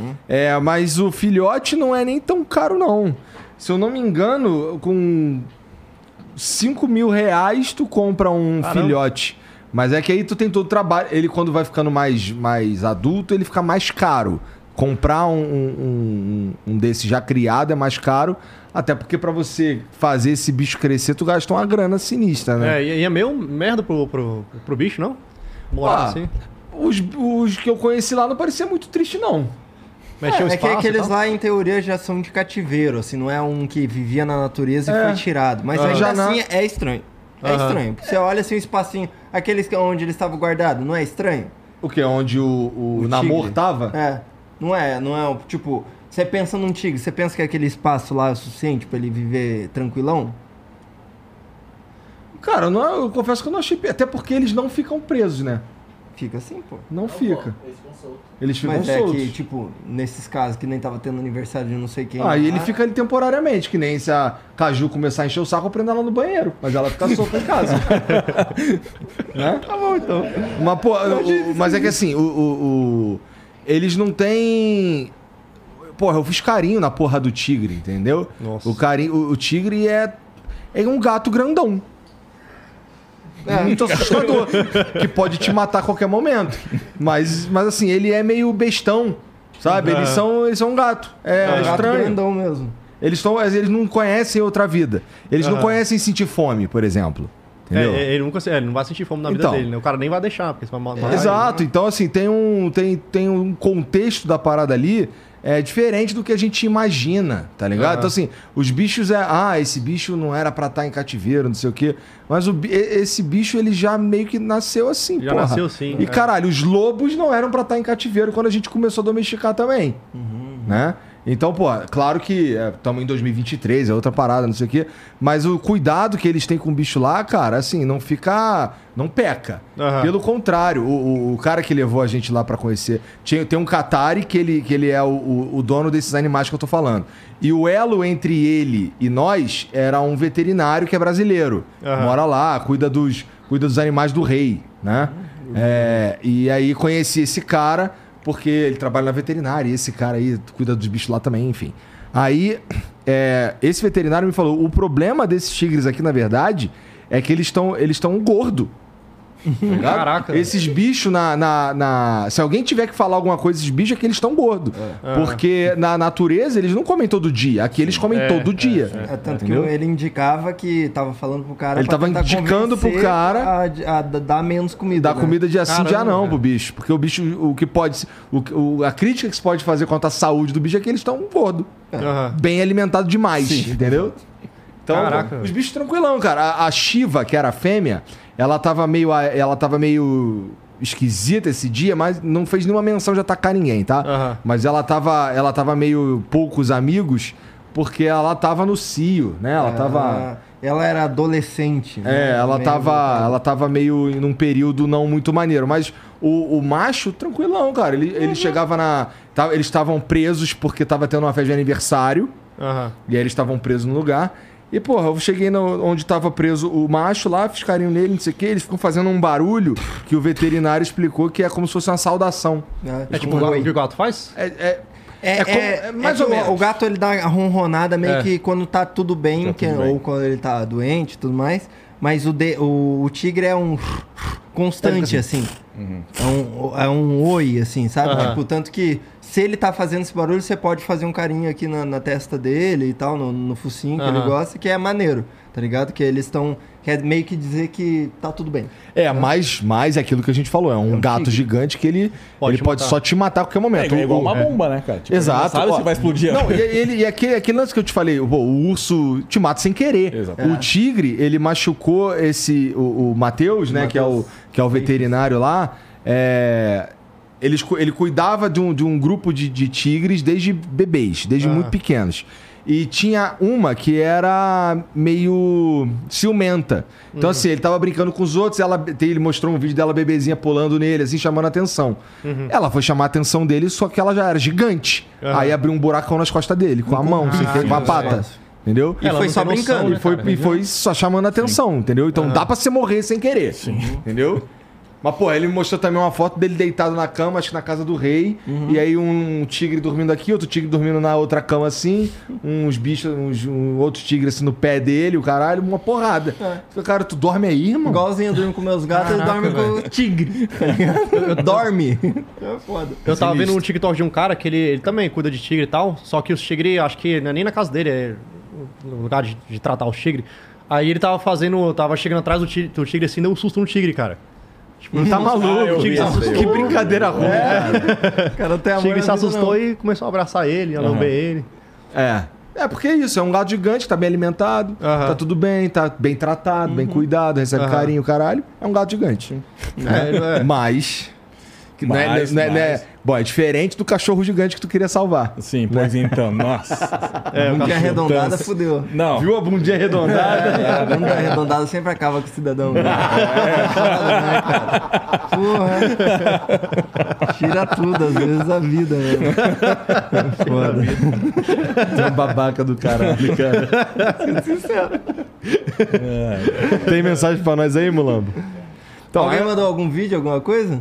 É, mas o filhote não é nem tão caro, não. Se eu não me engano, com 5 mil reais tu compra um Caramba. filhote. Mas é que aí tu tem todo o trabalho. Ele, quando vai ficando mais, mais adulto, ele fica mais caro. Comprar um, um, um, um desse já criado é mais caro. Até porque pra você fazer esse bicho crescer, tu gasta uma grana sinistra, né? É, e e é meio merda pro, pro, pro bicho, não? Morar Ah, assim. Os, os que eu conheci lá não parecia muito triste, não. Mexer o É, é que espaço aqueles lá, em teoria, já são de cativeiro, assim, não é um que vivia na natureza e É. foi tirado. Mas Aham. ainda na- assim é estranho. É Aham. estranho. Você olha assim o espacinho, aqueles que- onde ele estava guardado, não é estranho? O que? Onde o, o, O namoro tigre. tava? É. Não é, não é, tipo, você pensa num tigre, você pensa que aquele espaço lá é o suficiente pra ele viver tranquilão? Cara, eu, não- eu confesso que eu não achei. Até porque eles não ficam presos, né? Fica assim, pô. Não fica. Eles ficam soltos. Eles ficam Mas é soltos. que, tipo, nesses casos que nem tava tendo aniversário de não sei quem. Ah, e ele lá, fica ali temporariamente, que nem se a Caju começar a encher o saco, eu prendo ela no banheiro. Mas ela fica solta em casa. *laughs* né? Tá bom, então. Mas, pô, o- mas é que assim, o, o- o- eles não têm. Porra, eu fiz carinho na porra do tigre, entendeu? Nossa. O, carinho, o, o tigre é, é um gato grandão. É muito *laughs* assustador. que pode te matar a qualquer momento. Mas, mas assim, ele é meio bestão. Sabe? Eles Ah. são, eles são um gato. É, é um gato estranho. grandão mesmo. Eles, tão, eles não conhecem outra vida. Eles não Aham. conhecem sentir fome, por exemplo. Entendeu? É, é, ele, nunca, é, ele não vai sentir fome na vida Então. dele, né? O cara nem vai deixar, porque você vai ma- matar Exato. Então, assim, tem um, tem, tem um contexto da parada ali é diferente do que a gente imagina, tá ligado? Aham. Então, assim, os bichos é. Ah, esse bicho não era pra estar em cativeiro, não sei o quê. Mas o, esse bicho, ele já meio que nasceu assim, Já porra. nasceu sim, E é. caralho, os lobos não eram pra estar em cativeiro quando a gente começou a domesticar também. Né? Então, pô, claro que estamos em 2023, é outra parada, não sei o quê. Mas o cuidado que eles têm com o bicho lá, cara, assim, não fica. Não peca. Aham. Pelo contrário, o, o- cara que levou a gente lá pra conhecer. Tinha, tem um Qatari que ele, que ele é o, o- o dono desses animais que eu tô falando. E o elo entre ele e nós era um veterinário que é brasileiro. Aham. Mora lá, cuida dos, cuida dos animais do rei, né? É, e aí conheci esse cara, porque ele trabalha na veterinária, e esse cara aí cuida dos bichos lá também, enfim. Aí, é, esse veterinário me falou: o problema desses tigres aqui, na verdade, é que eles estão eles estão gordo. Tá ligado? Caraca. Esses bichos na, na, na- Se alguém tiver que falar alguma coisa, esses bichos é que eles estão gordos. Porque na natureza eles não comem todo dia. Aqui eles comem É, todo é, dia. É tanto Entendeu? que ele indicava que tava falando pro cara. Ele tava indicando pro cara- A, a- a dar menos comida. Dá né? comida de assim, dia Caramba, não cara. pro bicho. Porque o bicho, o que pode. O, o- a crítica que se pode fazer quanto à saúde do bicho é que eles estão gordo. Aham. Bem alimentado demais, entendeu? Então, Caraca. os bichos tranquilão, cara. A, a Shiva, que era a fêmea, ela tava meio. Ela tava meio esquisita esse dia, mas não fez nenhuma menção de atacar ninguém, tá? Aham. Mas ela tava, ela tava meio poucos amigos, porque ela tava no cio, né? Ela tava. Ah, Ela era adolescente. né? É, ela Meio- tava, ela tava meio num período não muito maneiro. Mas o, o macho, tranquilão, cara. Ele, ele chegava na. tava- eles estavam presos porque tava tendo uma festa de aniversário. Aham. E aí eles estavam presos no lugar. E, porra, eu cheguei no- onde tava preso o macho lá, fiz carinho nele, não sei o quê. Eles ficam fazendo um barulho que o veterinário explicou que é como se fosse uma saudação. né? É tipo o gato- o que o gato faz? É, é- É, É como- é- é mais é ou menos. O gato ele dá a ronronada meio É. que quando tá tudo bem, Tá que- tudo bem. ou quando ele tá doente e tudo mais. Mas o, de- o, o tigre é um constante, assim. É, um, é um oi, assim, sabe? Aham. Tipo, tanto que se ele tá fazendo esse barulho, você pode fazer um carinho aqui na, na testa dele e tal, no, no focinho que ele Aham. gosta, que é maneiro, tá ligado? Que eles estão. Quer meio que dizer que tá tudo bem. é mais, mais aquilo que a gente falou. É um, um gato tigre. gigante que ele Pode ele pode matar. só te matar a qualquer É, momento. é igual O- uma bomba, né, cara? Tipo, Exato. Não sabe ó. se vai explodir. Não, e, ele, e aquele, aquele lance que eu te falei, pô, o urso te mata sem querer. Exato. O tigre, ele machucou esse. O, o Matheus, né? Que é o, que é o veterinário lá. É, eles cu- ele cuidava de um, de um grupo de, de tigres desde bebês, desde Ah. muito pequenos. E tinha uma que era meio ciumenta. Então, assim, ele tava brincando com os outros, ela, ele mostrou um vídeo dela bebezinha pulando nele, assim, chamando a atenção. Ela foi chamar a atenção dele, só que ela já era gigante. Aham. Aí abriu um buracão nas costas dele, com a mão, assim, Ah, com a sim, pata. sim. Entendeu? E Ela foi só tem noção, brincando. né, E foi, cara? e foi só chamando a atenção, entendeu? Então dá pra você morrer sem querer. Entendeu? *laughs* Mas, pô, ele me mostrou também uma foto dele deitado na cama, acho que na casa do rei. E aí um tigre dormindo aqui, outro tigre dormindo na outra cama assim. Uns bichos, uns, um outro tigre assim no pé dele, o caralho, uma porrada. Falei, Cara, tu dorme aí, irmão? Igualzinho eu durmo com meus gatos, ele dorme com o tigre. ligado? *laughs* dorme. É foda. Eu tava vendo um TikTok de um cara que ele, ele também cuida de tigre e tal, só que os tigres, acho que não é nem na casa dele, é no lugar de, de tratar os tigres. Aí ele tava fazendo, tava chegando atrás do tigre, do tigre assim, deu um susto no tigre, cara. Tipo, tá maluco. Ah, que, isso que brincadeira ruim, cara. *laughs* O cara na se assustou não. e começou a abraçar ele, a lamber ele. É. É, porque é isso, é um gato gigante, tá bem alimentado, Aham. tá tudo bem, tá bem tratado, bem cuidado, recebe carinho, caralho. É um gato gigante. É, é. Mas. Que não é- Mas, não é- não é- mas- bom, é diferente do cachorro gigante que tu queria salvar. Sim, pois então. Nossa. *laughs* É, Bunda cachorro. arredondada fudeu. Não. Viu a bundinha arredondada? É, a bunda arredondada sempre acaba com o cidadão. Né? *laughs* É, né? Porra. Tira tudo, às vezes, a vida. Né? *laughs* Foda. É um babaca do caralho, cara. Tem mensagem pra nós aí, Mulambo? Então, Alguém é- mandou algum vídeo, alguma coisa?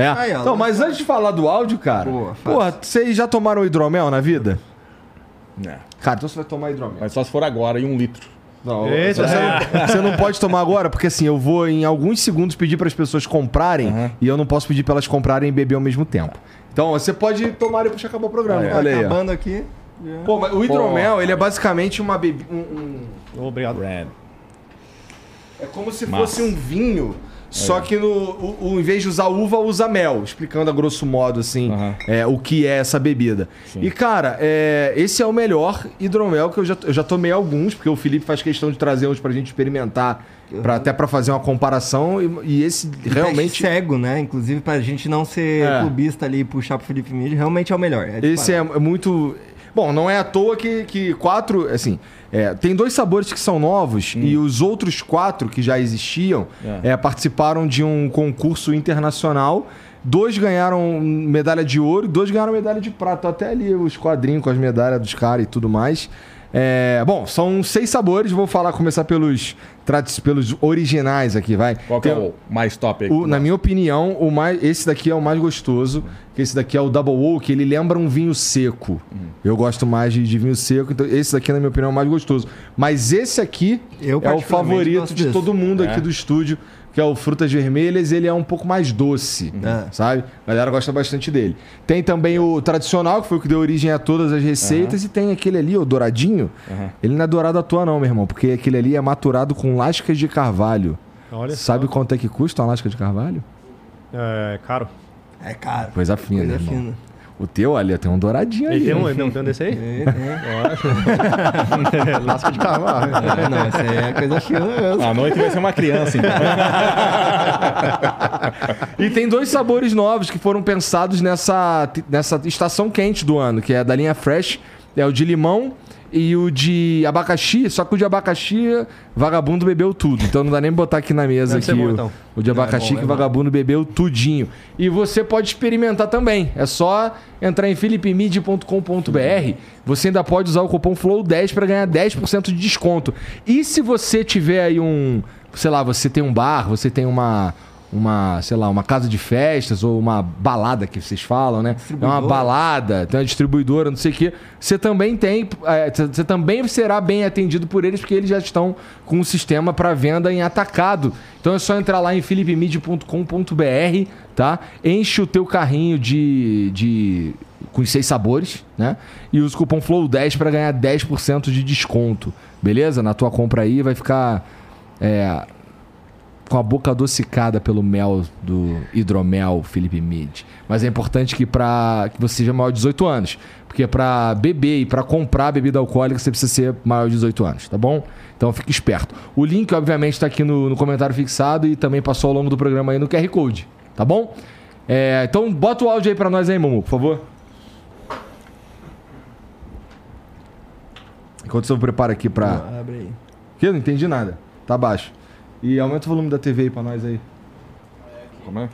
É. Aí, ó, então, mas antes de falar do áudio, cara. Boa, porra, vocês já tomaram hidromel na vida? Não. Cara, então você vai tomar hidromel. Mas só se for agora, em um litro. Não, Eita. você, não, você não pode tomar agora, porque assim, eu vou em alguns segundos pedir para as pessoas comprarem Aham. e eu não posso pedir para elas comprarem e beber ao mesmo tempo. Então, você pode tomar depois que acabar o programa. Ah, é. Olha aí. ó. Acabando aqui. já. Pô, mas o hidromel, ele é basicamente uma bebida. Obrigado. Red. é como se Massa. fosse um vinho, só que no, o, o- em vez de usar uva, usa mel. Explicando a grosso modo, assim, Aham. é, o que é essa bebida. Sim. E, cara, é, esse é o melhor hidromel que eu já, eu já tomei alguns, porque o Felipe faz questão de trazer uns pra gente experimentar, pra, até pra fazer uma comparação. E, e esse realmente. É cego, né? Inclusive, pra gente não ser É. clubista ali e puxar pro Felipe Mídia, realmente é o melhor. É Esse é muito. Bom, não é à toa que, que quatro. Assim, é, tem dois sabores que são novos e os outros quatro que já existiam É. é, participaram de um concurso internacional. Dois ganharam medalha de ouro, dois ganharam medalha de prata. Até ali os quadrinhos com as medalhas dos caras e tudo mais. É, bom, são seis sabores. Vou falar, começar pelos, pelos originais aqui, vai. Qual que é o mais top aí? o- na minha opinião, o mais, esse daqui é o mais gostoso. Que esse daqui é o Double Oak, ele lembra um vinho seco. Eu gosto mais de, de vinho seco, então esse daqui, na minha opinião, é o mais gostoso. Mas esse aqui Eu é o favorito de todo mundo aqui É. do estúdio, que é o Frutas Vermelhas. Ele é um pouco mais doce, É. sabe? A galera gosta bastante dele. Tem também o tradicional, que foi o que deu origem a todas as receitas. E tem aquele ali, o douradinho. Aham. Ele não é dourado à toa, não, meu irmão, porque aquele ali é maturado com lascas de carvalho. Olha Sabe só. quanto é que custa uma lasca de carvalho? É caro. É caro. Coisa fina, Coisa irmão. fina. O teu, olha, tem um douradinho Ele ali. tem um, ele tem um- tem um desse aí? É, é. *laughs* Lasca de cavalo. É, não, isso aí é coisa mesmo. À noite vai ser uma criança, então. E tem dois sabores novos que foram pensados nessa, nessa estação quente do ano, que é da linha Fresh. É o de limão e o de abacaxi, só que o de abacaxi, vagabundo bebeu tudo. Então não dá nem botar aqui na mesa Deve aqui bom, o, então. o de abacaxi bom, que é o vagabundo bebeu tudinho. E você pode experimentar também. É só entrar em philipmid.com.br. Você ainda pode usar o cupom FLOW10 para ganhar 10% de desconto. E se você tiver aí um, sei lá, você tem um bar, você tem uma uma, sei lá, uma casa de festas ou uma balada que vocês falam, né? É uma balada, tem uma distribuidora, não sei o quê. Você também tem, é, você também será bem atendido por eles porque eles já estão com um sistema para venda em atacado. Então é só entrar lá em philipmid.com.br, tá? Enche o teu carrinho de, de com os seis sabores, né? E usa o cupom FLOW10 para ganhar 10% de desconto, beleza? Na tua compra aí vai ficar é, com a boca adocicada pelo mel do hidromel Felipe Mid. Mas é importante que para que você seja maior de 18 anos, porque para beber e para comprar bebida alcoólica você precisa ser maior de 18 anos, tá bom? Então fique esperto. O link obviamente está aqui no, no comentário fixado e também passou ao longo do programa aí no QR Code, tá bom? É, então bota o áudio aí para nós aí, Mumu, por favor. Enquanto eu preparo aqui para Abre aí. que? Eu não entendi nada. Tá baixo. E aumenta o volume da TV aí pra nós aí. Como é?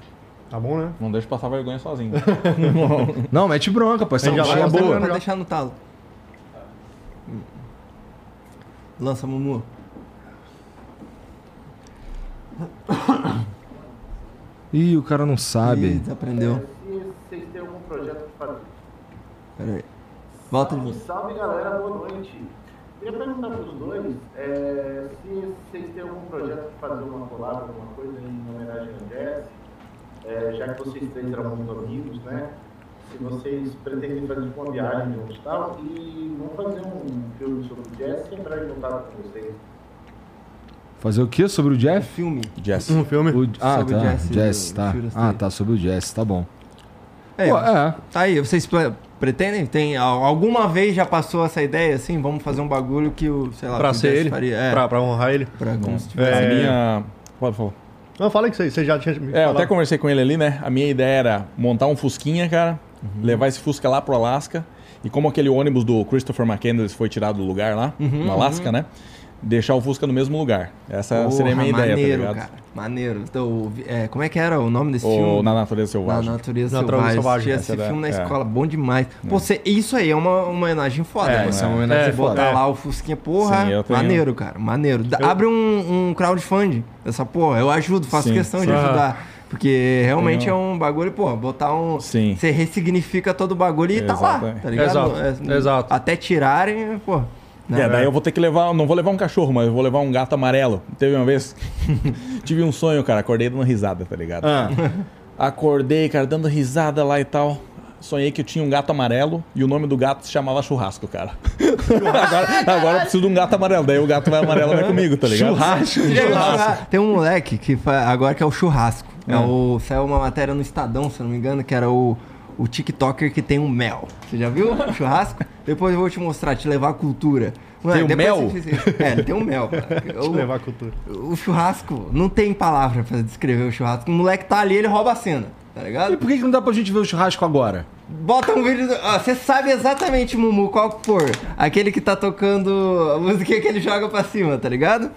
Tá bom, né? Não deixa passar vergonha sozinho. *laughs* Não, mete bronca, pô. Essa já é vai, boa. Pode deixar no talo. Lança, Mumu. Ih, o cara não Ih, sabe. desaprendeu. Se vocês têm algum projeto para fazer. Pera aí. Volta Salve, novo. salve galera, boa noite. Queria perguntar para os dois é, se vocês têm algum projeto para fazer uma collab, alguma coisa em homenagem ao Jazz, é, já que vocês três eram muito amigos, né? Se vocês pretendem fazer uma viagem juntos e tal, e vão fazer um filme sobre o Jazz e entrar em contato com vocês. Fazer o que sobre o Jeff? Filme. Jess. Um filme. O... Ah, Sobre o tá. Jesse, Jess, do tá. Ah, tá. Sobre o Jess, tá bom. É, Pô, é. Tá aí, vocês pretendem? Tem, al- alguma vez já passou essa ideia assim? Vamos fazer um bagulho que o, sei lá, Pra o ser ele. faria. É, Pra, pra honrar ele. pra como se A tivesse. É. minha. Pode falar. Não, fala que você, você já tinha me É, eu até conversei com ele ali, né? A minha ideia era montar um Fusquinha, cara, levar esse Fusca lá pro Alasca. E como aquele ônibus do Christopher McCandless foi tirado do lugar lá, no Alasca, né? Deixar o Fusca no mesmo lugar. Essa Porra, seria a minha ideia, maneiro, tá ligado? cara. Maneiro. Então, é, como é que era o nome desse Ou filme? na natureza Na selvagem. Natureza Natureza Selvagem. Selvagem. Esse era- filme na é. escola, bom demais. Pô, você, isso aí é uma, uma homenagem foda. É? Isso é uma homenagem É, foda. Botar É. lá o Fusquinha, porra, Sim, maneiro, cara, maneiro. Eu- Abre um, um crowdfunding dessa porra, eu ajudo, faço Sim, questão de sim. ajudar. Porque realmente é um bagulho, porra, botar um. Sim. Você ressignifica todo o bagulho e tá lá, tá ligado? Exato, exato. Até tirarem, pô. Né? É, daí eu vou ter que levar, não vou levar um cachorro, mas eu vou levar um gato amarelo. Teve uma vez, *laughs* tive um sonho, cara, acordei dando risada, tá ligado? Ah, Acordei, cara, dando risada lá e tal. Sonhei que eu tinha um gato amarelo e o nome do gato se chamava Churrasco, cara. *laughs* agora, agora eu preciso de um gato amarelo, daí o gato vai amarelo vai comigo, tá ligado? churrasco. Tem um churra- Tem um moleque que agora que é o churrasco. É Ah. o. Saiu uma matéria no Estadão, se eu não me engano, que era o, o TikToker que tem um mel. Você já viu o churrasco? *laughs* Depois eu vou te mostrar, te levar a cultura. Mano, Tem um mel? você- É, ele tem um mel, cara. *laughs* Te O- levar a cultura. O churrasco, não tem palavra pra descrever o churrasco. O moleque tá ali, ele rouba a cena, tá E ligado? por que que não dá pra gente ver o churrasco agora? Bota um vídeo. do- ó, Você sabe exatamente, Mumu, qual que for. Aquele que tá tocando a musiquinha que ele joga pra cima, tá ligado?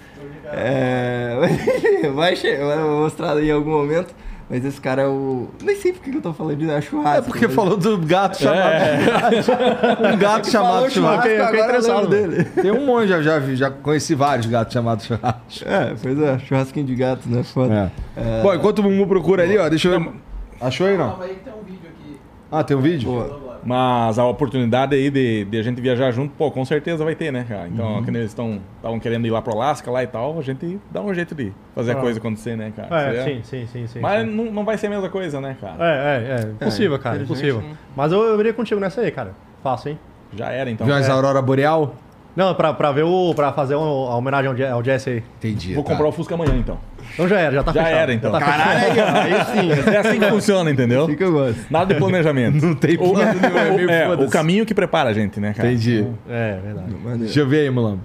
É. *laughs* Vai, che- vai mostrar em algum momento. Mas esse cara é o. Nem sei por que eu tô falando disso, é churrasco. É porque mas- falou do gato chamado. *laughs* um gato falou chamado churrasco. churrasco, Eu fiquei interessado, dele. Tem um monte, já, já, vi- já conheci vários gatos chamados churrasco. É, pois é, churrasquinho de gato, né? Foda. É. Bom, enquanto o Mumu procura ali, ó, deixa eu. Achou aí não? Calma aí que tem um vídeo aqui. Ah, tem um vídeo? Boa. Mas a oportunidade aí de, de a gente viajar junto, pô, com certeza vai ter, né, cara? Então, Uhum. quando eles estão estavam querendo ir lá pro Alasca lá e tal, a gente dá um jeito de fazer a Ah. coisa acontecer, né, cara? É, Seria- sim, sim, sim, sim. Mas sim. não, não vai ser a mesma coisa, né, cara? É, é, é. Impossível, cara, infelizmente, impossível. né? Mas eu, eu iria contigo nessa aí, cara. Fácil, hein? Já era, então. Viu as É. Aurora Boreal? Não, pra, pra ver o. pra fazer um- a homenagem ao, ao Jesse aí. Entendi. Vou comprar o Fusca amanhã, então. Então já era, já tá Já fechado. era, então. Já tá. Caralho, aí, sim. *laughs* É assim que funciona, entendeu? Assim que eu gosto. Nada de planejamento. *laughs* Não tem plano nenhum, é meio *laughs* é, o caminho que prepara a gente, né, cara? Entendi. É, verdade. Deixa eu ver aí, Mulambo.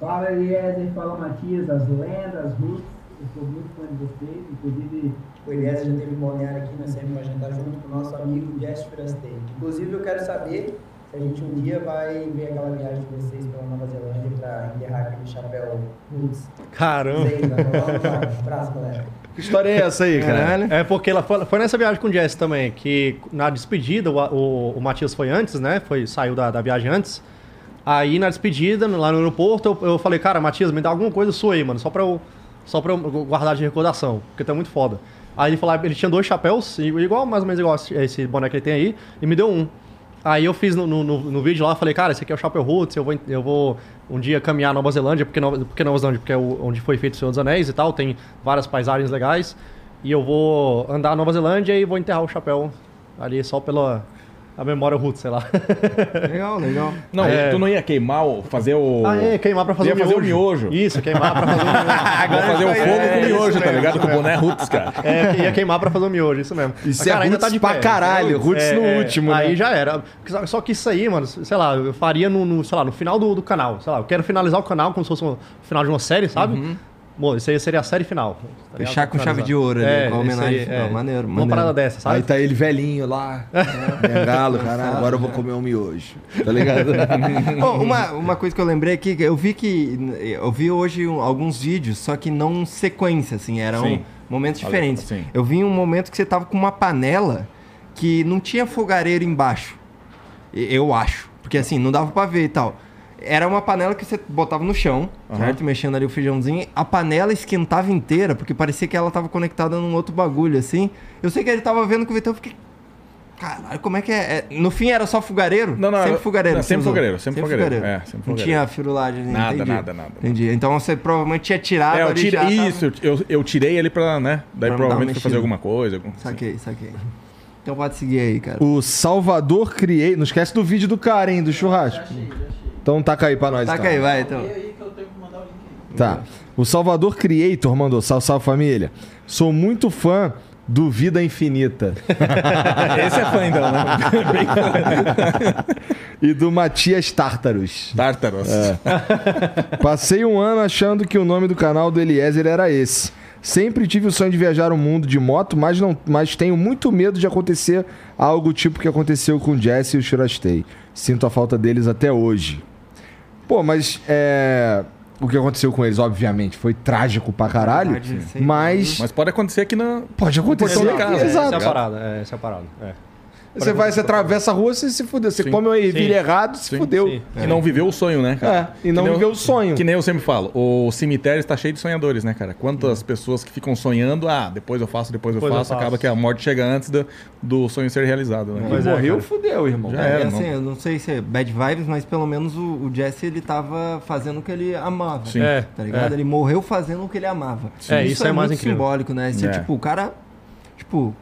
Fala Eliezer, fala Matias, as lendas, Roots, eu sou muito fã de vocês, inclusive o Eliezer já teve balneário aqui, nós sempre a jantar junto com o nosso amigo Jess Firastei. Inclusive eu quero saber a gente um dia vai ver aquela viagem de vocês pela Nova Zelândia pra enterrar aquele chapéu Roots. Caramba. Um abraço. Galera. Que história é essa aí, cara? Caralho. É porque ela foi, foi nessa viagem com o Jesse também, que na despedida, o, o, o Matias foi antes, né? Foi, saiu da, da viagem antes. Aí na despedida, lá no aeroporto, eu, eu falei, cara, Matias, me dá alguma coisa sua aí, mano, só pra eu, só pra eu guardar de recordação, porque tá muito foda. Aí ele falou, ele tinha dois chapéus, igual, mais ou menos igual esse- esse boné que ele tem aí, e me deu um. Aí eu fiz no, no, no- vídeo lá, falei, cara, esse aqui é o Chapéu Roots, eu vou, eu vou um dia caminhar Nova Zelândia, porque Nova, porque Nova Zelândia, porque é o- onde foi feito o Senhor dos Anéis e tal, tem várias paisagens legais. E eu vou andar na Nova Zelândia e vou enterrar o chapéu ali só pela a memória Roots, sei lá. *laughs* Legal, legal. Não, É. tu não ia queimar, o- fazer o... ah, é, queimar pra fazer, Ia o, fazer o miojo. miojo. Isso, queimar pra fazer o miojo. *laughs* Vou fazer o fogo É, com isso miojo, tá mesmo, ligado? Com o boné roots, cara. *laughs* É, ia queimar pra fazer o miojo, isso mesmo. Isso Mas, é ainda roots de pra pé. caralho, roots no último, né? Aí já era. Só, que isso aí, mano, sei lá, eu faria no, no, sei lá, no final do, do canal. Sei lá, eu quero finalizar o canal como se fosse um final de uma série, sabe? Bom, isso aí seria a série final. tá? Fechar com chave de ouro ali, É, com a homenagem aí, final. é. Maneiro, Uma maneiro. parada dessa, sabe? Aí tá ele velhinho lá, *laughs* né? galo, caralho, agora eu vou comer um miojo, tá ligado? *laughs* Bom, uma, uma coisa que eu lembrei aqui, que eu vi que. Eu vi hoje alguns vídeos, só que não sequência, assim, eram Sim. momentos diferentes. sim. Eu vi um momento que você tava com uma panela que não tinha fogareiro embaixo. Eu acho. Porque assim, não dava pra ver e tal. Era uma panela que você botava no chão, certo? Mexendo ali o feijãozinho. A panela esquentava inteira, porque parecia que ela tava conectada num outro bagulho, assim. Eu sei que ele tava vendo com o Vitão, eu fiquei. Caralho, como é que é? É, No fim era só fogareiro? Não, não, Sempre fogareiro. não, sempre fogareiro, sempre fogareiro. É, sempre Não fogareiro. tinha firulagem, Nada, entendi. nada, nada. Entendi. Então você provavelmente tinha tirado É, eu ali tirei, já tava- isso, eu, eu tirei ele pra, né? Daí Pra provavelmente foi fazer alguma coisa. algum- Saquei, saquei. Então pode seguir aí, cara. O Salvador Criei. Não esquece do vídeo do cara, hein, do churrasco. Então taca aí pra nós. Taca então. aí, vai, então. Tá. O Salvador Creator mandou, salve, salve família. Sou muito fã do Vida Infinita. *laughs* Esse é fã, então, né? Bem *laughs* fã. e do Matias Tártaros. Tártaros. Passei um ano achando que o nome do canal do Eliezer era esse. Sempre tive o sonho de viajar o mundo de moto, mas, não, mas tenho muito medo de acontecer algo tipo que aconteceu com o Jesse e o Shirastei. Sinto a falta deles até hoje. Pô, mas é, o que aconteceu com eles, obviamente, foi trágico pra caralho. Verdade. Mas Mas pode acontecer aqui na. pode acontecer. casa. É, Exato. essa é a parada, é, essa é a parada. É. Você vai, você atravessa a rua, você se fudeu. Você Sim. come uma ervilha errado, se Sim, fudeu. sim. Que não viveu o sonho, né, cara? É, e não viveu eu- o sonho. Que nem eu sempre falo, o cemitério está cheio de sonhadores, né, cara? Quantas pessoas que ficam sonhando, ah, depois eu faço, depois, Depois eu eu faço, faço. acaba que a morte chega antes do, do sonho ser realizado, né? Pois é, morreu, fudeu, irmão. Já É, era, assim, não. eu não sei se é bad vibes, mas pelo menos o, o Jesse ele tava fazendo o que ele amava. Sim. É, Tá ligado? é. Ele morreu fazendo o que ele amava. É, isso é mais muito incrível. simbólico, né? Esse, É. Tipo, o cara, tipo,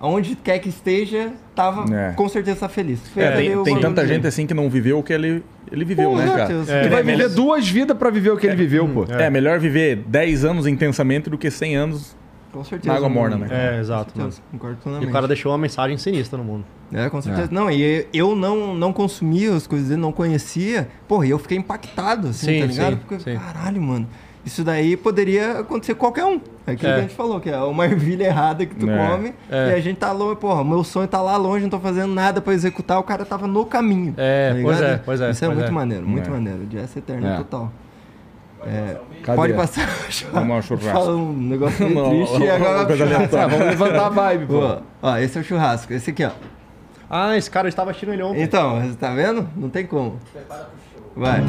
aonde quer que esteja, tava É. com certeza tá feliz. É, Tem, tem tanta gente assim que não viveu o que ele, ele viveu, Porra, né, cara? Deus. É. Ele vai É, viver duas vidas pra viver o que ele viveu, pô. É. melhor viver 10 anos intensamente do que 100 anos. Com certeza. Na água morna, mano. né? É, exato, Com certeza, Concordo E o cara deixou uma mensagem sinistra no mundo. É, com certeza. Não, e eu não, não consumia as coisas dele, não conhecia. Porra, e eu fiquei impactado, assim, Sim, tá ligado? sim, Porque, sim. caralho, mano. Isso daí poderia acontecer com qualquer um. É aquilo É. que a gente falou, que é uma *laughs* ervilha errada que tu É. come. É. E a gente tá longe, porra, meu sonho tá lá longe, não tô fazendo nada pra executar, o cara tava no caminho. É, tá pois é, pois é, Isso é pois muito é. maneiro, muito É. maneiro. Jazz Eterno É. total. Cadê? Pode passar. *laughs* Vamos ao churrasco. Fala um negócio meio *laughs* Não, triste e uma agora coisa. Ah, vamos levantar a vibe, pô. Ó, esse é o churrasco. Esse aqui, ó. Ah, esse cara estava ele ontem. Então, você tá vendo? Não tem como. Vai.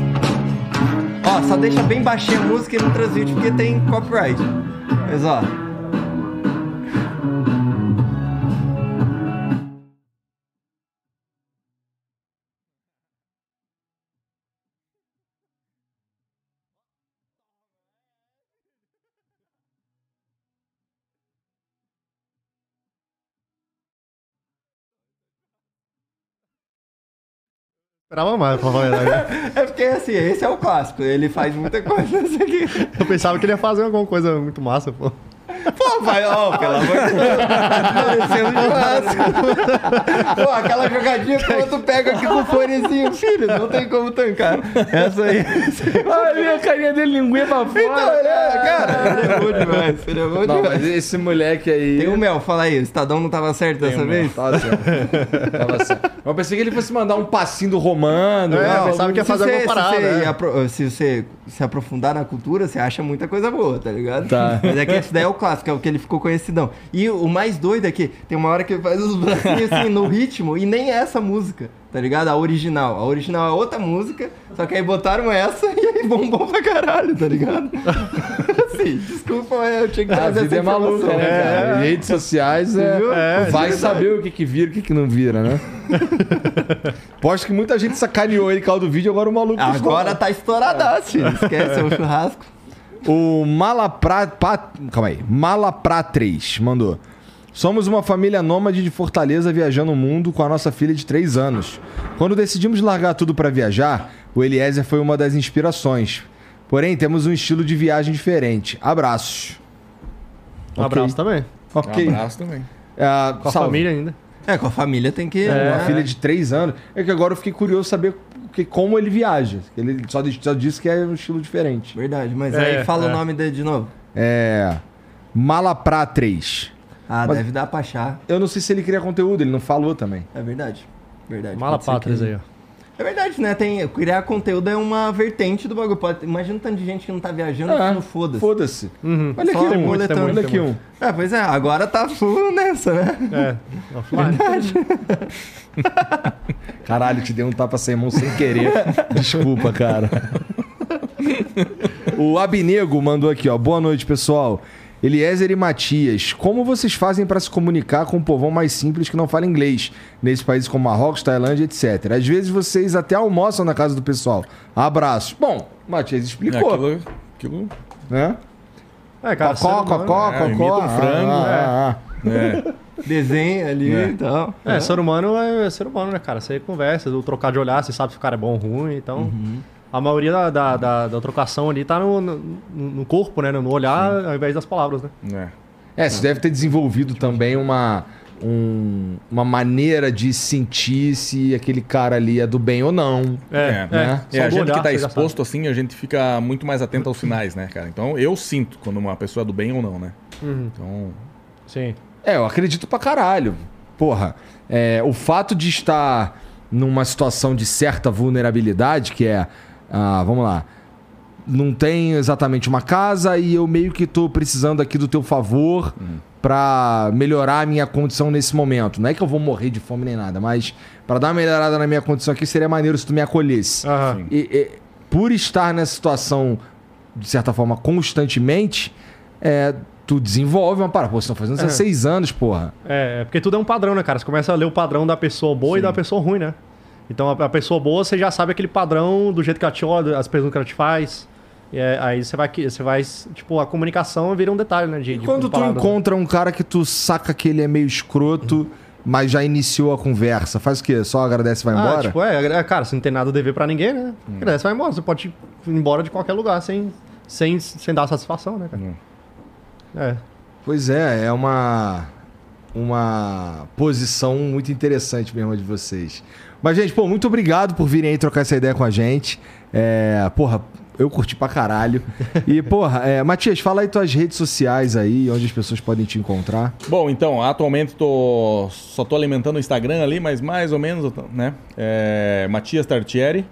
Ó, só deixa bem baixinha a música e não transmite porque tem copyright. Mas ó. Esperava mais, pra falar verdade. *laughs* É porque assim, esse é o clássico. Ele faz muita coisa. Eu pensava que ele ia fazer alguma coisa muito massa, pô. Pô, vai, ó, pelo amor de Deus. Tá parecendo churrasco. Pô, aquela jogadinha que o outro pega aqui com o fonezinho, filho, não tem como tancar. Essa aí. Olha a carinha dele, linguinha pra fora. Então, ele é, cara, ele é bom demais. Ele é bom Não, demais. mas esse moleque aí. Tem o Mel, fala aí, o Estadão não tava certo dessa vez? Tava certo. Tava certo. Eu pensei que ele fosse mandar um passinho do romano. É, né? pensava que ia fazer alguma parada, Se você, né? apro- se você se aprofundar na cultura, você acha muita coisa boa, tá ligado? Tá. Mas é que esse daí é o clássico, é o que ele ficou conhecidão. E o mais doido é que tem uma hora que ele faz os bracinhos assim no ritmo e nem é essa música, tá ligado? A original. A original é outra música, só que aí botaram essa *laughs* e aí bombou pra caralho, tá ligado? *laughs* assim, desculpa, eu tinha que A trazer vida essa é maluca, né, cara? E redes sociais é. Viu? É, vai saber o que, que vira e o que, que não vira, né? *laughs* Posto que muita gente sacaneou ele causa do vídeo, agora o maluco. Agora tá estouradaço, filho. Esquece, é um churrasco. O Malapra... Pa... Calma aí. Malapra 3 mandou. Somos uma família nômade de Fortaleza viajando o mundo com a nossa filha de 3 anos. Quando decidimos largar tudo para viajar, o Eliezer foi uma das inspirações. Porém, temos um estilo de viagem diferente. Abraços. Um abraço também. Ok. Um abraço também. Ah, Com a salve. família ainda. É, com a família tem que. Uma né? filha de 3 anos. É que agora eu fiquei curioso saber que, como ele viaja. Ele só, diz- só disse que é um estilo diferente. Verdade, mas É, aí fala é. o nome dele de novo. É. Malapra 3. Ah, Mas- deve dar pra achar. Eu não sei se ele cria conteúdo, ele não falou também. É verdade. Verdade. Mala pode ser Pátrias que- aí, ó. É verdade, né? Tem, criar conteúdo é uma vertente do bagulho. Pode, imagina o tanto de gente que não tá viajando Ah, que não foda-se. Foda-se. Uhum. Olha aqui um, boletão, olha tem aqui um. muito. É, pois é, agora tá full nessa, né? É, offline. *laughs* Caralho, te dei um tapa sem mão sem querer. Desculpa, cara. *laughs* o Abinego mandou aqui, ó. Boa noite, pessoal. Eliezer e Matias, como vocês fazem para se comunicar com um povão mais simples que não fala inglês, nesses países como Marrocos, Tailândia, etc? Às vezes vocês até almoçam na casa do pessoal. Abraço. Bom, Matias explicou, Aquilo, aquilo né? É, cara, Cocó, cocó, é, cocó. um frango, ah, ah, ah. é, *laughs* Desenha ali É. e tal. É, ser humano é ser humano, né, cara? Você conversa, o trocar de olhar, você sabe se o cara é bom ou ruim, então... A maioria da, da, da- da trocação ali tá no, no, no corpo, né? No olhar, ao invés das palavras, né? é. É, você deve ter desenvolvido também uma, um- uma maneira de sentir se aquele cara ali é do bem ou não. É, né? É, Só a gente olhar, que tá exposto assim, a gente fica muito mais atento aos sinais, né, cara? Então eu sinto quando uma pessoa é do bem ou não, né? Uhum. Então, Sim. É, eu acredito pra caralho. Porra, é, o fato de estar numa situação de certa vulnerabilidade, que é, ah, vamos lá, não tem exatamente uma casa e eu meio que tô precisando aqui do teu favor pra melhorar a minha condição nesse momento. Não é que eu vou morrer de fome nem nada, mas pra dar uma melhorada na minha condição aqui seria maneiro se tu me acolhesse. Aham. E- e, por estar nessa situação, de certa forma, constantemente, é, tu desenvolve uma parada. Pô, vocês estão fazendo isso há É. seis anos, porra. É, é porque tudo é um padrão, né, cara? Você começa a ler o padrão da pessoa boa e da pessoa ruim, né? Então a, a pessoa boa, você já sabe aquele padrão do jeito que ela te olha, as perguntas que ela te faz. E é- aí você vai, que- você vai. Tipo, a comunicação vira um detalhe, né? De, E quando tu palavras, né? encontra um cara que tu saca que ele é meio escroto, mas já iniciou a conversa, faz o quê? Só agradece e vai Ah, embora? tipo, é, é, cara, você não tem nada a dever pra ninguém, né? Hum. Agradece, Você vai embora. Você pode ir embora de qualquer lugar sem, sem, sem dar satisfação, né, cara? Hum. É. Pois é, é uma uma posição muito interessante mesmo de vocês. Mas, gente, pô, muito obrigado por virem aí trocar essa ideia com a gente. É, porra, eu curti pra caralho. E, *laughs* porra, é, Matias, fala aí tuas redes sociais aí, onde as pessoas podem te encontrar. Bom, então, atualmente tô, só tô alimentando o Instagram ali, mas mais ou menos, né? É, Matias Tartieri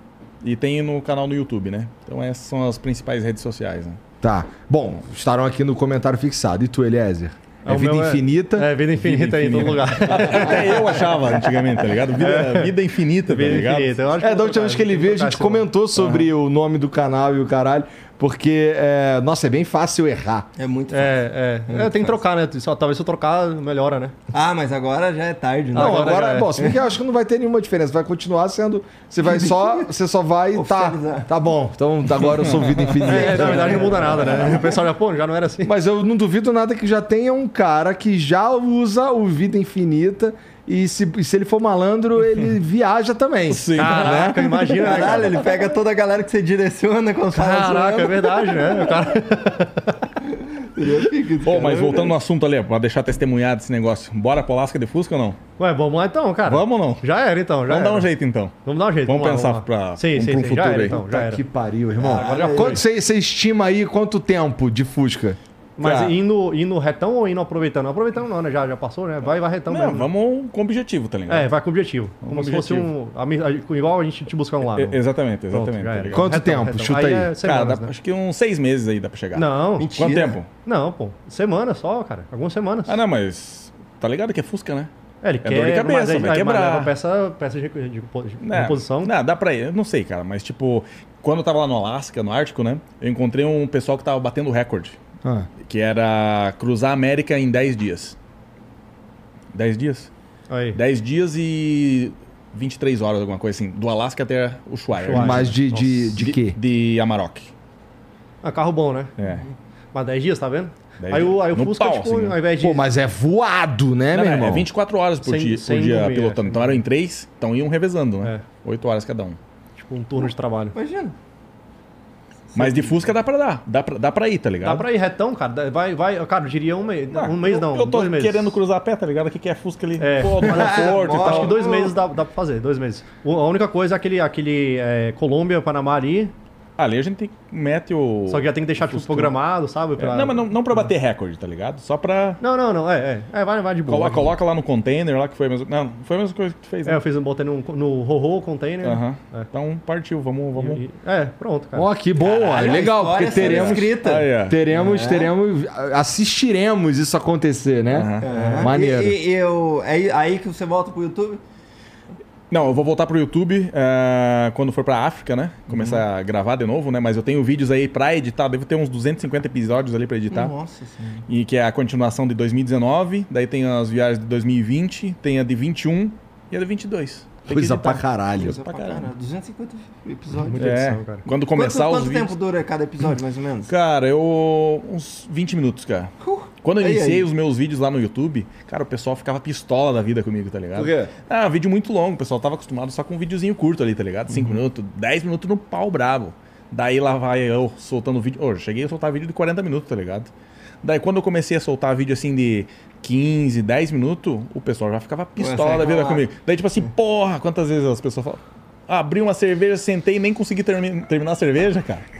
e tem no canal no YouTube, né? Então essas são as principais redes sociais, né? Tá. Bom, estarão aqui no comentário fixado. E tu, Eliezer? É, o Vida meu Infinita. É, vida infinita aí em todo lugar. Até eu achava antigamente, tá ligado? Vida, vida infinita, tá vida ligado? infinita. Eu acho que É, da última vez que ele veio, a gente comentou sobre o nome do canal e o caralho, porque, é, nossa, é bem fácil errar. É muito fácil. É, é. é tem que trocar, né? Só, talvez se eu trocar, melhora, né? Ah, mas agora já é tarde, né? Não, Agora agora, é. bom, se bem que eu acho que não vai ter nenhuma diferença, vai continuar sendo, você vai só, *laughs* você só vai, tá, Oficializar. tá bom, então agora eu sou vida infinita. É, na verdade não muda nada, né? O pessoal já, pô, já não era assim. Mas eu não duvido nada que já tenha um cara que já usa o Vida Infinita e se, e se ele for malandro, ele *laughs* viaja também. Sim. Caraca, imagina, né, Caralho, cara? ele pega toda a galera que você direciona quando fala Caraca, é verdade, né? O cara... *laughs* Pô, mas voltando no assunto ali, pra deixar testemunhado esse negócio. Bora pro Alasca de Fusca ou não? Ué, vamos lá então, cara. Vamos ou não? Já era então, já Vamos dar era. um jeito então. Vamos dar um jeito. Vamos lá, pensar lá. pra- sim, um- sim, pra um sim, futuro já era aí. então, já era. que pariu, irmão. Ah, olha quanto você estima aí quanto tempo de Fusca? Mas Cara. indo, indo retão ou indo aproveitando? Aproveitando não, né? Já, já passou, né? Vai, vai retão Não, mesmo. né? vamos com objetivo, tá ligado? É, vai com objetivo. Como Com se fosse um. Igual a gente te buscando lá. E- não. Exatamente, Pronto, exatamente. já tá? Quanto tempo? Chuta aí. É Cara, semanas, dá- né? acho que uns seis meses aí dá pra chegar. Não, Mentira. Quanto tempo? não, pô. Semana só, cara. Algumas semanas. Ah, não, mas. Tá ligado que é Fusca, né? É, ele É quer, dor de cabeça, mas aí- vai aí- quebrar. mas peça, peça de, de, de composição. Não, dá pra ir. Eu não sei, cara, mas tipo, quando eu tava lá no Alasca, no Ártico, né? Eu encontrei um pessoal que tava batendo recorde. Ah, Que era cruzar a América em 10 dias. 10 dias? Aí. 10 dias e 23 horas, alguma coisa assim. Do Alasca até o Ushuaia. Mas de, de, de quê? De Amarok. Ah, carro bom, né? É. Mas 10 dias, tá vendo? Aí o, aí o Fusca, pau, tipo, assim, né? ao invés de. Pô, mas é voado, né, Não, meu não, irmão? é 24 horas por, Sem- dia, sem por dia dormir, pilotando. é. Então eram em três, então iam revezando, né? É. 8 horas cada um. Tipo, um turno de trabalho. Imagina. Mas de Fusca dá pra dar. Dá pra, dá pra ir, tá ligado? Dá pra ir retão, cara. Vai, vai. Cara, eu diria um mês. Ah, um mês não. Eu tô dois meses. querendo cruzar a pé, tá ligado? O que, é Fusca ali? É. Pô, *laughs* conforto e Mó- Acho tal. que dois meses dá, dá pra fazer, dois meses. O- A única coisa é aquele, aquele é, Colômbia, Panamá ali. Ali a gente mete o. Só que já tem que deixar tipo, programado, sabe? É, pra- Não, mas não, não pra bater recorde, tá ligado? Só pra. Não, não, não. É, é. É, vai, vai de boa. Coloca, boa. coloca lá no container lá que foi a mesma. Não, foi a mesma coisa que tu fez, É, né? eu fiz um botei no, no Rorô container. Aham. É. Então partiu, vamos. vamos... E- e- é, pronto, cara. Ó, que bom, ó, Caralho, legal, a história porque teremos, escrita. Aí, ó. teremos, teremos, assistiremos isso acontecer, né? Aham. É. Maneiro. E, e eu, é aí que você volta pro YouTube? Não, eu vou voltar pro YouTube eh, quando for pra África, né? Começar Uhum. a gravar de novo, né? Mas eu tenho vídeos aí pra editar, devo ter uns 250 episódios ali pra editar. Nossa senhora. E que é a continuação de 2019, daí tem as viagens de 2020, tem a de 21 e a de 22. Coisa pra caralho. Coisa pra caralho. caralho. 250 episódios. Muita É, edição, cara. quando começar quanto os quanto vídeos... tempo dura cada episódio, mais ou menos? Cara, eu... uns 20 minutos, cara. Uh, Quando eu aí, iniciei aí. os meus vídeos lá no YouTube, cara, o pessoal ficava pistola da vida comigo, tá ligado? Por quê? Ah, vídeo muito longo, o pessoal tava acostumado só com um videozinho curto ali, tá ligado? 5 minutos, 10 minutos no pau brabo. Daí lá vai eu soltando vídeo. Ô, eu cheguei a soltar vídeo de 40 minutos, tá ligado? Daí quando eu comecei a soltar vídeo assim de 15, 10 minutos, o pessoal já ficava pistola da vida comigo. Daí tipo assim, porra, quantas vezes as pessoas falam. "Ah, Abri uma cerveja, sentei e nem consegui termi- terminar a cerveja, cara. *laughs*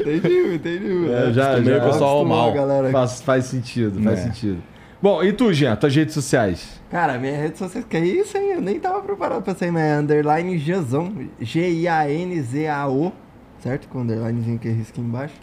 entendi, entendi. É, já, acostumei já o pessoal mal. galera. Faz, faz sentido, faz É. sentido. Bom, e tu, Jean, tuas redes sociais? Cara, minha rede social, que é isso, hein? Eu nem tava preparado pra sair, mas é underline Gianzão. G-I-A-N-Z-A-O, certo? Com underlinezinho que risca embaixo.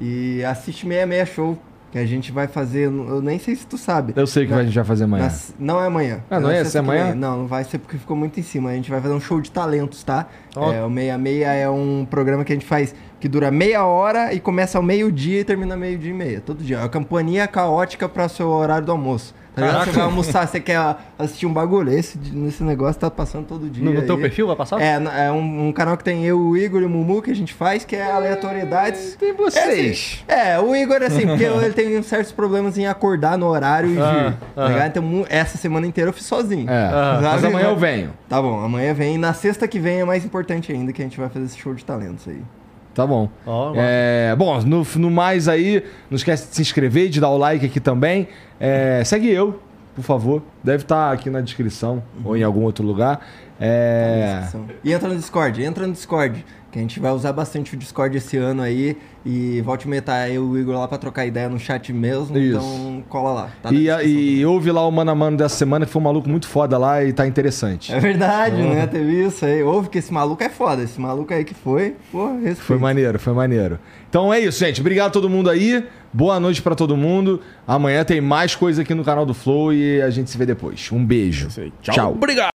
E assiste 66 Show, que a gente vai fazer, eu nem sei se tu sabe. Eu sei o que Na- a gente vai fazer amanhã. Nas- não é amanhã. Ah, não é? Essa é que amanhã? Não, não vai ser porque ficou muito em cima. A gente vai fazer um show de talentos, tá? Ó. É, o 66 é um programa que a gente faz que dura meia hora e começa ao meio-dia e termina meio-dia e meia. Todo dia. É uma campanha caótica para seu horário do almoço. Tá ligado? Você vai almoçar, você quer assistir um bagulho. Esse, esse negócio tá passando todo dia. No, no teu aí. perfil vai passar? É, é um, um canal que tem eu, o Igor e o Mumu que a gente faz, que é aleatoriedades. Tem vocês. É, o Igor, assim, porque *laughs* ele tem certos problemas em acordar no horário e Ah. Tá ah. Então, essa semana inteira eu fiz sozinho. É, Ah, mas amanhã eu venho. Tá bom, amanhã vem. Na sexta que vem é mais importante ainda, que a gente vai fazer esse show de talentos aí. Tá bom. Ó, É, bom, no, no mais aí, não esquece de se inscrever, de dar o like aqui também. É, segue eu, por favor. Deve estar aqui na descrição ou em algum outro lugar. É, E entra no Discord, entra no Discord. Que a gente vai usar bastante o Discord esse ano aí. E volte e meia tá eu e o Igor lá pra trocar ideia no chat mesmo. Isso. Então cola lá. tá e, descrição e ouve lá o Mano a Mano dessa semana, que foi um maluco muito foda lá e tá interessante. É verdade, né? Teve isso aí. Ouve que esse maluco é foda. Esse maluco aí que foi, pô, respeito. Foi maneiro, foi maneiro. Então é isso, gente. Obrigado a todo mundo aí. Boa noite pra todo mundo. Amanhã tem mais coisa aqui no canal do Flow e a gente se vê depois. Um beijo. Isso aí. Tchau. Obrigado.